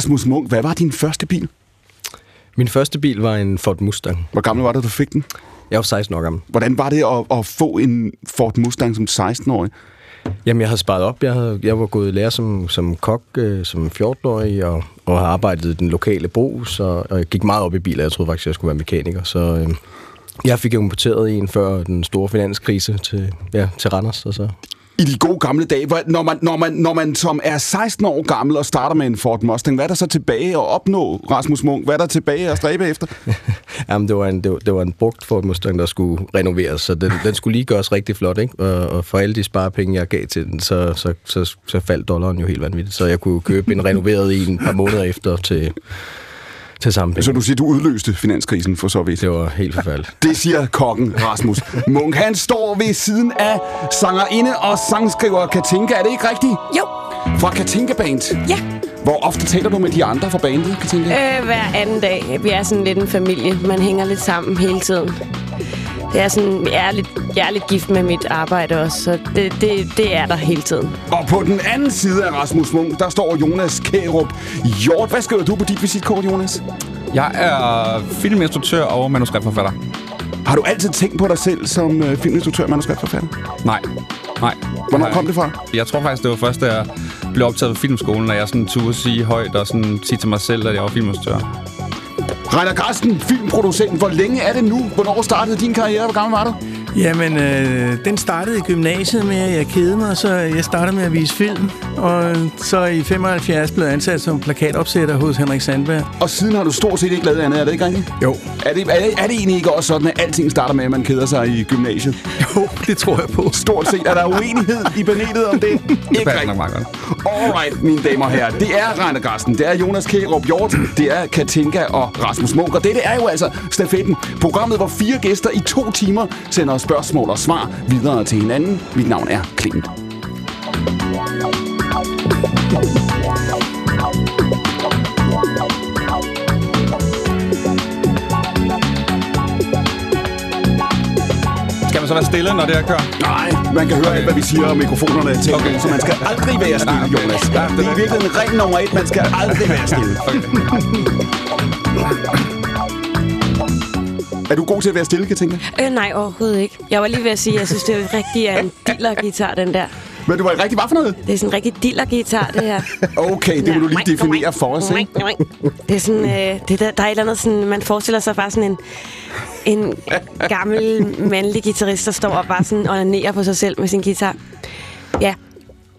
Rasmus Munk, hvad var din første bil? Min første bil var en Ford Mustang. Hvor gammel var det, du fik den? Jeg var 16 år gammel. Hvordan var det at, at få en Ford Mustang som 16-årig? Jamen, jeg havde sparet op. Jeg, havde, jeg var gået i lære som, som kok øh, som 14-årig, og, og har arbejdet i den lokale brug, og, og jeg gik meget op i biler. Jeg troede faktisk, jeg skulle være mekaniker. Så øh, jeg fik importeret en før den store finanskrise til, ja, til Randers. Og så i de gode gamle dage, når man, når, man, når man som er 16 år gammel og starter med en Ford Mustang, hvad er der så tilbage at opnå, Rasmus Munk? Hvad er der tilbage at stræbe efter? Jamen, det var, en, det, var, det var en brugt Ford Mustang, der skulle renoveres, så den, den skulle lige gøres rigtig flot, ikke? Og, og for alle de sparepenge, jeg gav til den, så, så, så, så faldt dollaren jo helt vanvittigt, så jeg kunne købe en renoveret en par måneder efter til til samme penge. Så du siger, du udløste finanskrisen for så vidt? Det var helt forfærdeligt. Det siger kokken Rasmus Munk. Han står ved siden af sangerinde og sangskriver Katinka. Er det ikke rigtigt? Jo. Fra Katinka Band? Ja. Hvor ofte taler du med de andre fra bandet, Katinka? Øh, hver anden dag. Vi er sådan lidt en familie. Man hænger lidt sammen hele tiden. Det er sådan, jeg er lidt, jeg er lidt gift med mit arbejde også, så det, det, det er der hele tiden. Og på den anden side af Rasmus Munk, der står Jonas Kærup Hjort. Hvad skriver du på dit visitkort, Jonas? Jeg er filminstruktør og manuskriptforfatter. Har du altid tænkt på dig selv som øh, filminstruktør og manuskriptforfatter? Nej. Nej. Hvornår kom det fra? Jeg tror faktisk, det var først, da jeg blev optaget på filmskolen, at jeg sådan turde sige højt og sådan sige til mig selv, at jeg var filminstruktør. Reiner Grasten, filmproducenten, Hvor længe er det nu? Hvornår startede din karriere? Hvor gammel var du? Jamen, øh, den startede i gymnasiet med, at jeg kedede mig, så jeg startede med at vise film. Og så i 75 blev jeg ansat som plakatopsætter hos Henrik Sandberg. Og siden har du stort set ikke lavet andet, er det ikke rigtigt? Jo. Er det, er, det, er det egentlig ikke også sådan, at alting starter med, at man keder sig i gymnasiet? Jo, det tror jeg på. Stort set. Er der uenighed i panelet om det? ikke rigtigt. Alright, mine damer og herrer. Det er Reiner Grasten, det er Jonas Kærup Hjort, det er Katinka og Rasmus Munk. Og dette er jo altså stafetten. Programmet, hvor fire gæster i to timer sender spørgsmål og svar videre til hinanden. Mit navn er Clement. Skal man så være stille, når det er kører? Nej, man kan høre alt, hvad vi siger, og mikrofonerne er okay. så man skal aldrig være stille, Jonas. Ja, det er virkelig en regel nummer et, man skal aldrig være stille. Er du god til at være stille, Katinka? Øh, nej, overhovedet ikke. Jeg var lige ved at sige, at jeg synes, det er rigtig er en diller-guitar, den der. Men du var rigtig hvad for noget? Det er sådan en rigtig diller-guitar, det her. Okay, det vil du lige definere for os, ikke? Det er sådan, øh, det der, der er et eller andet sådan, man forestiller sig bare sådan en, en gammel mandlig guitarist, der står og bare sådan onanerer på sig selv med sin guitar. Ja,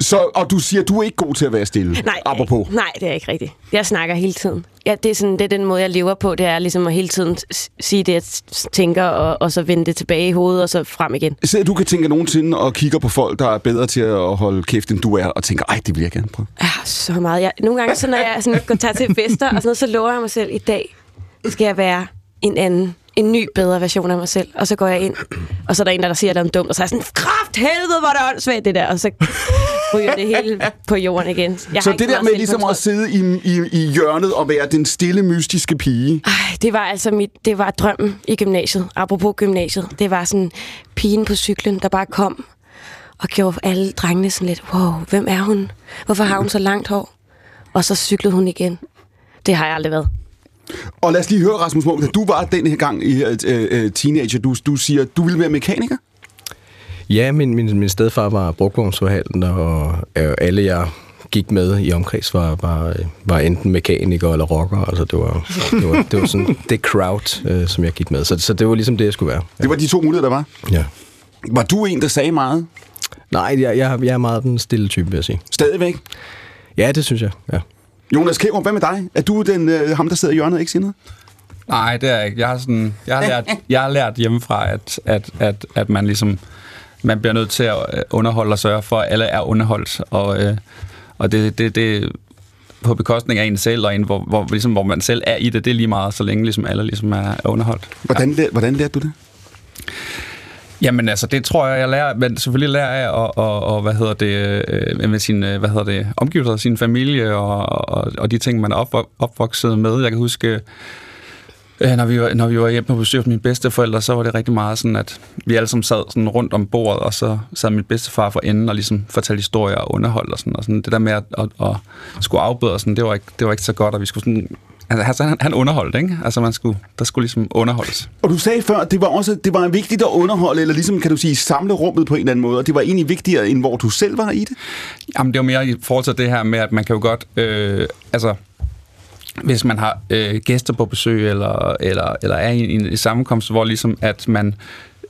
så, og du siger, du er ikke god til at være stille? Nej, apropos. nej, det er ikke rigtigt. Jeg snakker hele tiden. Ja, det, er sådan, det er den måde, jeg lever på. Det er ligesom at hele tiden sige det, jeg tænker, og, og så vende det tilbage i hovedet, og så frem igen. Så du kan tænke nogensinde og kigger på folk, der er bedre til at holde kæft, end du er, og tænker, ej, det vil jeg gerne prøve? Ja, så meget. Jeg, nogle gange, så når jeg sådan, går tager til fester, og sådan noget, så lover jeg mig selv, i dag skal jeg være en anden en ny, bedre version af mig selv. Og så går jeg ind, og så er der en, der siger, at det er dumt, og så er jeg sådan, kraft helvede, hvor er det åndssvagt, det der. Og så ryger det hele på jorden igen. Jeg så det der med ligesom at sidde i, i, i hjørnet og være den stille, mystiske pige? Ej, det var altså mit, det var drømmen i gymnasiet. Apropos gymnasiet. Det var sådan pigen på cyklen, der bare kom og gjorde alle drengene sådan lidt, wow, hvem er hun? Hvorfor har hun så langt hår? Og så cyklede hun igen. Det har jeg aldrig været. Og lad os lige høre, Rasmus Munk, du var den her gang i uh, uh, teenager. Du, du siger, du ville være mekaniker? Ja, min, min, min stedfar var brugvognsforhandler, og øh, alle jeg gik med i omkreds var, var, var enten mekaniker eller rocker. Altså det var, det var, det var sådan det crowd, øh, som jeg gik med. Så, så det var ligesom det, jeg skulle være. Ja. Det var de to muligheder, der var? Ja. Var du en, der sagde meget? Nej, jeg, jeg, jeg er meget den stille type, vil jeg sige. Stadigvæk? Ja, det synes jeg, ja. Jonas Kærum, hvad med dig? Er du den, øh, ham, der sidder i hjørnet og ikke siger noget? Nej, det er jeg ikke. Jeg har, sådan, jeg har, lært, jeg har lært hjemmefra, at, at, at, at man ligesom man bliver nødt til at øh, underholde og sørge for, at alle er underholdt. Og, øh, og det, det, det på bekostning af en selv, og en, hvor, hvor, ligesom, hvor man selv er i det, det er lige meget, så længe ligesom alle ligesom er underholdt. Hvordan, ja. hvordan lærte du det? Jamen altså, det tror jeg, jeg lærer, men selvfølgelig lærer af og, og, og hvad hedder det, øh, med sin, hvad hedder det, omgivelser, sin familie og, og, og de ting, man er opvokset med. Jeg kan huske, Øh, når, vi var, når vi var hjemme på besøg hos mine bedsteforældre, så var det rigtig meget sådan, at vi alle sammen sad sådan rundt om bordet, og så sad min bedstefar for enden og ligesom fortalte historier og underhold og sådan. Og sådan det der med at, at, at skulle afbryde, sådan, det, var ikke, det var ikke så godt, og vi skulle sådan Altså, han, han underholdt, ikke? Altså, man skulle, der skulle ligesom underholdes. Og du sagde før, det var også det var vigtigt at underholde, eller ligesom, kan du sige, samle rummet på en eller anden måde, og det var egentlig vigtigere, end hvor du selv var i det? Jamen, det var mere i forhold til det her med, at man kan jo godt, øh, altså, hvis man har øh, gæster på besøg, eller, eller, eller er i en, en sammenkomst, hvor ligesom, at man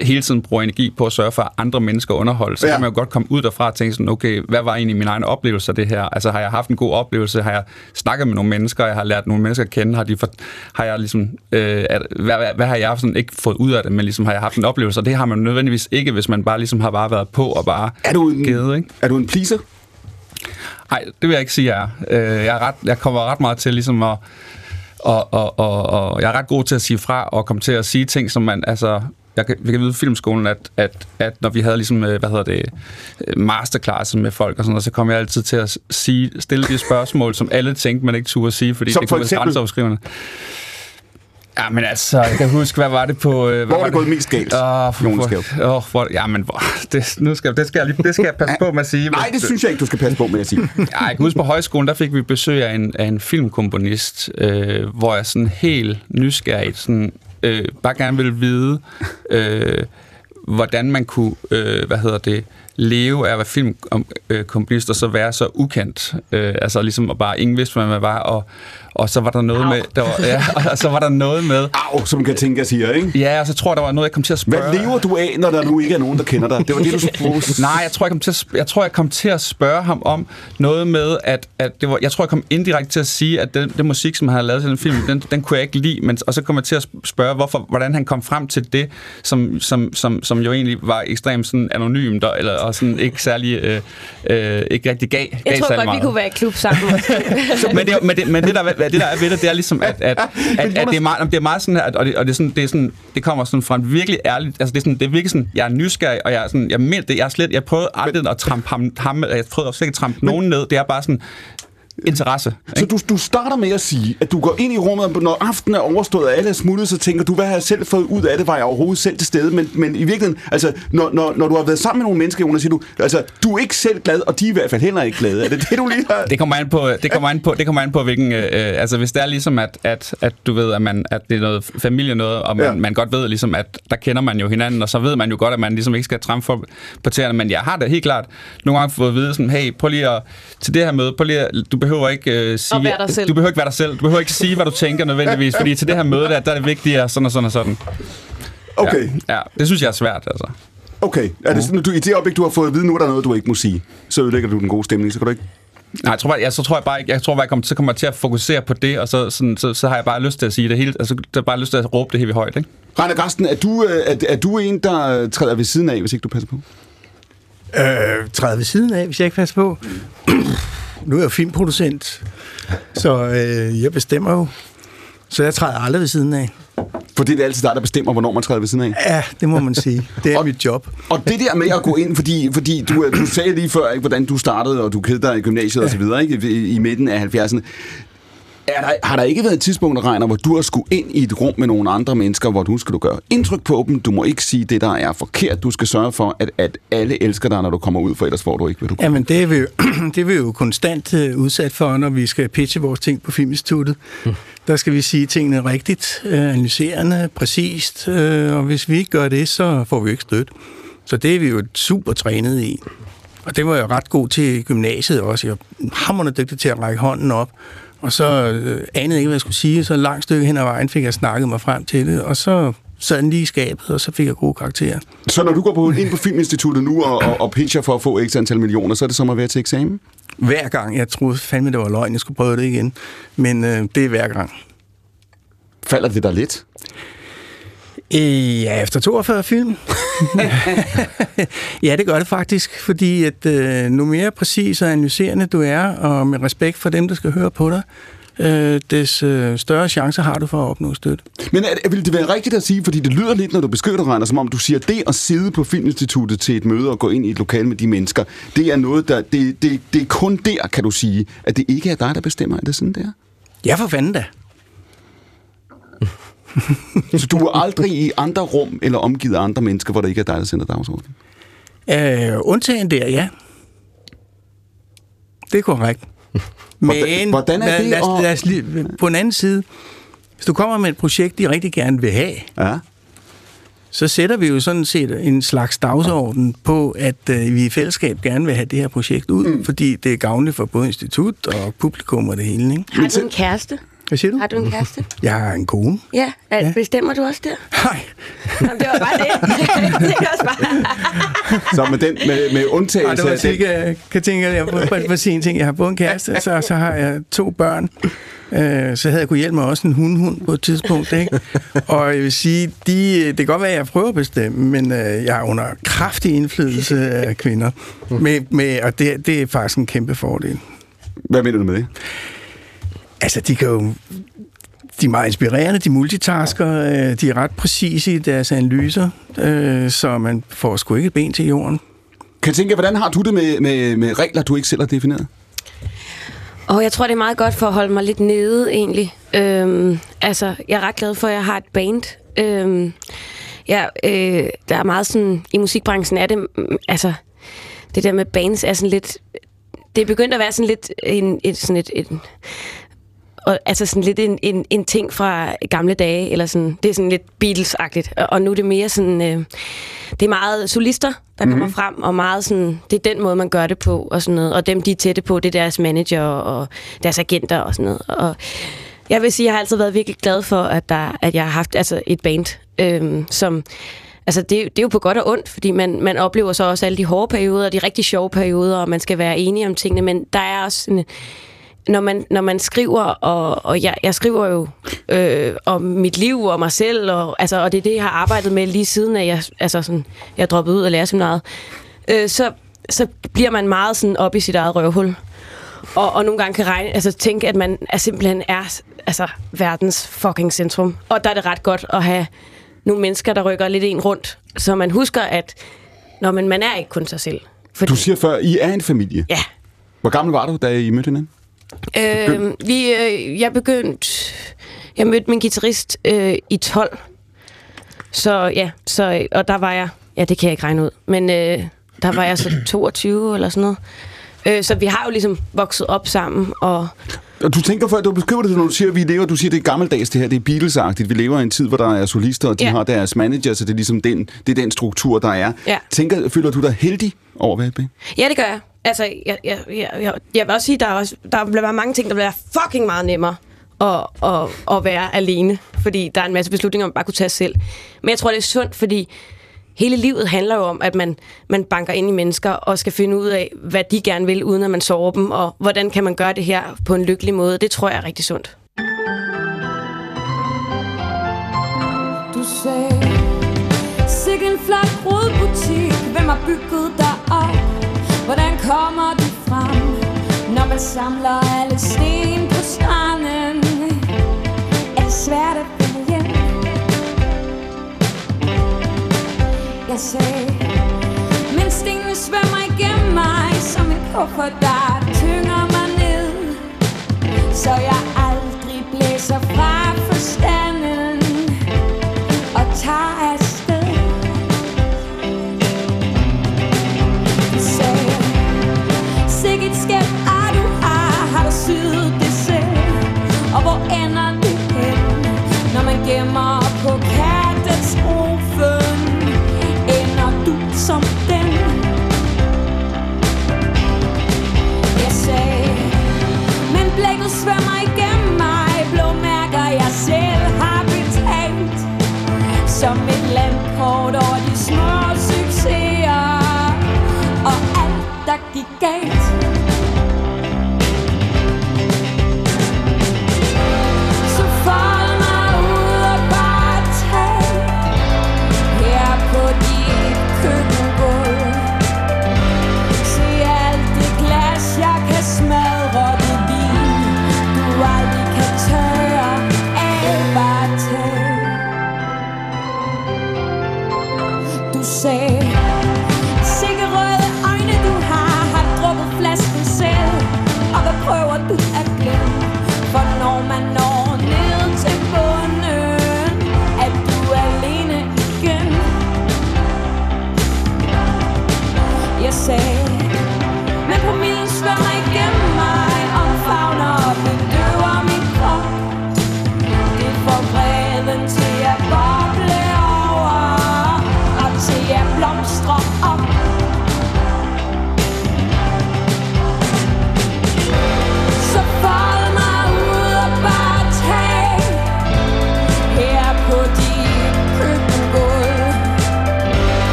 hele tiden bruger energi på at sørge for, at andre mennesker underholder, så ja. kan man jo godt komme ud derfra og tænke sådan, okay, hvad var egentlig min egen oplevelse af det her? Altså, har jeg haft en god oplevelse? Har jeg snakket med nogle mennesker? Jeg har lært nogle mennesker at kende? Har, de for, har jeg ligesom, øh, at, hvad, hvad, hvad, har jeg sådan ikke fået ud af det? Men ligesom, har jeg haft en oplevelse? Og det har man nødvendigvis ikke, hvis man bare ligesom har bare været på og bare er du en, givet, ikke? Er du en pleaser? Nej, det vil jeg ikke sige, jeg er. Øh, jeg, er ret, jeg kommer ret meget til ligesom at og, og, og, og jeg er ret god til at sige fra og komme til at sige ting, som man, altså, jeg kan, vi kan vide filmskolen, at, at, at når vi havde ligesom, øh, hvad hedder det, øh, masterclasses med folk og sådan noget, så kom jeg altid til at sige, stille de spørgsmål, som alle tænkte, man ikke turde sige, fordi Som det for kunne være eksempel? Ja, men altså, jeg kan huske, hvad var det på... Øh, Hvor er det gået mest galt, Åh, Jonas åh, hvor, ja, men hvor, det, nu skal, det, skal jeg, lige, det skal jeg passe på med at sige. Nej, det synes jeg ikke, du skal passe på med at sige. Ja, jeg kan huske på højskolen, der fik vi besøg af en, af en filmkomponist, øh, hvor jeg sådan helt nysgerrigt sådan, øh, bare gerne ville vide, øh, hvordan man kunne, øh, hvad hedder det, leve af at være filmkomponist og så være så ukendt. Øh, altså ligesom at bare ingen vidste, hvad man var, og, og så var der noget med, der var, ja, og så var der noget med, Au, som kan tænke, jeg siger, ikke? ja, og så tror jeg, der var noget, jeg kom til at spørge. Hvad lever du af, når der nu ikke er nogen, der kender dig? Det var det, du skulle Nej, jeg tror, jeg kom til at, jeg tror, jeg kom til at spørge ham om noget med, at, at det var, jeg tror, jeg kom indirekte til at sige, at den, den musik, som han havde lavet til den film, den, den kunne jeg ikke lide, men, og så kom jeg til at spørge, hvorfor, hvordan han kom frem til det, som, som, som, som jo egentlig var ekstremt sådan anonymt, og, eller, og sådan ikke særlig, øh, øh, ikke rigtig gav, gav Jeg tror godt, vi meget. kunne være i klub sammen. men, det, men, det, men det, der, det, der er ved det, det er ligesom, at, at, at, at det, er meget, det er meget sådan her, og det, og det, er sådan, det, er sådan, det kommer sådan fra en virkelig ærligt, altså det er, sådan, det er virkelig sådan, jeg er nysgerrig, og jeg er sådan, jeg mener det, jeg er slet, jeg prøvede aldrig at trampe ham, ham jeg prøvede slet ikke at trampe nogen ned, det er bare sådan, interesse. Så du, du starter med at sige, at du går ind i rummet, og når aftenen er overstået, og alle er smuttet, så tænker du, hvad har jeg selv fået ud af det? Var jeg overhovedet selv til stede? Men, men i virkeligheden, altså, når, når, når du har været sammen med nogle mennesker, Jonas, siger du, altså, du er ikke selv glad, og de er i hvert fald heller ikke glade. Er det det, du lige har? Det kommer an på, det kommer an på, det kommer an på hvilken, øh, altså hvis det er ligesom, at, at, at du ved, at, man, at det er noget familie noget, og man, ja. man godt ved ligesom, at der kender man jo hinanden, og så ved man jo godt, at man ligesom ikke skal trampe for på tæerne, men jeg har da helt klart nogle gange fået at vide sådan, hey, prøv lige at, til det her møde, prøv lige at, du behøver ikke øh, sige, være dig selv. du behøver ikke være dig selv, du behøver ikke sige, hvad du tænker nødvendigvis, fordi til det her møde, der, der er det vigtigere, sådan og sådan og sådan. Okay, Ja, ja, det synes jeg er svært, altså. okay. Er det sådan, at du, i det øjeblik, du har fået at vide, nu er der noget, du ikke må sige, så ødelægger du den gode stemning, så kan du ikke... Nej, jeg tror, bare, jeg, så tror jeg bare ikke, jeg tror bare, jeg kommer, så kommer jeg til at fokusere på det, og så, sådan, så, så har jeg bare lyst til at sige det hele, altså, så har jeg bare lyst til at råbe det helt højt, ikke? Rainer Grasten, er du, øh, er, er du en, der træder ved siden af, hvis ikke du passer på? Øh, træde ved siden af, hvis jeg ikke passer på. Nu er jeg filmproducent, så øh, jeg bestemmer jo. Så jeg træder aldrig ved siden af. For det er altid dig, der bestemmer, hvornår man træder ved siden af. Ja, det må man sige. Det er Og- mit job. Og det der med at gå ind, fordi, fordi du, øh, du sagde lige før, ikke, hvordan du startede, og du kedede dig i gymnasiet og så videre, ikke, i, i midten af 70'erne. Er der, har der ikke været et tidspunkt, Regner, hvor du har skulle ind i et rum med nogle andre mennesker, hvor du skal du gøre indtryk på dem, du må ikke sige det, der er forkert, du skal sørge for, at, at alle elsker dig, når du kommer ud, for ellers får du ikke, hvad du Jamen, det er vi jo, det er vi jo konstant øh, udsat for, når vi skal pitche vores ting på Filminstituttet. Der skal vi sige tingene rigtigt, øh, analyserende, præcist, øh, og hvis vi ikke gør det, så får vi ikke støtte. Så det er vi jo super trænet i. Og det var jeg ret god til i gymnasiet også. Jeg var hammerende dygtig til at række hånden op. Og så øh, anede ikke, hvad jeg skulle sige. Så et langt stykke hen ad vejen fik jeg snakket mig frem til det. Og så sad den lige i skabet, og så fik jeg gode karakterer. Så når du går på, ind på Filminstituttet nu og, og, og pitcher for at få x antal millioner, så er det som at være til eksamen? Hver gang. Jeg troede fandme, det var løgn, jeg skulle prøve det igen. Men øh, det er hver gang. Falder det der lidt? Øh, ja, efter 42 film. ja, det gør det faktisk, fordi at øh, nu mere præcis og analyserende du er, og med respekt for dem, der skal høre på dig, øh, des øh, større chancer har du for at opnå støtte. Men er, vil det være rigtigt at sige, fordi det lyder lidt, når du beskriver det, Reiner, som om du siger, det at sidde på Filminstituttet til et møde og gå ind i et lokal med de mennesker, det er noget, der, det, det, det er kun der, kan du sige, at det ikke er dig, der bestemmer. Er det sådan, der? Ja, for fanden da. Så du er aldrig i andre rum eller omgivet af andre mennesker, hvor der ikke er dig, der sender dagsordenen? Øh, undtagen der, ja. Det er korrekt. Men hvordan er lad, det lad, at- lad os lige, på en anden side, hvis du kommer med et projekt, de rigtig gerne vil have, Ja. så sætter vi jo sådan set en slags dagsorden på, at øh, vi i fællesskab gerne vil have det her projekt ud, mm. fordi det er gavnligt for både institut og publikum og det hele. Ikke? Har du en kæreste? Hvad siger du? Har du en kæreste? Jeg har en kone. Ja, at, Ja. bestemmer du også der? Nej. Jamen, det var bare det. det er også bare... Så med, den, med, med undtagelse det var af den, cirka, kan tænke, jeg må bare bare sige en ting. Jeg har både en kæreste, så, så har jeg to børn. Øh, så havde jeg kunne hjælpe mig også en hundhund på et tidspunkt. Ikke? Og jeg vil sige, de, det kan godt være, at jeg prøver at bestemme, men øh, jeg er under kraftig indflydelse af kvinder. Med, med, og det, det er faktisk en kæmpe fordel. hvad mener du med det? Altså, de kan jo... De er meget inspirerende, de multitasker, øh, de er ret præcise i deres analyser, øh, så man får sgu ikke et ben til jorden. Kan tænke, hvordan har du det med, med, med regler, du ikke selv har defineret? Og jeg tror, det er meget godt for at holde mig lidt nede, egentlig. Øhm, altså, jeg er ret glad for, at jeg har et band. Øhm, ja, øh, der er meget sådan... I musikbranchen er det... mm, Altså, det der med bands er sådan lidt... Det er begyndt at være sådan lidt en, et, sådan et, et, og, altså sådan lidt en, en, en ting fra gamle dage, eller sådan, det er sådan lidt Beatles-agtigt, og, og nu er det mere sådan, øh, det er meget solister, der mm-hmm. kommer frem, og meget sådan, det er den måde, man gør det på, og sådan noget, og dem, de er tætte på, det er deres manager og deres agenter og sådan noget, og jeg vil sige, jeg har altid været virkelig glad for, at, der, at jeg har haft altså et band, øh, som, altså det, det er jo på godt og ondt, fordi man, man oplever så også alle de hårde perioder, og de rigtig sjove perioder, og man skal være enige om tingene, men der er også sådan, når man, når man skriver, og, og jeg, jeg skriver jo øh, om mit liv og mig selv, og, altså, og det er det, jeg har arbejdet med lige siden, at jeg, altså sådan, jeg droppet ud af lærerseminaret, øh, så, så bliver man meget sådan op i sit eget røvhul. Og, og nogle gange kan regne, altså, tænke, at man er simpelthen er altså, verdens fucking centrum. Og der er det ret godt at have nogle mennesker, der rykker lidt en rundt, så man husker, at når man, man er ikke kun sig selv. Fordi, Du siger før, I er en familie. Ja, Hvor gammel var du, da I mødte hinanden? Øh, vi, øh, jeg begyndte... Jeg mødte min guitarist øh, i 12. Så ja, så, og der var jeg... Ja, det kan jeg ikke regne ud. Men øh, der var jeg så 22 eller sådan noget. Øh, så vi har jo ligesom vokset op sammen, og og du tænker før, du beskriver det, når du siger, at vi lever, du siger, det er gammeldags det her, det er Beatles-agtigt. Vi lever i en tid, hvor der er solister, og de Ja. har deres manager, så det er ligesom den, det er den struktur, der er. Ja. Tænker, føler du dig heldig over band? ja, det gør jeg. Altså, jeg, jeg, jeg, jeg, jeg vil også sige, der er også, der være mange ting, der være fucking meget nemmere at, at, at være alene, fordi der er en masse beslutninger, man bare kunne tage selv. Men jeg tror, det er sundt, fordi hele livet handler jo om, at man, man banker ind i mennesker og skal finde ud af, hvad de gerne vil, uden at man sover dem, og hvordan kan man gøre det her på en lykkelig måde. Det tror jeg er rigtig sundt. Du sagde Sikke en flot brudbutik Hvem har bygget dig op? Hvordan kommer du frem? Når man samler alle sten på stranden Er det svært at Jeg sagde. Men stenene svømmer igennem mig Som en kuffert, der tynger mig ned. Så jeg aldrig blæser fra forstanden. Og tager svømmer igennem mig. Blå jeg selv har betalt Som et landkort over de små succeser. Og alt der gik galt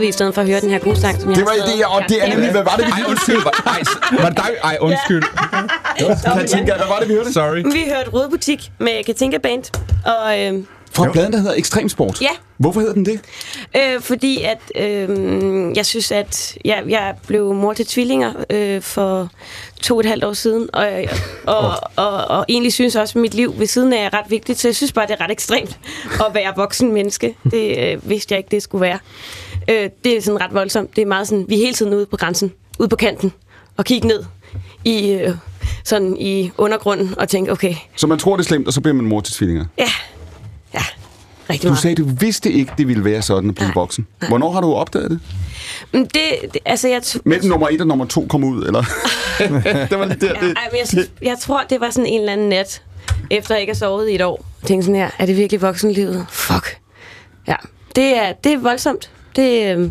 vi i stedet for at høre den her gode sang, som jeg Det var det, og det er nemlig, hvad var det, vi hørte? undskyld. Var, ej, var det dig? Ej, undskyld. Katinka, hvad var det, vi hørte? Sorry. Vi hørte Røde Butik med Katinka Band, og øh, Fra pladen, der hedder Ekstremsport. Ja. Hvorfor hedder den det? Øh, fordi at øh, jeg synes, at jeg, jeg blev mor til tvillinger øh, for to og et halvt år siden, og, og, og, og, og egentlig synes også, at mit liv ved siden af er ret vigtigt, så jeg synes bare, det er ret ekstremt at være voksen menneske. Det øh, vidste jeg ikke, det skulle være. Øh, det er sådan ret voldsomt. Det er meget sådan, vi er hele tiden ude på grænsen, ude på kanten, og kigge ned i, øh, sådan i undergrunden og tænke, okay, Så man tror, det er slemt, og så bliver man mor til tvillinger. ja, ja, rigtig Du meget. sagde, du vidste ikke, det ville være sådan at blive Nej. voksen. Hvornår har du opdaget det? Men det, det altså jeg, Mellem nummer et og nummer to kom ud, eller? det var lidt der, Ja, det, ej, men jeg, synes, jeg tror, det var sådan en eller anden nat, efter jeg ikke har sovet i et år. Jeg tænkte sådan her, er det virkelig voksenlivet? Fuck. Ja, det er, det er voldsomt. Det, øh,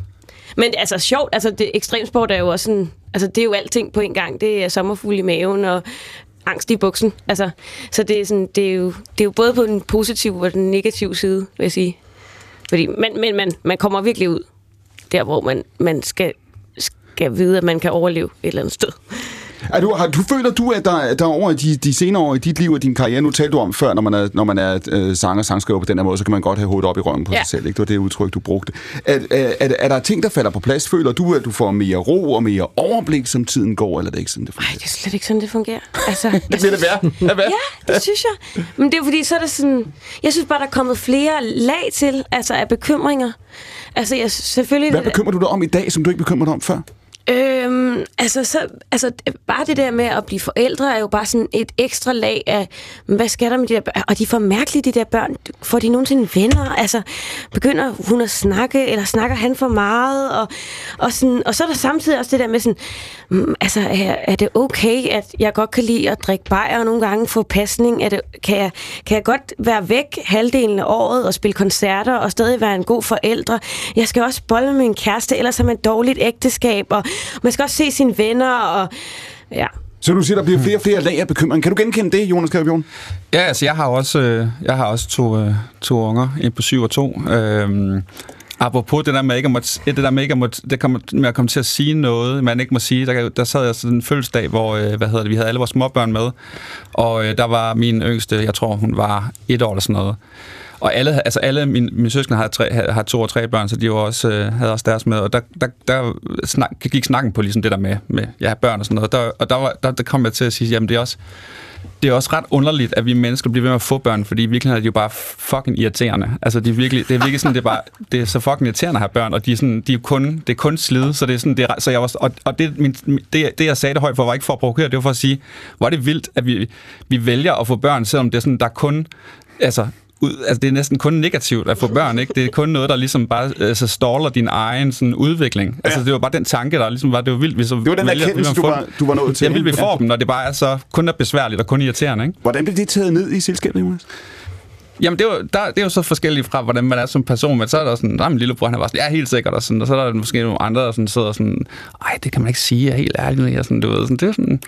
men altså sjovt, altså det, ekstremsport er jo også sådan, altså det er jo alting på en gang. Det er sommerfugl i maven og angst i buksen. Altså, så det er, sådan, det, er jo, det er jo både på den positive og den negative side, vil jeg sige. Fordi, men men man, man kommer virkelig ud der, hvor man, man skal, skal vide, at man kan overleve et eller andet sted. Er du, har, du føler du, at der, der over de, de senere år i dit liv og din karriere, nu talte du om før, når man er, når man er øh, sanger sangskriver på den her måde, så kan man godt have hovedet op i røven på Ja. sig selv. Ikke? Det var det udtryk, du brugte. Er, er, er, er der ting, der falder på plads? Føler du, at du får mere ro og mere overblik, som tiden går, eller er det ikke sådan, det fungerer? det er slet ikke sådan, det fungerer. Altså, Det bliver det værd. Ja, det synes jeg. Men det er fordi, så er det sådan... Jeg synes bare, der er kommet flere lag til, altså af bekymringer. Altså, jeg selvfølgelig... Hvad bekymrer du dig om i dag, som du ikke bekymrer dig om før? Øhm, altså, så, altså, bare det der med at blive forældre er jo bare sådan et ekstra lag af, hvad skal der med de der børn? Og de får mærkeligt, de der børn. Får de nogensinde venner? Altså, begynder hun at snakke, eller snakker han for meget? Og, og, sådan, og så er der samtidig også det der med sådan, mm, altså, er, er det okay, at jeg godt kan lide at drikke bajer og nogle gange få pasning? Er det, kan, jeg, kan jeg godt være væk halvdelen af året og spille koncerter og stadig være en god forældre? Jeg skal også bolle med min kæreste, ellers har man et dårligt ægteskab, og man skal også se sine venner, og ja. Så du siger, der bliver flere og flere lag af bekymring. Kan du genkende det, Jonas Kjærbjørn? Ja, altså jeg har også, øh, jeg har også to, øh, to unger, en på syv og to. Øhm, apropos det der med ikke at, måtte, det der med ikke at, måtte, det kommer, med at komme til at sige noget, man ikke må sige. Der, der sad jeg sådan en fødselsdag, hvor øh, hvad hedder det, vi havde alle vores småbørn med, og øh, der var min yngste, jeg tror hun var et år eller sådan noget. Og alle, altså alle mine, mine søskende har, tre, har, to og tre børn, så de var også, øh, havde også deres med. Og der, der, der snak, gik snakken på ligesom det der med, med ja, børn og sådan noget. Der, og der, var, der, der kom jeg til at sige, jamen det er også, det er også ret underligt, at vi mennesker bliver ved med at få børn, fordi i virkeligheden er de jo bare fucking irriterende. Altså, de er virkelig, det er virkelig sådan, det er, bare, det er så fucking irriterende at have børn, og de er, sådan, de er kun, det er kun slid, så det er sådan, det er, så jeg var, og, og det, min, det, det, jeg sagde det højt for, var ikke for at provokere, det var for at sige, hvor er det vildt, at vi, vi vælger at få børn, selvom det er sådan, der er kun, altså, ud, altså det er næsten kun negativt at få børn, ikke? Det er kun noget, der ligesom bare altså, staller din egen sådan, udvikling. Ja. Altså det var bare den tanke, der ligesom var, det var vildt, vi så Det var den erkendelse, at du var, du var nået til. Jeg vil vi får dem, når det bare er så kun er besværligt og kun irriterende, ikke? Hvordan blev det taget ned i selskabet, Jonas? Jamen, det er, jo, der, det er jo så forskelligt fra, hvordan man er som person, men så er der sådan, der er min lillebror, han er bare sådan, ja, helt sikkert, og, sådan, og så er der måske nogle andre, der sådan, sidder sådan, ej, det kan man ikke sige, jeg er helt ærlig, og sådan, du ved, sådan, det er sådan,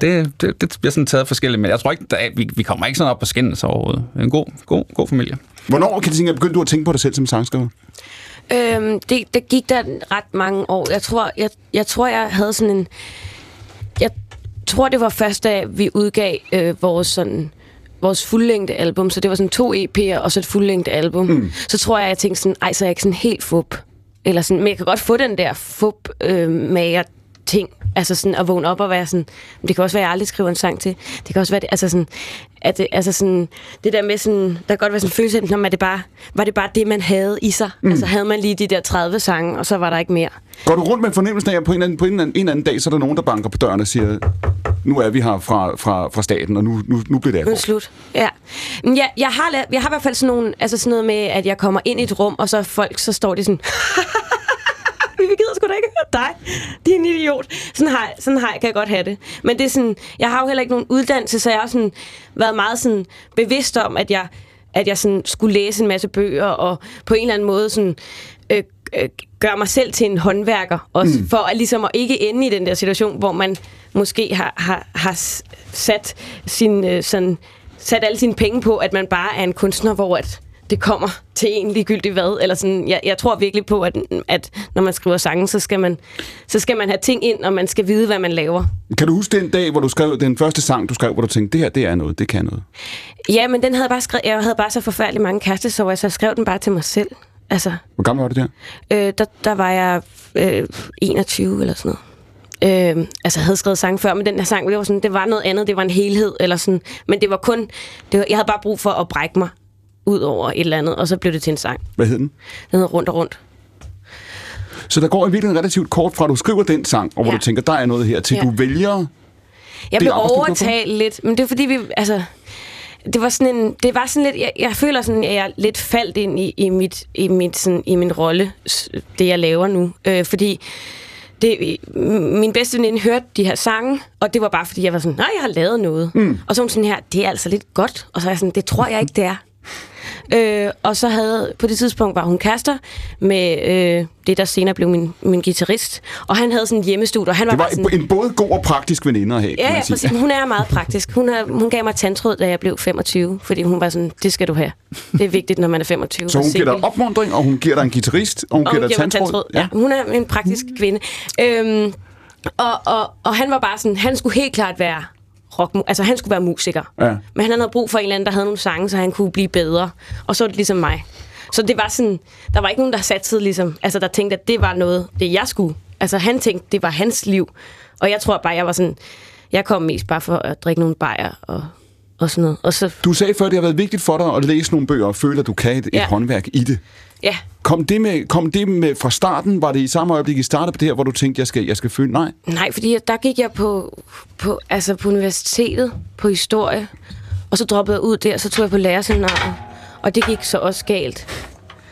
det, det, det bliver sådan taget forskelligt, men jeg tror ikke, der, er- vi, vi kommer ikke sådan op på skændes overhovedet. Det er en god, god, god familie. Hvornår, kan du tænke, begyndte du at tænke på dig selv som sangskriver? Øhm, det, det gik der ret mange år. Jeg tror, jeg, jeg tror, jeg havde sådan en... Jeg tror, det var først, da vi udgav øh, vores sådan vores fuldlængde album, så det var sådan to EP'er og så et fuldlængde album. Mm. Så tror jeg, jeg tænkte sådan, ej, så er jeg ikke sådan helt fup. Eller sådan, men jeg kan godt få den der fup øh, mager ting. Altså sådan at vågne op og være sådan, det kan også være, at jeg aldrig skriver en sang til. Det kan også være, det, altså sådan, at det, altså sådan, det der med sådan, der kan godt være sådan en følelse når det bare, var det bare det, man havde i sig. Mm. Altså havde man lige de der 30 sange, og så var der ikke mere. Går du rundt med fornemmelsen af, at på en eller anden, på en eller anden, en eller anden dag, så er der nogen, der banker på døren og siger, nu er vi her fra, fra, fra staten, og nu, nu, nu bliver det Nu alvor. det slut. Ja. Men jeg, jeg, har, jeg har i hvert fald sådan, nogle, altså sådan noget med, at jeg kommer ind i et rum, og så folk, så står de sådan... Vi gider sgu da ikke høre dig. Er en idiot. Sådan har, sådan har jeg, kan jeg godt have det. Men det er sådan, jeg har jo heller ikke nogen uddannelse, så jeg har sådan været meget sådan bevidst om, at jeg, at jeg sådan skulle læse en masse bøger, og på en eller anden måde sådan, øh, øh, gøre mig selv til en håndværker, også mm. for at ligesom at ikke ende i den der situation, hvor man måske har, har, har sat sin, øh, sådan, sat alle sine penge på, at man bare er en kunstner, hvor at det kommer til en ligegyldigt hvad. Eller sådan, jeg, jeg tror virkelig på, at, at når man skriver sange, så skal, man, så skal man have ting ind, og man skal vide, hvad man laver. Kan du huske den dag, hvor du skrev den første sang, du skrev, hvor du tænkte, det her, det er noget, det kan noget? Ja, men den havde jeg bare skrevet, jeg havde bare så forfærdelig mange kærestesover, så jeg skrev den bare til mig selv. Altså, Hvor gammel var du der? øh, der, der var jeg øh, 21 eller sådan noget. Øh, altså, jeg havde skrevet sang før, men den her sang, det var, sådan, det var noget andet, det var en helhed, eller sådan. Men det var kun, det var, jeg havde bare brug for at brække mig ud over et eller andet, og så blev det til en sang. Hvad hed den? Den hedder Rundt og Rundt. Så der går i virkeligheden relativt kort fra, at du skriver den sang, og hvor Ja. du tænker, der er noget her, til Ja. du vælger... Jeg blev er overtalt lidt, men det er fordi, vi, altså, det var sådan en, det var sådan lidt, jeg, jeg føler sådan, at jeg lidt faldt ind i, i, mit, i, mit, sådan, i min rolle, det jeg laver nu. Øh, fordi det, min bedste veninde hørte de her sange, og det var bare fordi, jeg var sådan, nej, jeg har lavet noget. Mm. Og så hun sådan her, det er altså lidt godt. Og så er jeg sådan, det tror jeg ikke, det er. Øh, og så havde, på det tidspunkt var hun kærester med øh, det, der senere blev min, min guitarist. Og han havde sådan en hjemmestudie, og han var, Det var sådan... en både god og praktisk veninde at have, Ja, ja, præcis. Hun er meget praktisk. Hun, har, hun gav mig tandtråd, da jeg blev 25, fordi hun var sådan, det skal du have. Det er vigtigt, når man er 25. Så hun giver dig opmundring, og hun giver dig en guitarist, og hun Og giver hun dig mig tandtråd. Ja. Hun er en praktisk kvinde. Øhm, og, og, og han var bare sådan, han skulle helt klart være rock, altså han skulle være musiker. Ja. Men han havde brug for en eller anden, der havde nogle sange, så han kunne blive bedre. Og så var det ligesom mig. Så det var sådan, der var ikke nogen, der satte ligesom, altså der tænkte, at det var noget, det jeg skulle. Altså han tænkte, det var hans liv. Og jeg tror bare, jeg var sådan, jeg kom mest bare for at drikke nogle bajer og, og sådan noget. Og så, Du sagde før, det har været vigtigt for dig at læse nogle bøger og føle, at du kan et, et Ja. håndværk i det. ja, Kom det, med, kom det med fra starten? Var det i samme øjeblik, I startede på det her, hvor du tænkte, jeg skal, jeg skal føle? Nej. Nej, fordi der gik jeg på, på, altså på universitetet, på historie, og så droppede jeg ud der, så tog jeg på lærerseminaret, og det gik så også galt.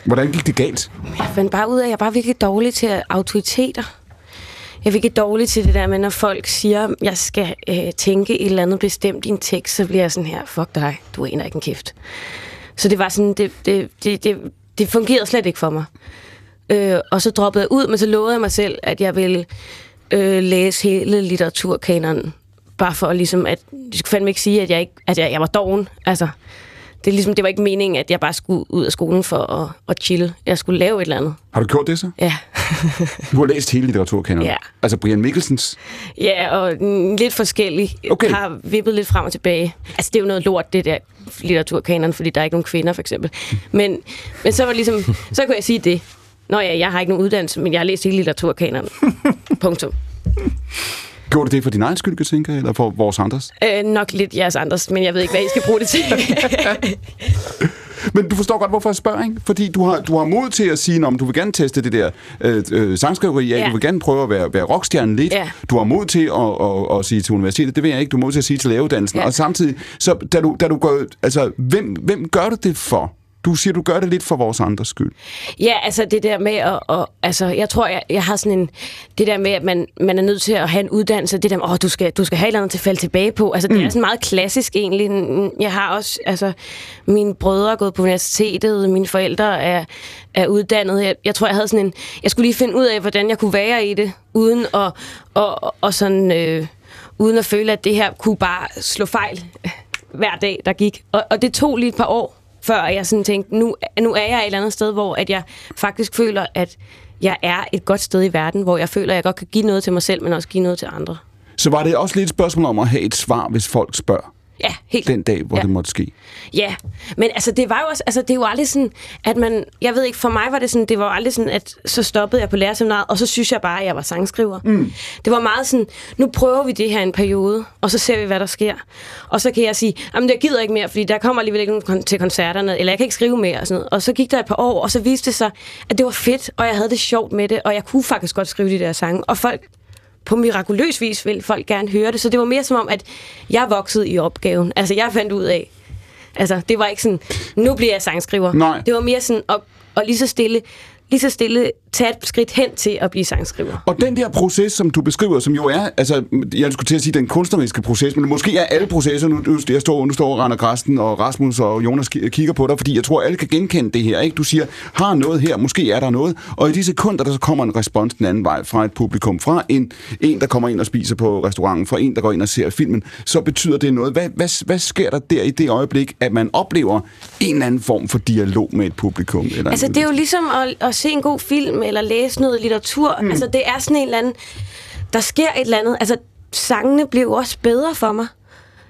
Hvordan gik det galt? Jeg fandt bare ud af, at jeg bare virkelig dårlig til autoriteter. Jeg er virkelig dårlig til det der med, når folk siger, at jeg skal øh, tænke et eller andet bestemt i en tekst, så bliver jeg sådan her, fuck dig, du aner ikke en kæft. Så det var sådan, det, det, det, det, det fungerede slet ikke for mig. Øh, og så droppede jeg ud, men så lovede jeg mig selv, at jeg ville øh, læse hele litteraturkanonen. Bare for ligesom, at de skulle fandme ikke sige, at jeg, ikke, at jeg, jeg var doven. Altså, det, er ligesom, det var ikke meningen, at jeg bare skulle ud af skolen for at, at chille. Jeg skulle lave et eller andet. Har du gjort det så? Ja. Du har læst hele litteraturkanonen. Ja. Altså Brian Mikkelsens. Ja, og lidt forskellig. Okay. Har vippet lidt frem og tilbage. Altså, det er jo noget lort, det der litteraturkanon, fordi der er ikke nogen kvinder, for eksempel. Men, men så var ligesom, så kunne jeg sige det. Nå ja, jeg har ikke nogen uddannelse, men jeg har læst hele litteraturkanonen. Punktum. Gjorde du det for din egen skyld, tænker eller for vores andres? Øh, nok lidt jeres andres, men jeg ved ikke, hvad I skal bruge det til. Men du forstår godt, hvorfor jeg spørger, ikke? Fordi du har, du har mod til at sige, om du vil gerne teste det der øh, øh, sangskriveri Ja. du vil gerne prøve at være, være rockstjerne lidt. Ja. Du har mod til at, at, at, sige til universitetet, det ved jeg ikke, du har mod til at sige til lægeuddannelsen. Ja. Og samtidig, så da du, da du går, altså, hvem, hvem gør du det for? Du siger, du gør det lidt for vores andres skyld. Ja, altså det der med at, og, altså jeg tror, jeg, jeg har sådan en, det der med, at man, man er nødt til at have en uddannelse, det der med, åh, du skal, du skal have et eller andet til at falde tilbage på. Altså det er sådan meget klassisk egentlig. Jeg har også, altså mine brødre er gået på universitetet, mine forældre er, er uddannet. Jeg, jeg tror, jeg havde sådan en, jeg skulle lige finde ud af, hvordan jeg kunne være i det, uden at, og, og sådan, øh, uden at føle, at det her kunne bare slå fejl hver dag, der gik. Og, og det tog lige et par år, før jeg sådan tænkte, nu, nu er jeg et eller andet sted, hvor at jeg faktisk føler, at jeg er et godt sted i verden, hvor jeg føler, at jeg godt kan give noget til mig selv, men også give noget til andre. Så var det også lidt et spørgsmål om at have et svar, hvis folk spørger Ja, helt. den dag, hvor ja. det måtte ske. Ja, men altså det var jo også, altså det er jo aldrig sådan, at man, jeg ved ikke, for mig var det sådan, det var jo aldrig sådan, at så stoppede jeg på lærerseminaret, og så synes jeg bare, at jeg var sangskriver. Mm. Det var meget sådan, nu prøver vi det her en periode, og så ser vi, hvad der sker. Og så kan jeg sige, jamen jeg gider ikke mere, fordi der kommer alligevel ikke nogen kon- til koncerterne, eller jeg kan ikke skrive mere og sådan noget. Og så gik der et par år, og så viste det sig, at det var fedt, og jeg havde det sjovt med det, og jeg kunne faktisk godt skrive de der sange, og folk på mirakuløs vis vil folk gerne høre det. Så det var mere som om, at jeg voksede i opgaven. Altså, jeg fandt ud af, altså, det var ikke sådan, nu bliver jeg sangskriver. Nej. Det var mere sådan, og, og lige så stille, lige så stille tage et skridt hen til at blive sangskriver. Og den der proces, som du beskriver, som jo er, altså, jeg skulle til at sige den kunstneriske proces, men måske er alle processer, nu, jeg står, nu står Rander Græsten og Rasmus og Jonas ki- kigger på dig, fordi jeg tror, alle kan genkende det her, ikke? Du siger, har noget her, måske er der noget, og i de sekunder, der så kommer en respons den anden vej fra et publikum, fra en, en, der kommer ind og spiser på restauranten, fra en, der går ind og ser filmen, så betyder det noget. Hvad, hvad, hvad sker der der i det øjeblik, at man oplever en eller anden form for dialog med et publikum? Eller Altså, det er jo ligesom at, at se en god film, eller læse noget litteratur. Mm. Altså, det er sådan en eller anden... Der sker et eller andet. Altså, sangene blev også bedre for mig.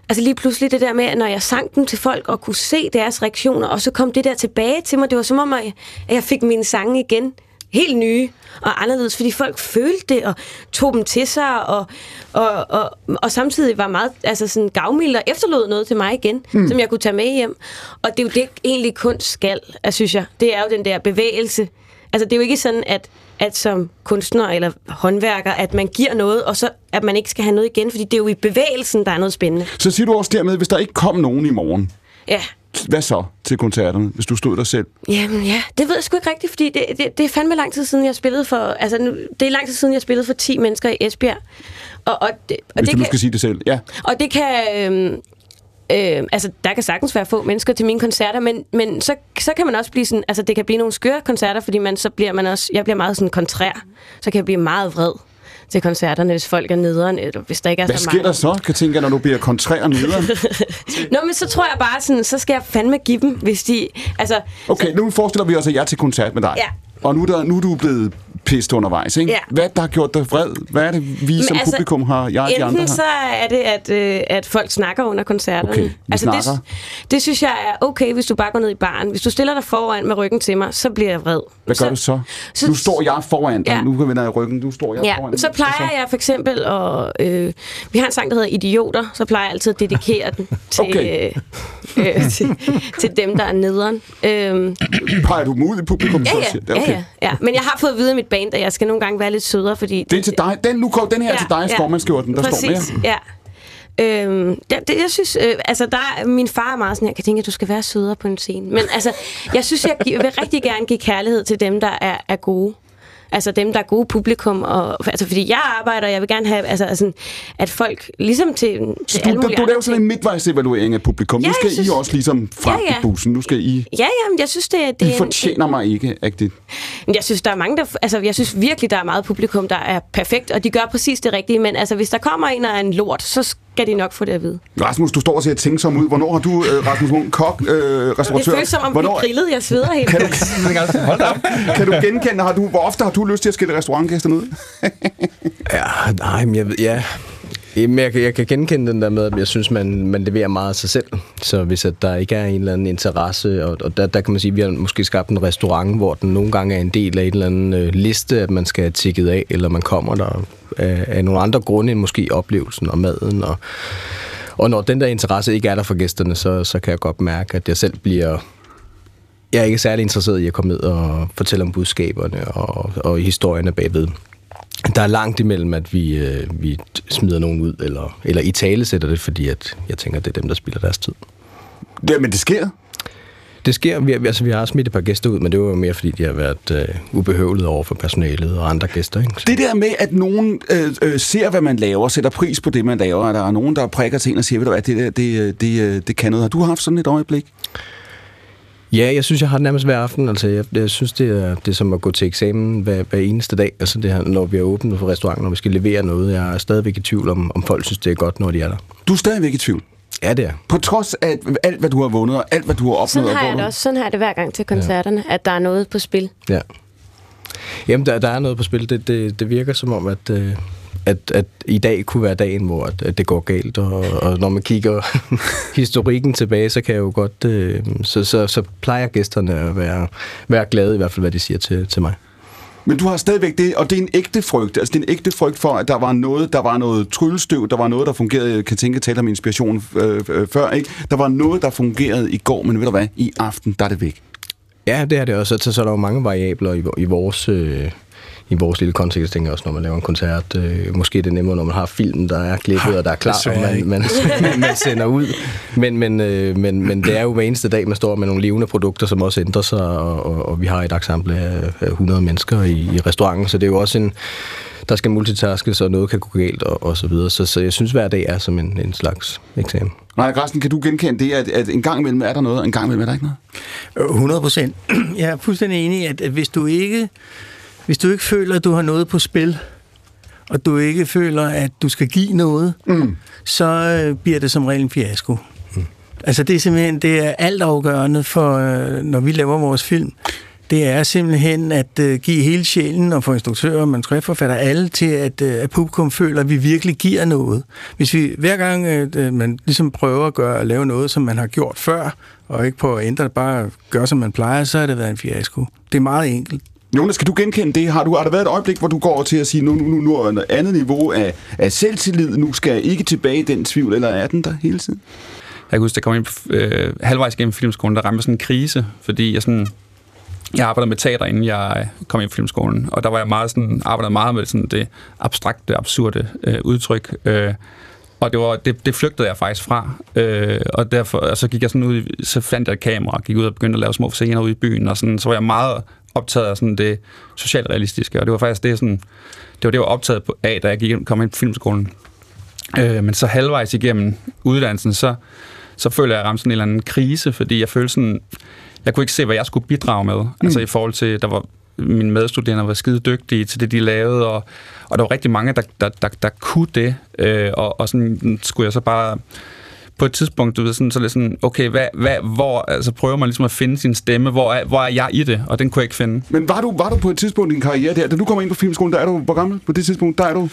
Altså lige pludselig det der med, at når jeg sang dem til folk og kunne se deres reaktioner, og så kom det der tilbage til mig. Det var som om, at jeg fik mine sange igen helt nye og anderledes, fordi folk følte det og tog dem til sig, og, og, og, og samtidig var meget altså sådan gavmild og efterlod noget til mig igen, mm. som jeg kunne tage med hjem. Og det er jo det, egentlig kunst skal, altså, synes jeg. Det er jo den der bevægelse. Altså det er jo ikke sådan, at, at som kunstner eller håndværker, at man giver noget, og så at man ikke skal have noget igen, fordi det er jo i bevægelsen, der er noget spændende. Så siger du også dermed, hvis der ikke kom nogen i morgen, Ja, hvad så til koncerterne, hvis du stod der selv? Jamen ja, det ved jeg sgu ikke rigtigt, fordi det, det, det er fandme lang tid siden, jeg spillede for... Altså, nu, det er lang tid siden, jeg spillede for 10 mennesker i Esbjerg. Og, og, det, og, Hvis det du kan, skal sige det selv. Ja. og det kan... Øhm, Øh, altså, der kan sagtens være få mennesker til mine koncerter, men, men så, så kan man også blive sådan... Altså, det kan blive nogle skøre koncerter, fordi man, så bliver man også... Jeg bliver meget sådan kontrær. Så kan jeg blive meget vred til koncerterne, hvis folk er nederen, eller hvis der ikke er Hvad så sker mange. der så, Katinka, når du bliver kontrær og nederen? Nå, men så tror jeg bare sådan, så skal jeg fandme give dem, hvis de... Altså, Okay, nu forestiller vi os, at jeg er til koncert med dig. Ja. Og nu er, der, nu er du blevet pist undervejs, ikke? Ja. Hvad der har gjort dig vred? Hvad er det, vi som publikum har, jeg og de andre har? så er det, at, øh, at folk snakker under koncerterne. Okay, altså, det, snakker. det synes jeg er okay, hvis du bare går ned i baren. Hvis du stiller dig foran med ryggen til mig, så bliver jeg vred. Hvad gør du så? så- Nu står jeg foran dig. Ja. Nu vender jeg ryggen. Nu står jeg Ja, foran dig. så plejer jeg for eksempel at... Øh, vi har en sang, der hedder Idioter, så plejer jeg altid at dedikere den til, Okay. øh, øh, til, til dem, der er nederen. Øhm, Peger du ud i publikum? ja, så ja, siger- ja, ja, ja. Men jeg har fået at vide af mit band, at jeg skal nogle gange være lidt sødere, fordi... Det er til dig. Den, nu den her er til dig, stormandskjorten, der Præcis, står med. ja. Øhm, det, det, jeg synes, øh, altså der, er- min far er meget sådan, jeg kan tænke, at du skal være sødere på en scene. Men altså, jeg synes, jeg vil rigtig gerne give kærlighed til dem, der er, er gode. Altså dem, der er gode publikum. Og, altså, fordi jeg arbejder, jeg vil gerne have, altså, altså, at folk, ligesom til, til Du, alle du, mulige du laver sådan en midtvejsevaluering af publikum. Ja, nu skal synes- I også ligesom frem Ja, ja. i bussen. Nu skal I... Ja, ja, men jeg synes, det, det I er en- fortjener mig ikke. Men Jeg synes, der er mange, der... Altså, jeg synes virkelig, der er meget publikum, der er perfekt, og de gør præcis det rigtige. Men altså, hvis der kommer en og er en lort, så skal de nok få det at vide. Rasmus, du står og ser tænksom ud. Hvornår har du, øh, Rasmus Munk, kok, øh, Det restauratør? føles som om, vi Hvornår, er grillet. Jeg sveder helt. kan, du, Hold da op. kan du genkende, har du, hvor ofte har du lyst til at skille restaurantgæsterne ud? Ja, nej, men jeg ved, ja. Jamen, jeg, jeg kan genkende den der med, at jeg synes, man, man leverer meget af sig selv. Så hvis at der ikke er en eller anden interesse, og, og der, der kan man sige, at vi har måske skabt en restaurant, hvor den nogle gange er en del af en eller anden øh, liste, at man skal have tikket af, eller man kommer der af, af nogle andre grunde end måske oplevelsen og maden. Og, og når den der interesse ikke er der for gæsterne, så, så kan jeg godt mærke, at jeg selv bliver jeg er ikke særlig interesseret i at komme ned og fortælle om budskaberne og, og historierne bagved. Der er langt imellem, at vi, øh, vi smider nogen ud, eller, eller i tale sætter det, fordi at jeg tænker, at det er dem, der spilder deres tid. Ja, men det sker. Det sker, vi, altså, vi har smidt et par gæster ud, men det var jo mere, fordi de har været øh, ubehøvlet over for personalet og andre gæster. Ikke? Det der med, at nogen øh, øh, ser, hvad man laver, sætter pris på det, man laver, at der er nogen, der prikker til en og siger, ved du hvad, det, der, det, øh, det, øh, det kan noget. Har du haft sådan et øjeblik? Ja, jeg synes, jeg har det nærmest hver aften. Altså, jeg, jeg synes, det er, det er som at gå til eksamen hver, hver eneste dag. Altså, det her, når vi er åbne for restauranten, når vi skal levere noget. Jeg er stadigvæk i tvivl om, om folk synes, det er godt, når de er der. Du er stadigvæk i tvivl. Ja, det er. På trods af alt, hvad du har vundet, og alt, hvad du har opnået. Sådan og har jeg det også. Sådan har jeg det hver gang til koncerterne, ja. at der er noget på spil. Ja. Jamen, der, der er noget på spil. Det, det, det virker som om, at, øh, at, at i dag kunne være dagen, hvor at, at det går galt. Og, og når man kigger historikken tilbage, så kan jeg jo godt... Øh, så, så, så plejer gæsterne at være, være glade, i hvert fald, hvad de siger til, til mig. Men du har stadigvæk det, og det er en ægte frygt. Altså, det er en ægte frygt for, at der var noget, der var noget tryllestøv, der var noget, der fungerede, jeg kan tænke, tale om inspiration øh, øh, før, ikke? Der var noget, der fungerede i går, men ved du hvad, i aften, der er det væk. Ja, det er det også. Så, så er der jo mange variabler i, i vores... Øh, i vores lille kontekst, tænker jeg også, når man laver en koncert. Øh, måske er det nemmere, når man har filmen, der er klippet, og der er klar, og man, man, man, sender ud. Men, men, øh, men, men det er jo hver eneste dag, man står med nogle levende produkter, som også ændrer sig, og, og, og vi har et eksempel af 100 mennesker i, i restauranten, så det er jo også en der skal multitaskes, og noget kan gå galt, og, og så videre. Så, så jeg synes, hver dag er som en, en slags eksamen. Nej, Carsten, kan du genkende det, at, at en gang imellem er der noget, og en gang imellem er der ikke noget? 100 procent. Jeg er fuldstændig enig i, at, at hvis du ikke hvis du ikke føler, at du har noget på spil, og du ikke føler, at du skal give noget, mm. så øh, bliver det som regel en fiasko. Mm. Altså det er simpelthen det er altafgørende for, øh, når vi laver vores film, det er simpelthen at uh, give hele sjælen og få instruktører, manuskriptforfatter, alle til, at, uh, at publikum føler, at vi virkelig giver noget. Hvis vi hver gang uh, man ligesom prøver at gøre at lave noget, som man har gjort før, og ikke på at ændre det, bare gøre, som man plejer, så har det været en fiasko. Det er meget enkelt. Jonas, skal du genkende det? Har, du, har der været et øjeblik, hvor du går til at sige, nu, nu, nu nu er et andet niveau af, af selvtillid, nu skal jeg ikke tilbage i den tvivl, eller er den der hele tiden? Jeg kan huske, der kom ind øh, halvvejs gennem filmskolen, der ramte sådan en krise, fordi jeg sådan jeg arbejdede med teater, inden jeg øh, kom i filmskolen, og der var jeg meget sådan, arbejdede meget med sådan det abstrakte, absurde øh, udtryk. Øh, og det, var, det, det flygtede jeg faktisk fra. Øh, og derfor og så gik jeg sådan ud, så fandt jeg et kamera, gik ud og begyndte at lave små scener ude i byen, og sådan, så var jeg meget optaget af sådan det socialrealistiske, og det var faktisk det, sådan, det var det, jeg var optaget af, da jeg gik, kom ind på filmskolen. Øh, men så halvvejs igennem uddannelsen, så, så følte jeg, at jeg ramte sådan en eller anden krise, fordi jeg følte sådan, jeg kunne ikke se, hvad jeg skulle bidrage med. Mm. Altså i forhold til, der var mine medstuderende var skide dygtige til det, de lavede, og, og der var rigtig mange, der, der, der, der kunne det, øh, og, og sådan skulle jeg så bare på et tidspunkt, du ved, sådan, så lidt sådan, okay, hvad, hvad, hvor, altså prøver man ligesom at finde sin stemme, hvor er, hvor er jeg i det, og den kunne jeg ikke finde. Men var du, var du på et tidspunkt i din karriere der, da du kommer ind på filmskolen, der er du, hvor gammel på det tidspunkt, der er du?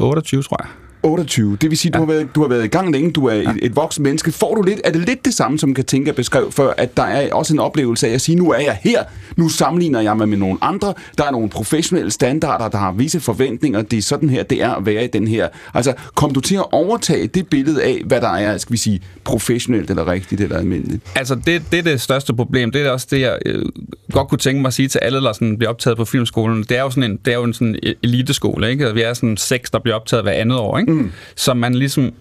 28, tror jeg. 28. Det vil sige, ja. du, har været, du har været i gang længe, du er ja. et, et voksen menneske. Får du lidt, er det lidt det samme, som kan tænke at beskrive før, at der er også en oplevelse af at sige, nu er jeg her, nu sammenligner jeg mig med nogle andre, der er nogle professionelle standarder, der har visse forventninger, det er sådan her, det er at være i den her. Altså, kom du til at overtage det billede af, hvad der er, skal vi sige, professionelt eller rigtigt eller almindeligt? Altså, det, det er det største problem. Det er også det, jeg øh, godt kunne tænke mig at sige til alle, der sådan bliver optaget på filmskolen. Det er jo sådan en, det er jo en sådan eliteskole, ikke? Vi er sådan seks, der bliver optaget hver andet år, ikke? Mm. Så man ligesom,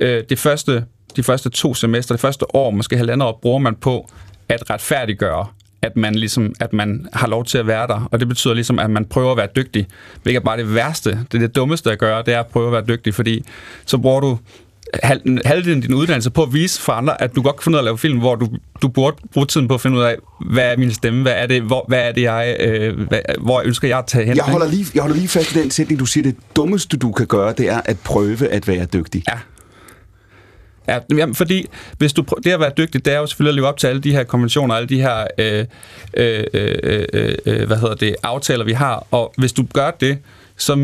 øh, det første, de første to semester, det første år, måske halvandet år, bruger man på at retfærdiggøre, at man, ligesom, at man har lov til at være der. Og det betyder ligesom, at man prøver at være dygtig. Hvilket er bare det værste. Det er det dummeste at gøre, det er at prøve at være dygtig, fordi så bruger du halvdelen af din uddannelse på at vise for andre, at du godt kan finde ud af at lave film, hvor du, du burde bruge tiden på at finde ud af, hvad er min stemme, hvad er det, hvor, hvad er det jeg, øh, hvad, hvor ønsker jeg at tage hen? Jeg holder, lige, jeg holder lige fast i den sætning, du siger, det dummeste du kan gøre, det er at prøve at være dygtig. Ja. Ja, jamen, fordi hvis du prøver, det at være dygtig, det er jo selvfølgelig at leve op til alle de her konventioner, alle de her øh, øh, øh, øh, øh hvad hedder det, aftaler, vi har. Og hvis du gør det, så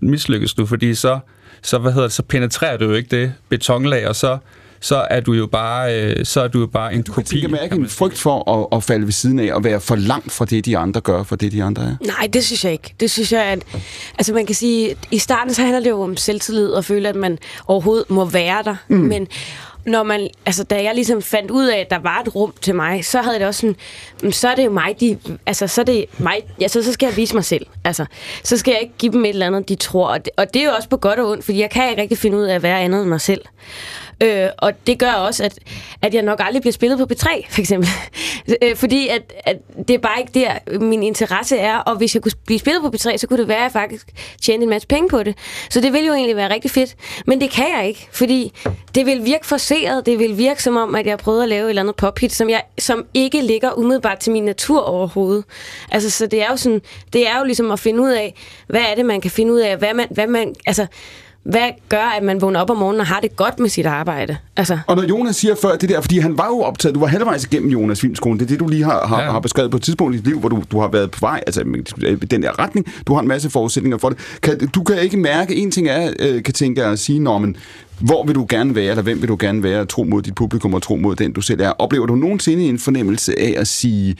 mislykkes du, fordi så så, hvad hedder det, så penetrerer du jo ikke det betonlag, og så, så er du jo bare, øh, så er du jo bare en du kopi. Du kan mærke en frygt for at, at falde ved siden af og være for langt fra det, de andre gør, for det, de andre er? Nej, det synes jeg ikke. Det synes jeg, at altså man kan sige, i starten så handler det jo om selvtillid og føle, at man overhovedet må være der. Mm. Men når man, altså da jeg ligesom fandt ud af, at der var et rum til mig, så havde det også sådan, mm, så er det jo mig, de, altså så er det mig, ja, så, så skal jeg vise mig selv. Altså, så skal jeg ikke give dem et eller andet, de tror. Og det, og det er jo også på godt og ondt, fordi jeg kan ikke rigtig finde ud af at være andet end mig selv. Øh, og det gør også, at, at jeg nok aldrig bliver spillet på B3, for eksempel. øh, fordi at, at det er bare ikke der, min interesse er. Og hvis jeg kunne blive spillet på B3, så kunne det være, at jeg faktisk tjente en masse penge på det. Så det ville jo egentlig være rigtig fedt. Men det kan jeg ikke, fordi det vil virke forseret. Det vil virke som om, at jeg prøvede at lave et eller andet pophit, som, jeg, som ikke ligger umiddelbart til min natur overhovedet. Altså, så det er jo sådan, det er jo ligesom at finde ud af, hvad er det, man kan finde ud af, hvad man, hvad man, altså, hvad gør, at man vågner op om morgenen og har det godt med sit arbejde? Altså. Og når Jonas siger før det der, fordi han var jo optaget, du var halvvejs igennem Jonas Filmskolen, det er det, du lige har, har, ja. har beskrevet på et tidspunkt i dit liv, hvor du, du har været på vej, altså den der retning, du har en masse forudsætninger for det. Kan, du kan ikke mærke, en ting er, øh, kan tænke at sige, når men hvor vil du gerne være, eller hvem vil du gerne være, tro mod dit publikum og tro mod den, du selv er. Oplever du nogensinde en fornemmelse af at sige,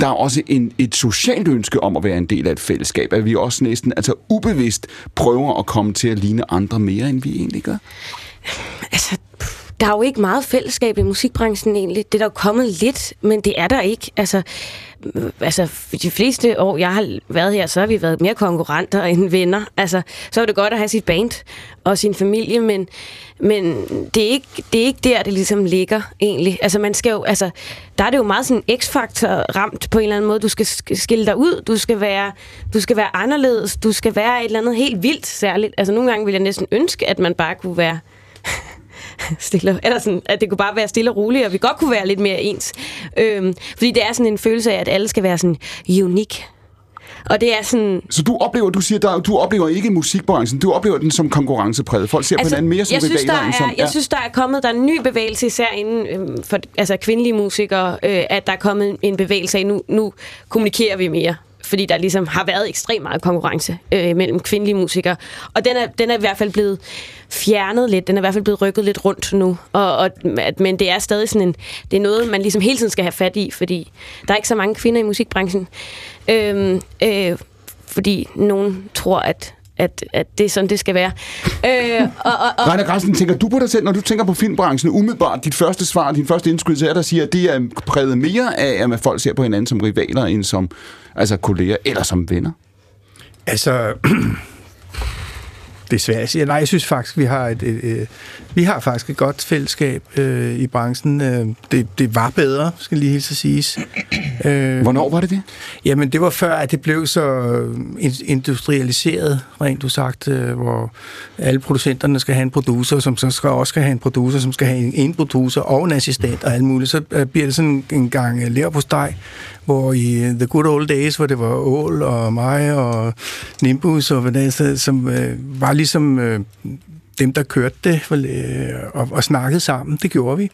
der er også en, et socialt ønske om at være en del af et fællesskab, at vi også næsten altså ubevidst prøver at komme til at ligne andre mere, end vi egentlig gør? Altså, der er jo ikke meget fællesskab i musikbranchen egentlig. Det er der jo kommet lidt, men det er der ikke. Altså, altså, for de fleste år, jeg har været her, så har vi været mere konkurrenter end venner. Altså, så er det godt at have sit band og sin familie, men, men det, er ikke, det er ikke der, det ligesom ligger egentlig. Altså, man skal jo, altså, der er det jo meget sådan x-faktor ramt på en eller anden måde. Du skal skille dig ud, du skal, være, du skal være anderledes, du skal være et eller andet helt vildt særligt. Altså, nogle gange vil jeg næsten ønske, at man bare kunne være stille, eller sådan, at det kunne bare være stille og roligt, og vi godt kunne være lidt mere ens. Øhm, fordi det er sådan en følelse af, at alle skal være sådan unik. Og det er sådan... Så du oplever, du siger, der, du oplever ikke musikbranchen, du oplever den som konkurrencepræget. Folk ser altså, på hinanden mere som jeg synes, der er, som... Jeg synes, der er kommet der er en ny bevægelse, især inden øhm, for altså, kvindelige musikere, øh, at der er kommet en bevægelse af, nu, nu kommunikerer vi mere fordi der ligesom har været ekstremt meget konkurrence øh, mellem kvindelige musikere. Og den er, den er i hvert fald blevet fjernet lidt. Den er i hvert fald blevet rykket lidt rundt nu. Og, og, at- men det er stadig sådan en... Det er noget, man ligesom hele tiden skal have fat i, fordi der er ikke så mange kvinder i musikbranchen. Øh, øh, fordi nogen tror, at at, at det er sådan, det skal være. Øh, og, og, og, Rainer Grasten, tænker du på dig selv, når du tænker på filmbranchen, umiddelbart dit første svar, din første indskydelse er, der siger, at det er præget mere af, at folk ser på hinanden som rivaler, end som altså, kolleger eller som venner? Altså, det er svært at sige. Nej, jeg synes faktisk, vi har et, et, et vi har faktisk et godt fællesskab øh, i branchen. Øh, det, det var bedre, skal lige helt så siges. Øh, Hvornår var det det? Jamen, det var før, at det blev så øh, in- industrialiseret, rent usagt, øh, hvor alle producenterne skal have en producer, som så skal også skal have en producer, som skal have en, en producer og en assistent og alt muligt. Så bliver det sådan en gang øh, på steg, hvor i øh, the good old days, hvor det var Ål og mig og Nimbus og Vanessa, som øh, var ligesom øh, dem, der kørte det øh, og, og snakkede sammen. Det gjorde vi.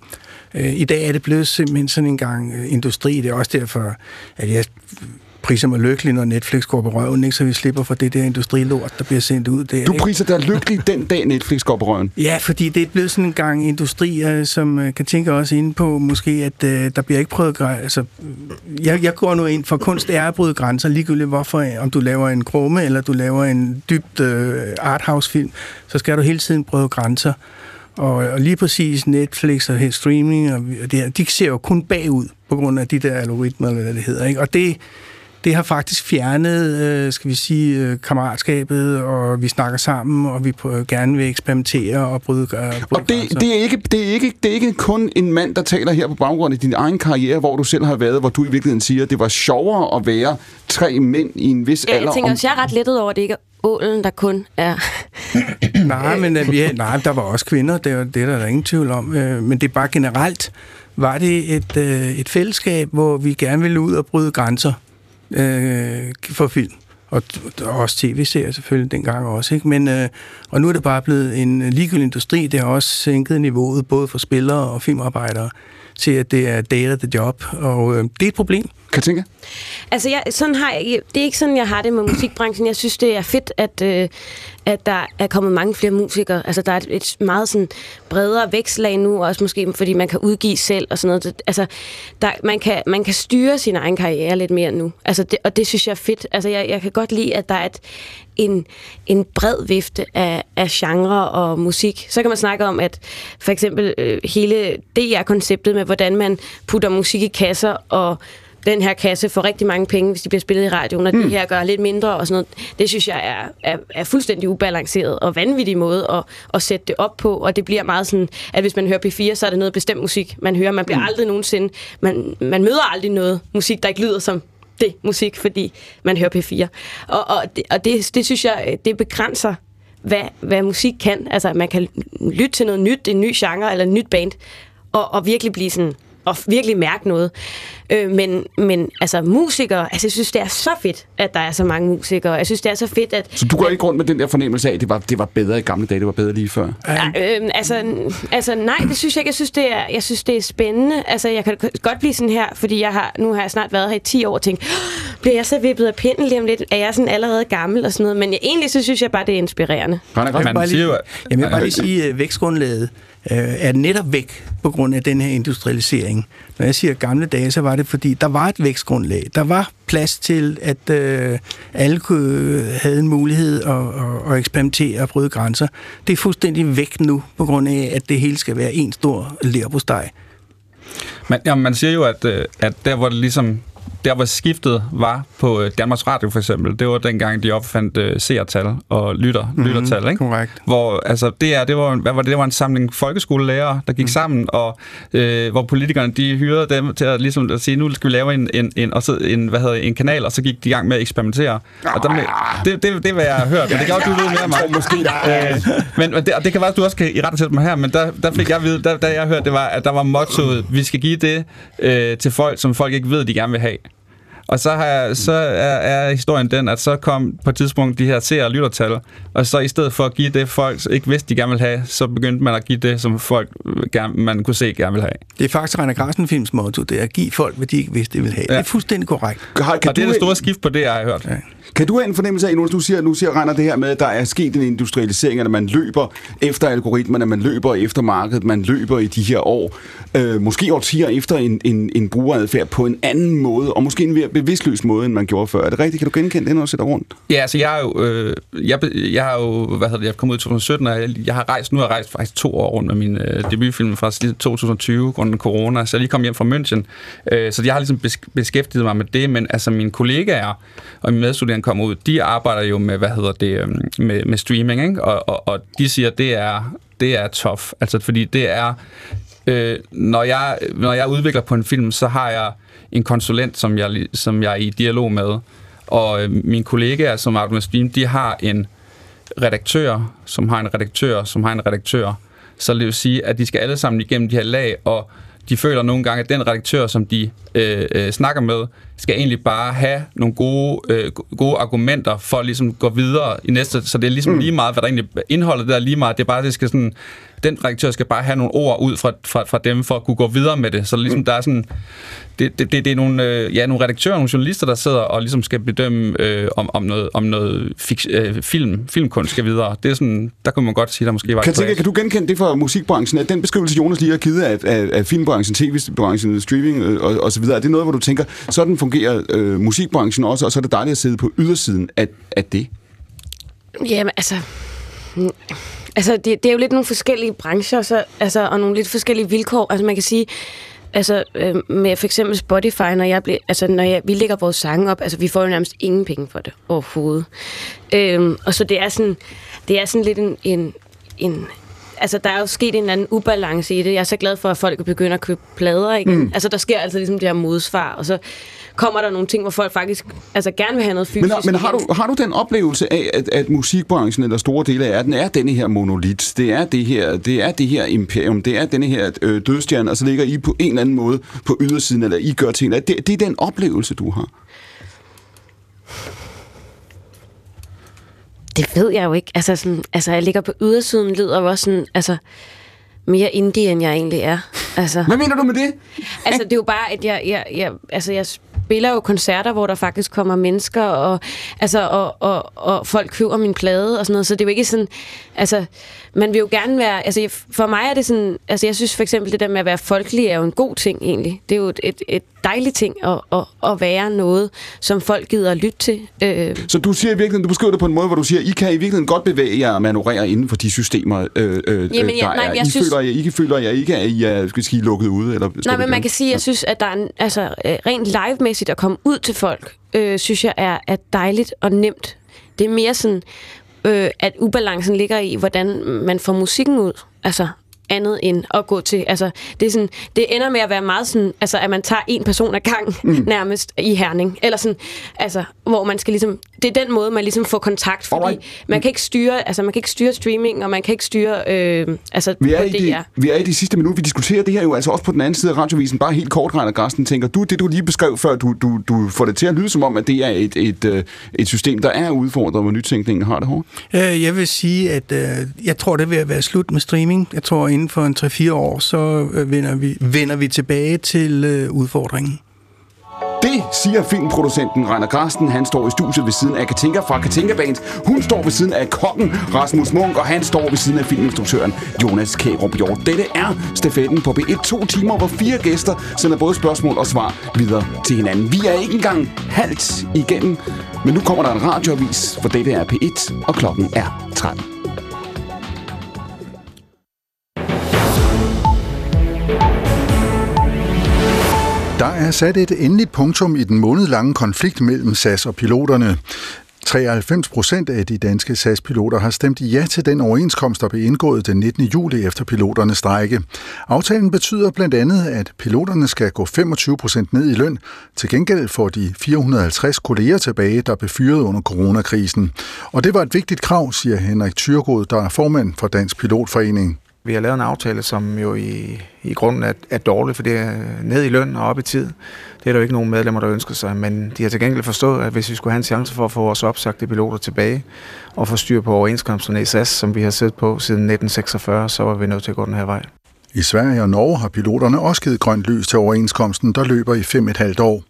Øh, I dag er det blevet simpelthen sådan en gang øh, industri. Det er også derfor, at jeg priser mig lykkelig, når Netflix går på røven, ikke? så vi slipper for det der industrilort, der bliver sendt ud der. Du ikke? priser dig lykkelig den dag Netflix går på røven. Ja, fordi det er blevet sådan en gang industri, øh, som øh, kan tænke også ind på måske, at øh, der bliver ikke prøvet... Altså, jeg, jeg går nu ind for kunst er at bryde grænser, ligegyldigt hvorfor, om du laver en krumme, eller du laver en dybt øh, arthouse-film, så skal du hele tiden prøve grænser. Og, og lige præcis Netflix og streaming, og det, her, de ser jo kun bagud på grund af de der algoritmer, eller hvad det hedder. Ikke? Og det, det har faktisk fjernet, øh, skal vi sige, øh, kammeratskabet, og vi snakker sammen, og vi gerne vil eksperimentere og bryde, øh, bryde Og det, grænser. det, er ikke, det, er ikke, det er ikke kun en mand, der taler her på baggrund af din egen karriere, hvor du selv har været, hvor du i virkeligheden siger, at det var sjovere at være tre mænd i en vis ja, alder. jeg tænker om- også, jeg er ret lettet over, at det ikke er ålen, der kun er... Nej, men øh, vi, nej, der var også kvinder, det er, det er der, der er ingen tvivl om. Men det er bare generelt, var det et, et fællesskab, hvor vi gerne ville ud og bryde grænser øh, for film. Og, og også tv-serier selvfølgelig dengang også. Ikke? Men, øh, og nu er det bare blevet en ligegyldig industri. Det har også sænket niveauet både for spillere og filmarbejdere til, at det er data the job. Og øh, det er et problem. Katinka? Altså, jeg, sådan har jeg, det er ikke sådan, jeg har det med musikbranchen. Jeg synes, det er fedt, at, øh, at der er kommet mange flere musikere. Altså, der er et, et meget sådan bredere vækslag nu, også måske fordi man kan udgive selv og sådan noget. Det, altså, der, man, kan, man kan styre sin egen karriere lidt mere nu. Altså, det, og det synes jeg er fedt. Altså, jeg, jeg kan godt lide, at der er et, en, en bred vifte af, af genre og musik. Så kan man snakke om, at for eksempel øh, hele DR-konceptet med, hvordan man putter musik i kasser og den her kasse får rigtig mange penge, hvis de bliver spillet i radioen, og mm. det her gør lidt mindre og sådan noget. Det synes jeg er, er, er fuldstændig ubalanceret og vanvittig måde at, at sætte det op på, og det bliver meget sådan, at hvis man hører P4, så er det noget bestemt musik, man hører. Man bliver mm. aldrig nogensinde, man, man møder aldrig noget musik, der ikke lyder som det musik, fordi man hører P4. Og, og, det, og det, det synes jeg, det begrænser hvad, hvad musik kan. Altså, man kan lytte til noget nyt, en ny genre eller en nyt band, og, og virkelig blive sådan og virkelig mærke noget. Øh, men, men altså musikere, altså jeg synes, det er så fedt, at der er så mange musikere. Jeg synes, det er så fedt, at... Så du går ikke rundt med den der fornemmelse af, at det var, det var bedre i gamle dage, det var bedre lige før? Ja, øh, altså, altså nej, det synes jeg ikke. Jeg synes, det er, jeg synes, det er spændende. Altså, jeg kan godt blive sådan her, fordi jeg har, nu har jeg snart været her i 10 år og tænkt, "Åh, bliver jeg så vippet af pinden lige om lidt? Er jeg sådan allerede gammel og sådan noget? Men jeg, egentlig så synes jeg bare, det er inspirerende. Grasten? Jeg vil bare siger lige, jo, at- jamen, jeg vil bare lige sige, at vækstgrundlaget øh, er netop væk på grund af den her industrialisering. Når jeg siger gamle dage, så var det, fordi der var et vækstgrundlag. Der var plads til, at øh, alle kunne, øh, havde en mulighed at, at, at eksperimentere og bryde grænser. Det er fuldstændig væk nu, på grund af, at det hele skal være en stor lærbosteg. Man, man siger jo, at, øh, at der, hvor det ligesom der hvor skiftet var på øh, Danmarks Radio for eksempel, det var dengang, de opfandt øh, seertal og lytter, Mhm, mm-hmm, lyttertal, ikke? korrekt. Hvor, altså, det, er, det, var, en- hvad var det? det var en samling folkeskolelærere, der gik mm. sammen, og øh, hvor politikerne, de hyrede dem til at, ligesom, at sige, nu skal vi lave en, en, en, og så en, hvad hedder, en kanal, og så gik de i gang med at eksperimentere. Og der, det, det, det, hvad jeg har hørt, men det kan også, du ved mere om mig. Måske. Øh, men men det, og det kan være, at du også kan i rette mig her, men der, der fik jeg vide, der, der jeg hørte, det var, at der var mottoet, vi skal give det øh, til folk, som folk ikke ved, de gerne vil have. Og så, har jeg, så er, er historien den, at så kom på et tidspunkt de her seer- og lyttertal, og så i stedet for at give det, folk ikke vidste, de gerne ville have, så begyndte man at give det, som folk gerne, man kunne se gerne ville have. Det er faktisk Rainer Carsten films motto, det er at give folk, hvad de ikke vidste, de ville have. Ja. Det er fuldstændig korrekt. Har, kan, Og det er det store skift på det, jeg har hørt. Ja kan du have en fornemmelse af, nu du siger, nu siger Reiner det her med, at der er sket en industrialisering, at man løber efter algoritmerne, man løber efter markedet, man løber i de her år, øh, måske årtier efter en, en, en brugeradfærd på en anden måde, og måske en mere bevidstløs måde, end man gjorde før. Er det rigtigt? Kan du genkende det, når du sætter rundt? Ja, altså jeg er jo, øh, jeg, jeg har jo, hvad hedder det, jeg kom ud i 2017, og jeg, jeg har rejst, nu har jeg rejst faktisk to år rundt med min øh, debutfilm fra 2020, grundet corona, så jeg lige kom hjem fra München, øh, så jeg har ligesom beskæftiget mig med det, men altså mine kollegaer og mine medstuderende kommer ud, de arbejder jo med, hvad hedder det, øhm, med, med streaming, ikke? Og, og, og de siger, det er, det er tough, altså fordi det er, øh, når, jeg, når jeg udvikler på en film, så har jeg en konsulent, som jeg, som jeg er i dialog med, og øh, mine kollegaer, som arbejder med stream, de har en redaktør, som har en redaktør, som har en redaktør. Så det vil sige, at de skal alle sammen igennem de her lag, og de føler nogle gange, at den redaktør, som de øh, øh, snakker med, skal egentlig bare have nogle gode, øh, gode argumenter for at ligesom gå videre i næste. Så det er ligesom mm. lige meget, hvad der egentlig indholdet der er lige meget. Det er bare, det skal sådan, den redaktør skal bare have nogle ord ud fra, fra, fra dem, for at kunne gå videre med det. Så ligesom, der er sådan, det, det, det, det er nogle, øh, ja, nogle redaktører, nogle journalister, der sidder og ligesom skal bedømme, øh, om, om noget, om noget fik, øh, film, filmkunst skal videre. Det er sådan, der kunne man godt sige, der måske var Kan, tænke, kan du genkende det fra musikbranchen, at den beskrivelse, Jonas lige har givet af, af, af filmbranchen, tv-branchen, streaming øh, og, og så videre, er det noget, hvor du tænker, sådan fungerer øh, musikbranchen også, og så er det dejligt at sidde på ydersiden af, af det? Jamen, altså... Mm, altså, det, det er jo lidt nogle forskellige brancher, så, altså, og nogle lidt forskellige vilkår. Altså, man kan sige, altså, øh, med for eksempel Spotify, når, jeg bliver, altså, når jeg, vi lægger vores sange op, altså, vi får jo nærmest ingen penge for det overhovedet. Øh, og så det er sådan, det er sådan lidt en, en, en altså, der er jo sket en eller anden ubalance i det. Jeg er så glad for, at folk begynder at købe plader igen. Mm. Altså, der sker altid ligesom det her modsvar, og så kommer der nogle ting, hvor folk faktisk altså, gerne vil have noget fysisk. Men, men har, du, har du den oplevelse af, at, at musikbranchen eller store dele af den er denne her monolit, det er det her, det er det her imperium, det er denne her øh, dødstjerne, og så ligger I på en eller anden måde på ydersiden, eller I gør ting. Det, det er den oplevelse, du har. Det ved jeg jo ikke. Altså, sådan, altså jeg ligger på ydersiden, lyder jo også sådan, altså, mere indie, end jeg egentlig er. Altså, Hvad mener du med det? altså det er jo bare, at jeg, jeg, jeg, altså, jeg spiller jo koncerter, hvor der faktisk kommer mennesker, og, altså, og, og, og folk køber min plade og sådan noget, så det er jo ikke sådan, altså, man vil jo gerne være, altså for mig er det sådan, altså jeg synes for eksempel det der med at være folkelig er jo en god ting egentlig. Det er jo et, et, dejligt ting at, at, at være noget, som folk gider at lytte til. Øh, Så du siger i virkeligheden, du beskriver det på en måde, hvor du siger, I kan i virkeligheden godt bevæge jer og manøvrere inden for de systemer, øh, øh, Jamen, der ja, nej, er. jeg I synes- føler, jeg ikke føler, jeg ikke, at I er skal sige, lukket ude? Eller Nej, men man kan sige, at jeg synes, at der er en, altså, øh, rent live-mæssigt at komme ud til folk, øh, synes jeg er, er dejligt og nemt. Det er mere sådan, øh, at ubalancen ligger i, hvordan man får musikken ud. Altså andet end at gå til, altså det er sådan, det ender med at være meget sådan, altså at man tager en person ad gang mm. nærmest i herning, eller sådan, altså hvor man skal ligesom, det er den måde man ligesom får kontakt, fordi Alright. man kan ikke styre, altså man kan ikke styre streaming, og man kan ikke styre, øh, altså Vi er, på i de, DR. vi er i de sidste minutter. Vi diskuterer det her jo altså også på den anden side af radiovisen. Bare helt kort, Reiner Grasten. Tænker du, det du lige beskrev før, du, du, du får det til at lyde som om, at det er et, et, øh, et system, der er udfordret, hvor nytænkningen har det hårdt? Øh, Jeg vil sige, at øh, jeg tror, det ved at være slut med streaming. Jeg tror, inden for en 3-4 år, så øh, vender, vi, vender vi tilbage til øh, udfordringen. Det siger filmproducenten Rainer Grasten. Han står i studiet ved siden af Katinka fra Katinka Band. Hun står ved siden af kokken Rasmus Munk, og han står ved siden af filminstruktøren Jonas Kærup Hjort. Dette er stafetten på B1. To timer, hvor fire gæster sender både spørgsmål og svar videre til hinanden. Vi er ikke engang halvt igennem, men nu kommer der en radioavis, for dette er P1, og klokken er 13. er sat et endeligt punktum i den månedlange konflikt mellem SAS og piloterne. 93 procent af de danske SAS-piloter har stemt ja til den overenskomst, der blev indgået den 19. juli efter piloternes strække. Aftalen betyder blandt andet, at piloterne skal gå 25 procent ned i løn. Til gengæld får de 450 kolleger tilbage, der blev fyret under coronakrisen. Og det var et vigtigt krav, siger Henrik Tyrgod, der er formand for Dansk Pilotforening. Vi har lavet en aftale, som jo i, i grunden er, er dårlig, for det er ned i løn og op i tid. Det er der jo ikke nogen medlemmer, der ønsker sig, men de har til gengæld forstået, at hvis vi skulle have en chance for at få vores opsagte piloter tilbage og få styr på overenskomsterne i SAS, som vi har siddet på siden 1946, så var vi nødt til at gå den her vej. I Sverige og Norge har piloterne også givet grønt lys til overenskomsten, der løber i fem et halvt år.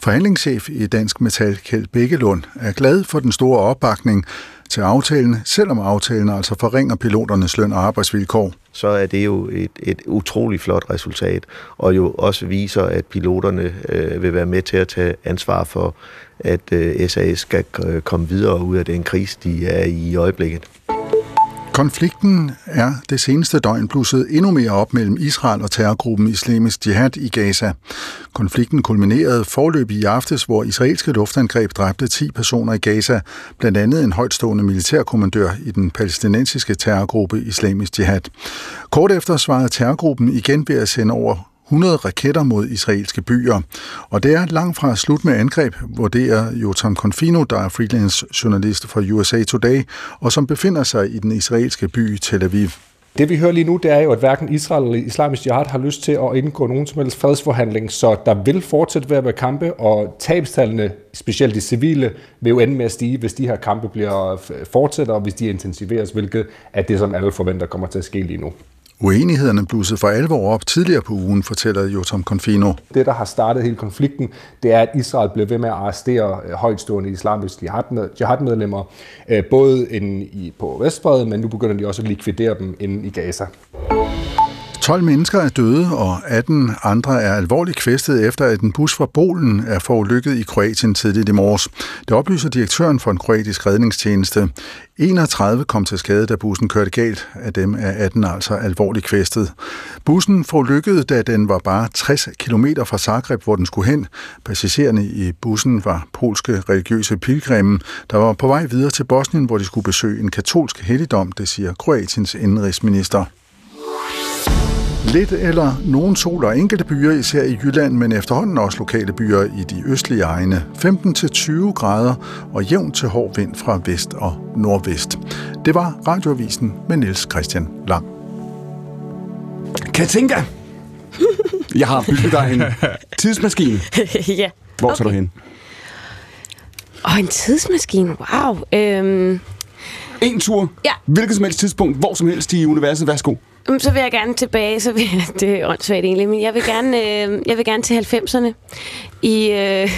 Forhandlingschef i Dansk Metal, Kjeld Bækkelund, er glad for den store opbakning til aftalen, selvom aftalen altså forringer piloternes løn og arbejdsvilkår. Så er det jo et, et utrolig flot resultat, og jo også viser, at piloterne øh, vil være med til at tage ansvar for, at øh, SAS skal øh, komme videre ud af den krise, de er i i øjeblikket. Konflikten er det seneste døgn blusset endnu mere op mellem Israel og terrorgruppen Islamisk Jihad i Gaza. Konflikten kulminerede forløb i aftes, hvor israelske luftangreb dræbte 10 personer i Gaza, blandt andet en højtstående militærkommandør i den palæstinensiske terrorgruppe Islamisk Jihad. Kort efter svarede terrorgruppen igen ved at sende over 100 raketter mod israelske byer. Og det er langt fra slut med angreb, vurderer Jotam Confino, der er freelance journalist for USA Today, og som befinder sig i den israelske by Tel Aviv. Det vi hører lige nu, det er jo, at hverken Israel eller Islamisk Jihad har lyst til at indgå nogen som helst fredsforhandling, så der vil fortsætte være kampe, og tabstallene, specielt de civile, vil jo ende med at stige, hvis de her kampe bliver fortsætter, og hvis de intensiveres, hvilket er det, som alle forventer kommer til at ske lige nu. Uenighederne blussede for alvor op tidligere på ugen, fortæller Jotam Confino. Det, der har startet hele konflikten, det er, at Israel blev ved med at arrestere øh, højtstående islamiske jihadmedlemmer, øh, både inde i, på Vestbredden, men nu begynder de også at likvidere dem inde i Gaza. 12 mennesker er døde, og 18 andre er alvorligt kvæstet efter, at en bus fra Polen er forulykket i Kroatien tidligt i morges. Det oplyser direktøren for en kroatisk redningstjeneste. 31 kom til skade, da bussen kørte galt. Af dem er 18 altså alvorligt kvæstet. Bussen forulykkede, da den var bare 60 km fra Zagreb, hvor den skulle hen. Passagererne i bussen var polske religiøse pilgrimme, der var på vej videre til Bosnien, hvor de skulle besøge en katolsk helligdom, det siger Kroatiens indrigsminister. Lidt eller nogen sol og enkelte byer, især i Jylland, men efterhånden også lokale byer i de østlige egne. 15-20 grader og jævn til hård vind fra vest og nordvest. Det var radioavisen med Niels Christian Lang. Katinka! Jeg har bygget dig en tidsmaskine. ja. Hvor okay. tager du hen? Åh, en tidsmaskine. Wow. Øhm, En tur. Ja. Hvilket som helst tidspunkt. Hvor som helst i universet. Værsgo. Så vil jeg gerne tilbage, så vil jeg, det er åndssvagt egentlig, men jeg vil gerne, øh, jeg vil gerne til 90'erne i, øh,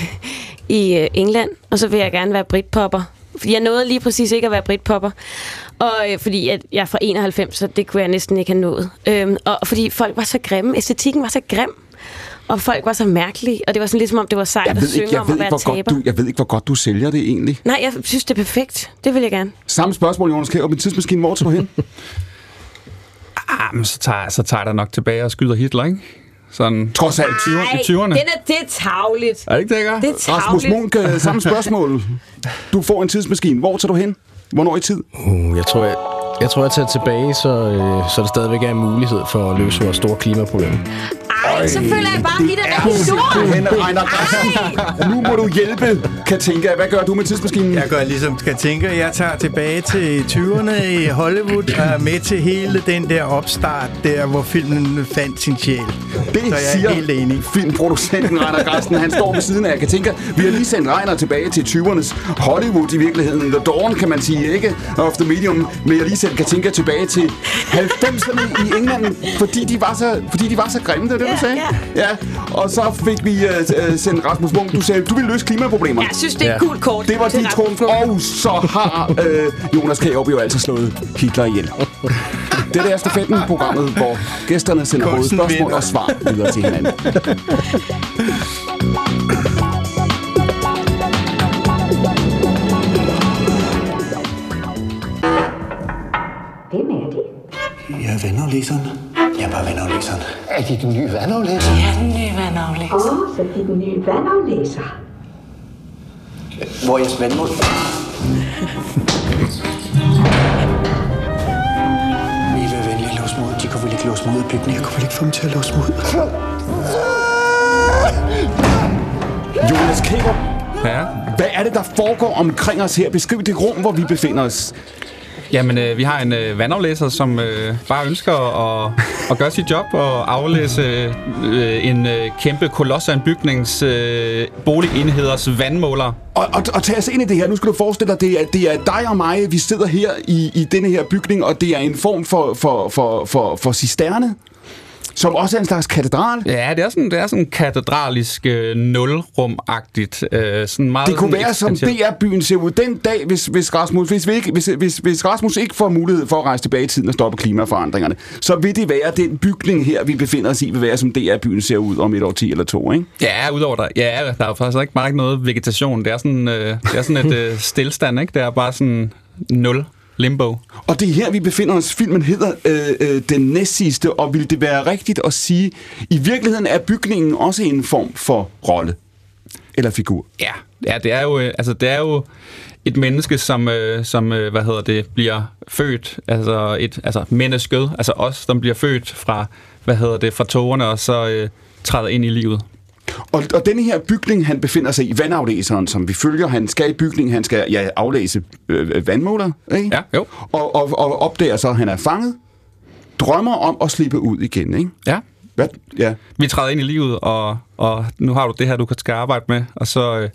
i øh, England, og så vil jeg gerne være britpopper. Fordi jeg nåede lige præcis ikke at være britpopper. Og øh, fordi at jeg er fra 91, så det kunne jeg næsten ikke have nået. Øhm, og fordi folk var så grimme. Æstetikken var så grim. Og folk var så mærkelige. Og det var sådan ligesom om, det var sejt Jeg at synge ikke, jeg, om ved at ikke, være hvor taber. du, jeg ved ikke, hvor godt du sælger det egentlig. Nej, jeg synes, det er perfekt. Det vil jeg gerne. Samme spørgsmål, Jonas Kjær. Med tidsmaskinen, hvor tager du hen? Ah, men så tager, så tager jeg dig nok tilbage og skyder Hitler, ikke? Sådan Trods alt. i 20'erne. i 20'erne. den er, det er tavligt. Er det ikke det, jeg gør? Det er Rasmus. Munk, øh, samme spørgsmål. Du får en tidsmaskine. Hvor tager du hen? Hvornår i tid? Uh, jeg tror, jeg, jeg tror, jeg tager tilbage, så, øh, så der stadigvæk er en mulighed for at løse vores store klimaproblem. Ej, så føler jeg bare, at I er rigtig stor. Hen, Ejner Grassen. Nu må du hjælpe, Katinka. Hvad gør du med tidsmaskinen? Jeg gør ligesom skal tænke, jeg tager tilbage til 20'erne i Hollywood og er med til hele den der opstart der, hvor filmen fandt sin sjæl. Det Så jeg er siger helt enig. filmproducenten Reiner Grasten. Han står ved siden af Katinka. Vi har lige sendt Reiner tilbage til 20'ernes Hollywood i virkeligheden. The Dawn, kan man sige, ikke? Of the Medium. Men jeg lige sendt Katinka tilbage til 90'erne i England, fordi de var så, fordi de var så grimme. Det er det, du Ja, sagde? Ja. Og så fik vi uh, sendt Rasmus Munk. Du sagde, du vil løse klimaproblemer. Jeg synes, det er et cool kort. Det var Rasmus trumf, og så har øh, Jonas Kjærup jo altså slået Hitler ihjel. Det er stafetten programmet, hvor gæsterne sender både spørgsmål vinder. og svar videre til hinanden. Hvem er det? Jeg vender læseren. Jeg er bare vandaflæseren. Er de den nye vandaflæser? Ja, den nye vandaflæser. Åh, oh, så de den nye vandaflæser. Hvor er jeres vandmål? I vil venlig låse mig ud. De kunne vel ikke låse mig ud af bygningen. Jeg kunne vel ikke få dem til at låse mig ud. Jonas Kærup, Ja. hvad er det, der foregår omkring os her? Beskriv det rum, hvor vi befinder os. Jamen, øh, vi har en øh, vandaflæser, som øh, bare ønsker at, at gøre sit job og aflæse øh, en øh, kæmpe koloss af en bygnings øh, boligenheders vandmåler. Og, og, og tag os ind i det her. Nu skal du forestille dig, det er, det er dig og mig. Vi sidder her i, i denne her bygning, og det er en form for, for, for, for, for cisterne, som også er en slags katedral. Ja, det er sådan, det er sådan katedralisk øh, nulrum-agtigt. Øh, sådan meget Det kunne være, som. DR-byen ser ud den dag, hvis, hvis, Rasmus, hvis, vi ikke, hvis, hvis, hvis Rasmus ikke får mulighed for at rejse tilbage i tiden og stoppe klimaforandringerne, så vil det være den bygning her, vi befinder os i, vil være, som DR-byen ser ud om et år 10 eller to, ikke? Ja, udover der, ja, der er faktisk ikke ikke noget vegetation. Det er sådan, øh, det er sådan et øh, stillstand, ikke? Det er bare sådan nul limbo. Og det er her, vi befinder os. Filmen hedder øh, øh, Den næstsidste, og vil det være rigtigt at sige, i virkeligheden er bygningen også en form for rolle eller figur? Ja, ja det er jo, øh, altså, det er jo et menneske, som, øh, som øh, hvad hedder det, bliver født, altså et altså menneskød, altså os, som bliver født fra, hvad hedder det, fra tårerne, og så øh, træder ind i livet. Og, og denne her bygning, han befinder sig i vandaflæseren, som vi følger. Han skal i bygningen, han skal ja, aflæse øh, vandmåler, ikke? Ja, jo. Og, og, og opdager så, at han er fanget. Drømmer om at slippe ud igen, ikke? Ja. Hvad? Ja. Vi træder ind i livet, og, og nu har du det her, du kan skal arbejde med, og så... Øh,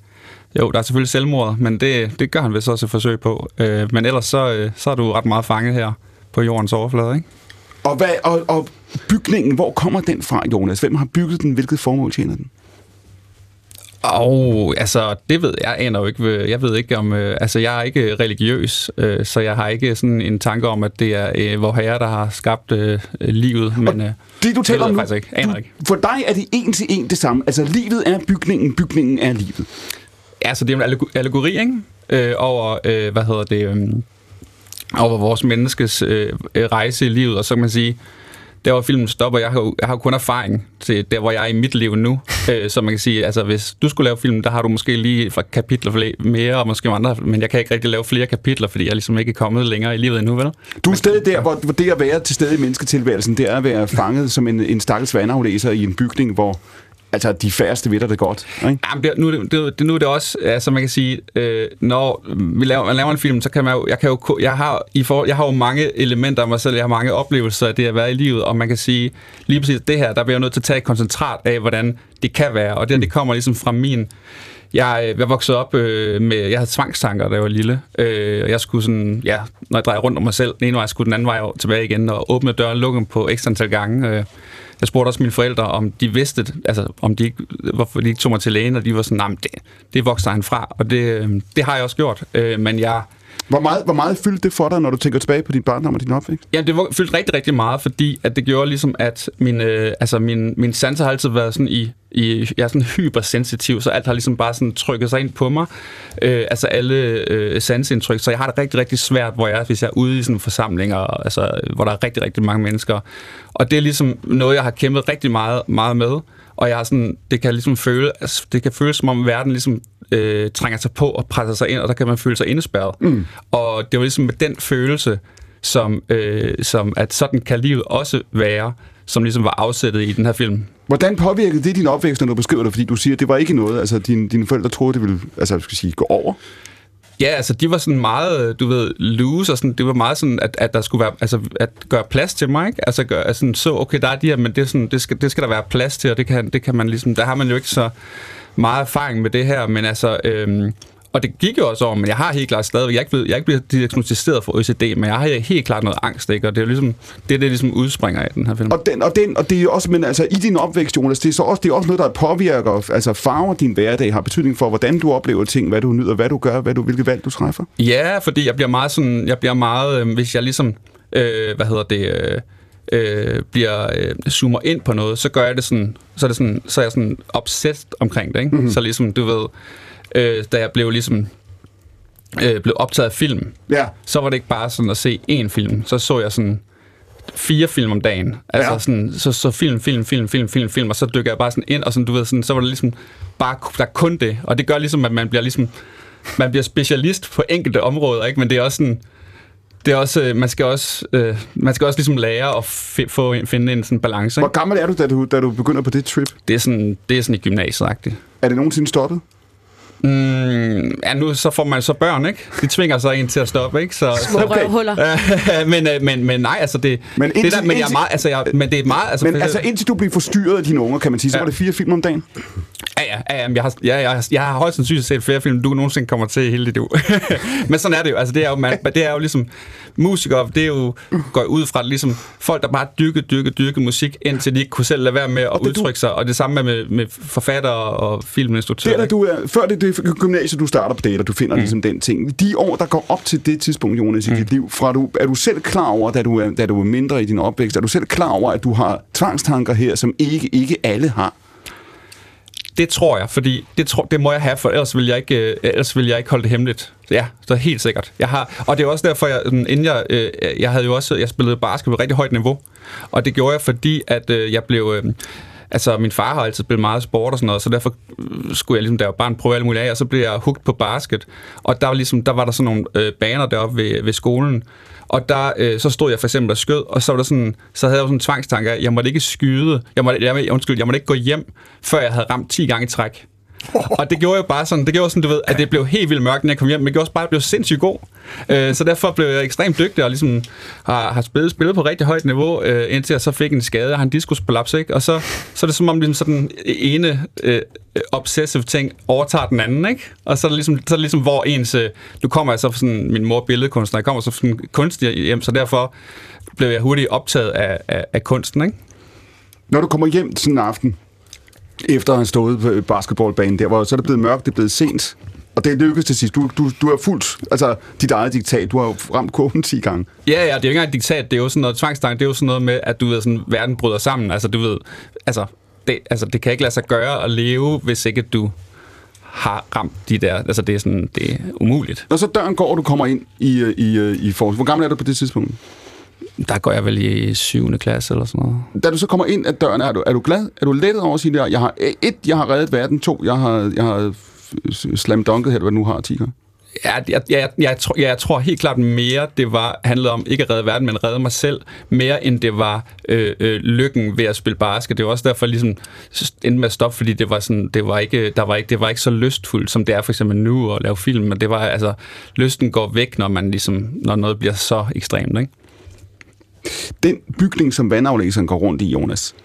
jo, der er selvfølgelig selvmord, men det, det gør han vist også et forsøg på. Øh, men ellers så, øh, så er du ret meget fanget her på jordens overflade, ikke? Og, hvad, og, og bygningen, hvor kommer den fra, Jonas? Hvem har bygget den? Hvilket formål tjener den? Og altså, det ved jeg aner jo ikke. Jeg ved ikke om, øh, altså jeg er ikke religiøs, øh, så jeg har ikke sådan en tanke om, at det er øh, vor herre, der har skabt øh, livet. Men øh, Det, du taler ved om nu, faktisk ikke. Aner du, ikke. for dig er det en til en det samme. Altså, livet er bygningen, bygningen er livet. Ja, så det er en allego- allegori, ikke? Øh, over, øh, hvad hedder det, øh, over vores menneskes øh, øh, rejse i livet, og så kan man sige, der hvor filmen stopper, jeg har, jeg har kun erfaring til der, hvor jeg er i mit liv nu. Øh, så man kan sige, altså hvis du skulle lave film, der har du måske lige kapitler mere, og måske andre, men jeg kan ikke rigtig lave flere kapitler, fordi jeg er ligesom ikke er kommet længere i livet endnu, vel? Du er stadig der, hvor, hvor det at være til stede i mennesketilværelsen, det er at være fanget som en, en stakkels vandaflæser i en bygning, hvor altså, de færreste ved det godt. Ikke? Jamen, det, nu, er det, det, nu er det også, altså man kan sige, øh, når vi laver, man laver en film, så kan man jo, jeg kan jo, jeg har, i for, jeg har jo mange elementer af mig selv, jeg har mange oplevelser af det at være i livet, og man kan sige, lige præcis det her, der bliver jeg nødt til at tage et koncentrat af, hvordan det kan være, og det, det kommer ligesom fra min, jeg, øh, jeg voksede op øh, med, jeg havde tvangstanker, da jeg var lille, øh, og jeg skulle sådan, ja, når jeg drejer rundt om mig selv, den ene vej, jeg skulle den anden vej tilbage igen, og åbne døren, lukke dem på ekstra antal gange, øh, jeg spurgte også mine forældre, om de vidste, det, altså om de ikke, hvorfor de ikke tog mig til lægen, og de var sådan, nej, det, det vokser han fra, og det, øhm, det har jeg også gjort, øh, men jeg, hvor meget, hvor meget fyldte det for dig, når du tænker tilbage på din barndom og din opvækst? Ja, det var- fyldte rigtig, rigtig meget, fordi at det gjorde ligesom, at min, øh, altså min, min sanser har altid været sådan i, i, jeg er sådan hypersensitiv, så alt har ligesom bare sådan trykket sig ind på mig. Øh, altså alle øh, sansindtryk, så jeg har det rigtig, rigtig svært, hvor jeg, hvis jeg er ude i sådan forsamlinger, altså, hvor der er rigtig, rigtig mange mennesker. Og det er ligesom noget, jeg har kæmpet rigtig meget, meget med. Og jeg har sådan, det kan ligesom føle, altså, det kan føles som om verden ligesom øh, trænger sig på og presser sig ind, og der kan man føle sig indespærret. Mm. Og det var ligesom med den følelse, som, øh, som at sådan kan livet også være, som ligesom var afsættet i den her film. Hvordan påvirkede det din opvækst, når du beskriver det? Fordi du siger, at det var ikke noget, altså dine, dine forældre troede, det ville altså, skal sige, gå over. Ja, altså de var sådan meget, du ved, loose, og sådan, det var meget sådan, at, at der skulle være, altså at gøre plads til mig, ikke? Altså gøre, altså, så, okay, der er de her, men det, er sådan, det, skal, det skal der være plads til, og det kan, det kan man ligesom, der har man jo ikke så meget erfaring med det her, men altså, øhm, og det gik jo også over, men jeg har helt klart stadigvæk, jeg er ikke, blevet, jeg er ikke blevet diagnostiseret for OCD, men jeg har helt klart noget angst, ikke? Og det er jo ligesom, det er det, ligesom udspringer af den her film. Og, den, og, den, og det er jo også, men altså i din opvækst, Jonas, det er, så også, det er også noget, der påvirker, altså farver din hverdag, har betydning for, hvordan du oplever ting, hvad du nyder, hvad du gør, hvad du, hvilke valg du træffer. Ja, fordi jeg bliver meget sådan, jeg bliver meget, øh, hvis jeg ligesom, øh, hvad hedder det, øh, øh, bliver øh, zoomer ind på noget, så gør jeg det sådan, så er, det sådan, så er jeg sådan obsessed omkring det, ikke? Mhm. Mm-hmm. Så ligesom, du ved, øh, da jeg blev ligesom, øh, blev optaget af film, Ja. så var det ikke bare sådan at se én film, så så jeg sådan fire film om dagen. Altså Ja. sådan, så, så film, film, film, film, film, film, og så dykker jeg bare sådan ind, og sådan, du ved, sådan, så var det ligesom bare, der er kun det. Og det gør ligesom, at man bliver ligesom, man bliver specialist på enkelte områder, ikke? Men det er også sådan, det er også, øh, man skal også, øh, man skal også ligesom lære at fi- få, finde en sådan balance. Hvor Ikke? gammel er du, da du, da du begynder på det trip? Det er sådan, det er sådan i gymnasiet -agtigt. Er det nogensinde stoppet? Mm, ja, nu så får man så børn, ikke? De tvinger sig ind til at stoppe, ikke? Så, Små røvhuller. men, øh, men, men nej, altså det... Men det indtil- der, men, jeg er indtil- meget, altså, jeg, men det er meget... Altså, Men for- altså, indtil du blev forstyrret af dine unger, kan man sige, så Ja. var det fire film om dagen. Ja, ja, ja, jeg har, ja, jeg, har- jeg har højst sandsynligt set flere film, du nogensinde kommer til hele dit liv. men sådan er det jo. Altså, det er jo, man, det er jo ligesom... Musikere, det er jo går ud fra ligesom folk, der bare dyrker, dyrker, dyrker musik, indtil de ikke kunne selv lade være med at det du- udtrykke sig. Og det samme med, med forfattere og filminstruktører. Der, da du er, før det, det gymnasiet, du starter på det, og du finder mm. ligesom den ting. De år, der går op til det tidspunkt, Jonas, i Mm. dit liv, fra du, er du selv klar over, da du, er, da du er mindre i din opvækst, er du selv klar over, at du har tvangstanker her, som ikke, ikke alle har? Det tror jeg, fordi det, tror, det må jeg have, for ellers vil jeg ikke, øh, ellers vil jeg ikke holde det hemmeligt. Ja, er helt sikkert. Jeg har, og det er også derfor, jeg, inden jeg, øh, jeg havde jo også, jeg spillede basket på et rigtig højt niveau, og det gjorde jeg, fordi at øh, jeg blev, altså min far har altid spillet meget sport og sådan noget, så derfor øh, skulle jeg ligesom, da jeg var barn, prøve alt muligt af, og så blev jeg hugt på basket, og der var, ligesom, der var der sådan nogle øh, baner deroppe ved, ved skolen, og der, øh, så stod jeg for eksempel og skød, og så var der sådan, så havde jeg jo sådan en tvangstanke af, at jeg måtte ikke skyde, jeg måtte, jeg, undskyld, jeg måtte ikke gå hjem, før jeg havde ramt 10 gange i træk. Og det gjorde jo bare sådan, det gjorde sådan, du ved, at det blev helt vildt mørkt, når jeg kom hjem, men det gjorde også bare, at jeg blev sindssygt god. Øh, så derfor blev jeg ekstremt dygtig, og ligesom har, har spillet, spillet på rigtig højt niveau, øh, indtil jeg så fik en skade, og har en diskusprolaps, ikke? Og så, så er det som om, ligesom sådan ene øh, obsessive ting overtager den anden, ikke? Og så er det ligesom, så er det ligesom hvor ens... Øh, nu kommer jeg så fra sådan, min mor billedkunstner, jeg kommer så fra sådan kunstig hjem, så derfor blev jeg hurtigt optaget af, af, af kunsten, ikke? Når du kommer hjem sådan en aften, efter at have stået på basketballbanen der, hvor så er det blevet mørkt, det er blevet sent, og det lykkedes til sidst. Du, du, du har fuldt altså, dit eget diktat. Du har jo ramt kurven 10 gange. Ja, ja, det er jo ikke engang et diktat, det er jo sådan noget tvangstank, det er jo sådan noget med, at du ved, sådan, verden bryder sammen. Altså, du ved, altså det, altså, det kan ikke lade sig gøre at leve, hvis ikke du har ramt de der, altså det er sådan, det er umuligt. Når så døren går, og du kommer ind i, øh, i, øh, i for... Hvor gammel er du på det tidspunkt? Der går jeg vel i 7. klasse eller sådan noget. Da du så kommer ind ad døren, er du, er du glad? Er du lettet over at sige, at jeg har, et, jeg har reddet verden, to, jeg har, jeg har slam dunket her, hvad nu har, 10 gange? Ja, jeg, jeg, jeg, jeg, tror, jeg tror helt klart mere, det var handlede om ikke at redde verden, men redde mig selv, mere end det var øh, øh, lykken ved at spille basket. Det var også derfor, jeg ligesom endte med at stoppe, fordi det var sådan, det var ikke, der var ikke, det var ikke så lystfuldt, som det er for eksempel nu at lave film, men det var, altså, lysten går væk, når man ligesom, når noget bliver så ekstremt, ikke? Den bygning, som vandaflæseren går rundt i, Jonas,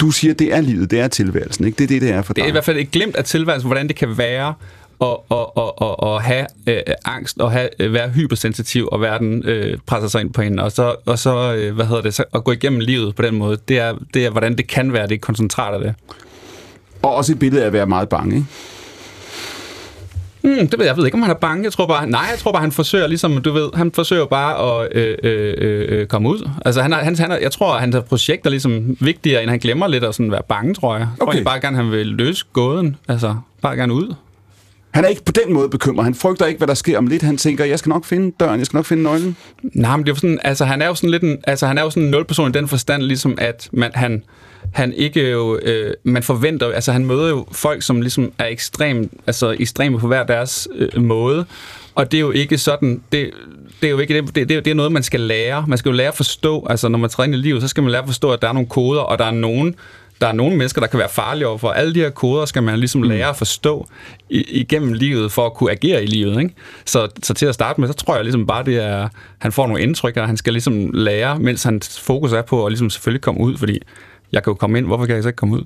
du siger, det er livet, det er tilværelsen, ikke? Det er det, det er for Det dig. er i hvert fald et glimt af tilværelsen, hvordan det kan være at, at, at, at, at have øh, angst og have, øh, være hypersensitiv, og verden øh, presser sig ind på hende. Og så, og så øh, hvad hedder det, så at gå igennem livet på den måde, det er, det er hvordan det kan være, det er koncentrat af det. Og også et billede af at være meget bange, ikke? Hmm, det ved jeg, jeg ved ikke, om han er bange. Jeg tror bare, nej, jeg tror bare, han forsøger ligesom, du ved, han forsøger bare at øh, øh, øh, komme ud. Altså, han er, han, han er, jeg tror, at hans projekt er ligesom vigtigere, end han glemmer lidt at sådan være bange, tror jeg. Jeg tror Okay. okay. bare gerne, han vil løse gåden. Altså, bare gerne ud. Han er ikke på den måde bekymret. Han frygter ikke, hvad der sker om lidt. Han tænker, jeg skal nok finde døren, jeg skal nok finde nøglen. Nej, men det er jo sådan, altså han er jo sådan lidt en, altså han er jo sådan en nulperson i den forstand, ligesom at man, han, han ikke jo, øh, man forventer, altså han møder jo folk, som ligesom er ekstrem, altså ekstreme på hver deres øh, måde, og det er jo ikke sådan, det, det er jo ikke det, det, det, er- noget, man skal lære. Man skal jo lære at forstå, altså når man træder ind i livet, så skal man lære at forstå, at der er nogle koder, og der er nogen, der er nogle mennesker, der kan være farlige overfor. Alle de her koder skal man ligesom lære at forstå igennem livet, for at kunne agere i livet. Ikke? Så, så til at starte med, så tror jeg ligesom bare, det er, han får nogle indtryk, og han skal ligesom lære, mens hans fokus er på at ligesom selvfølgelig komme ud, fordi jeg kan jo komme ind, hvorfor kan jeg så ikke komme ud?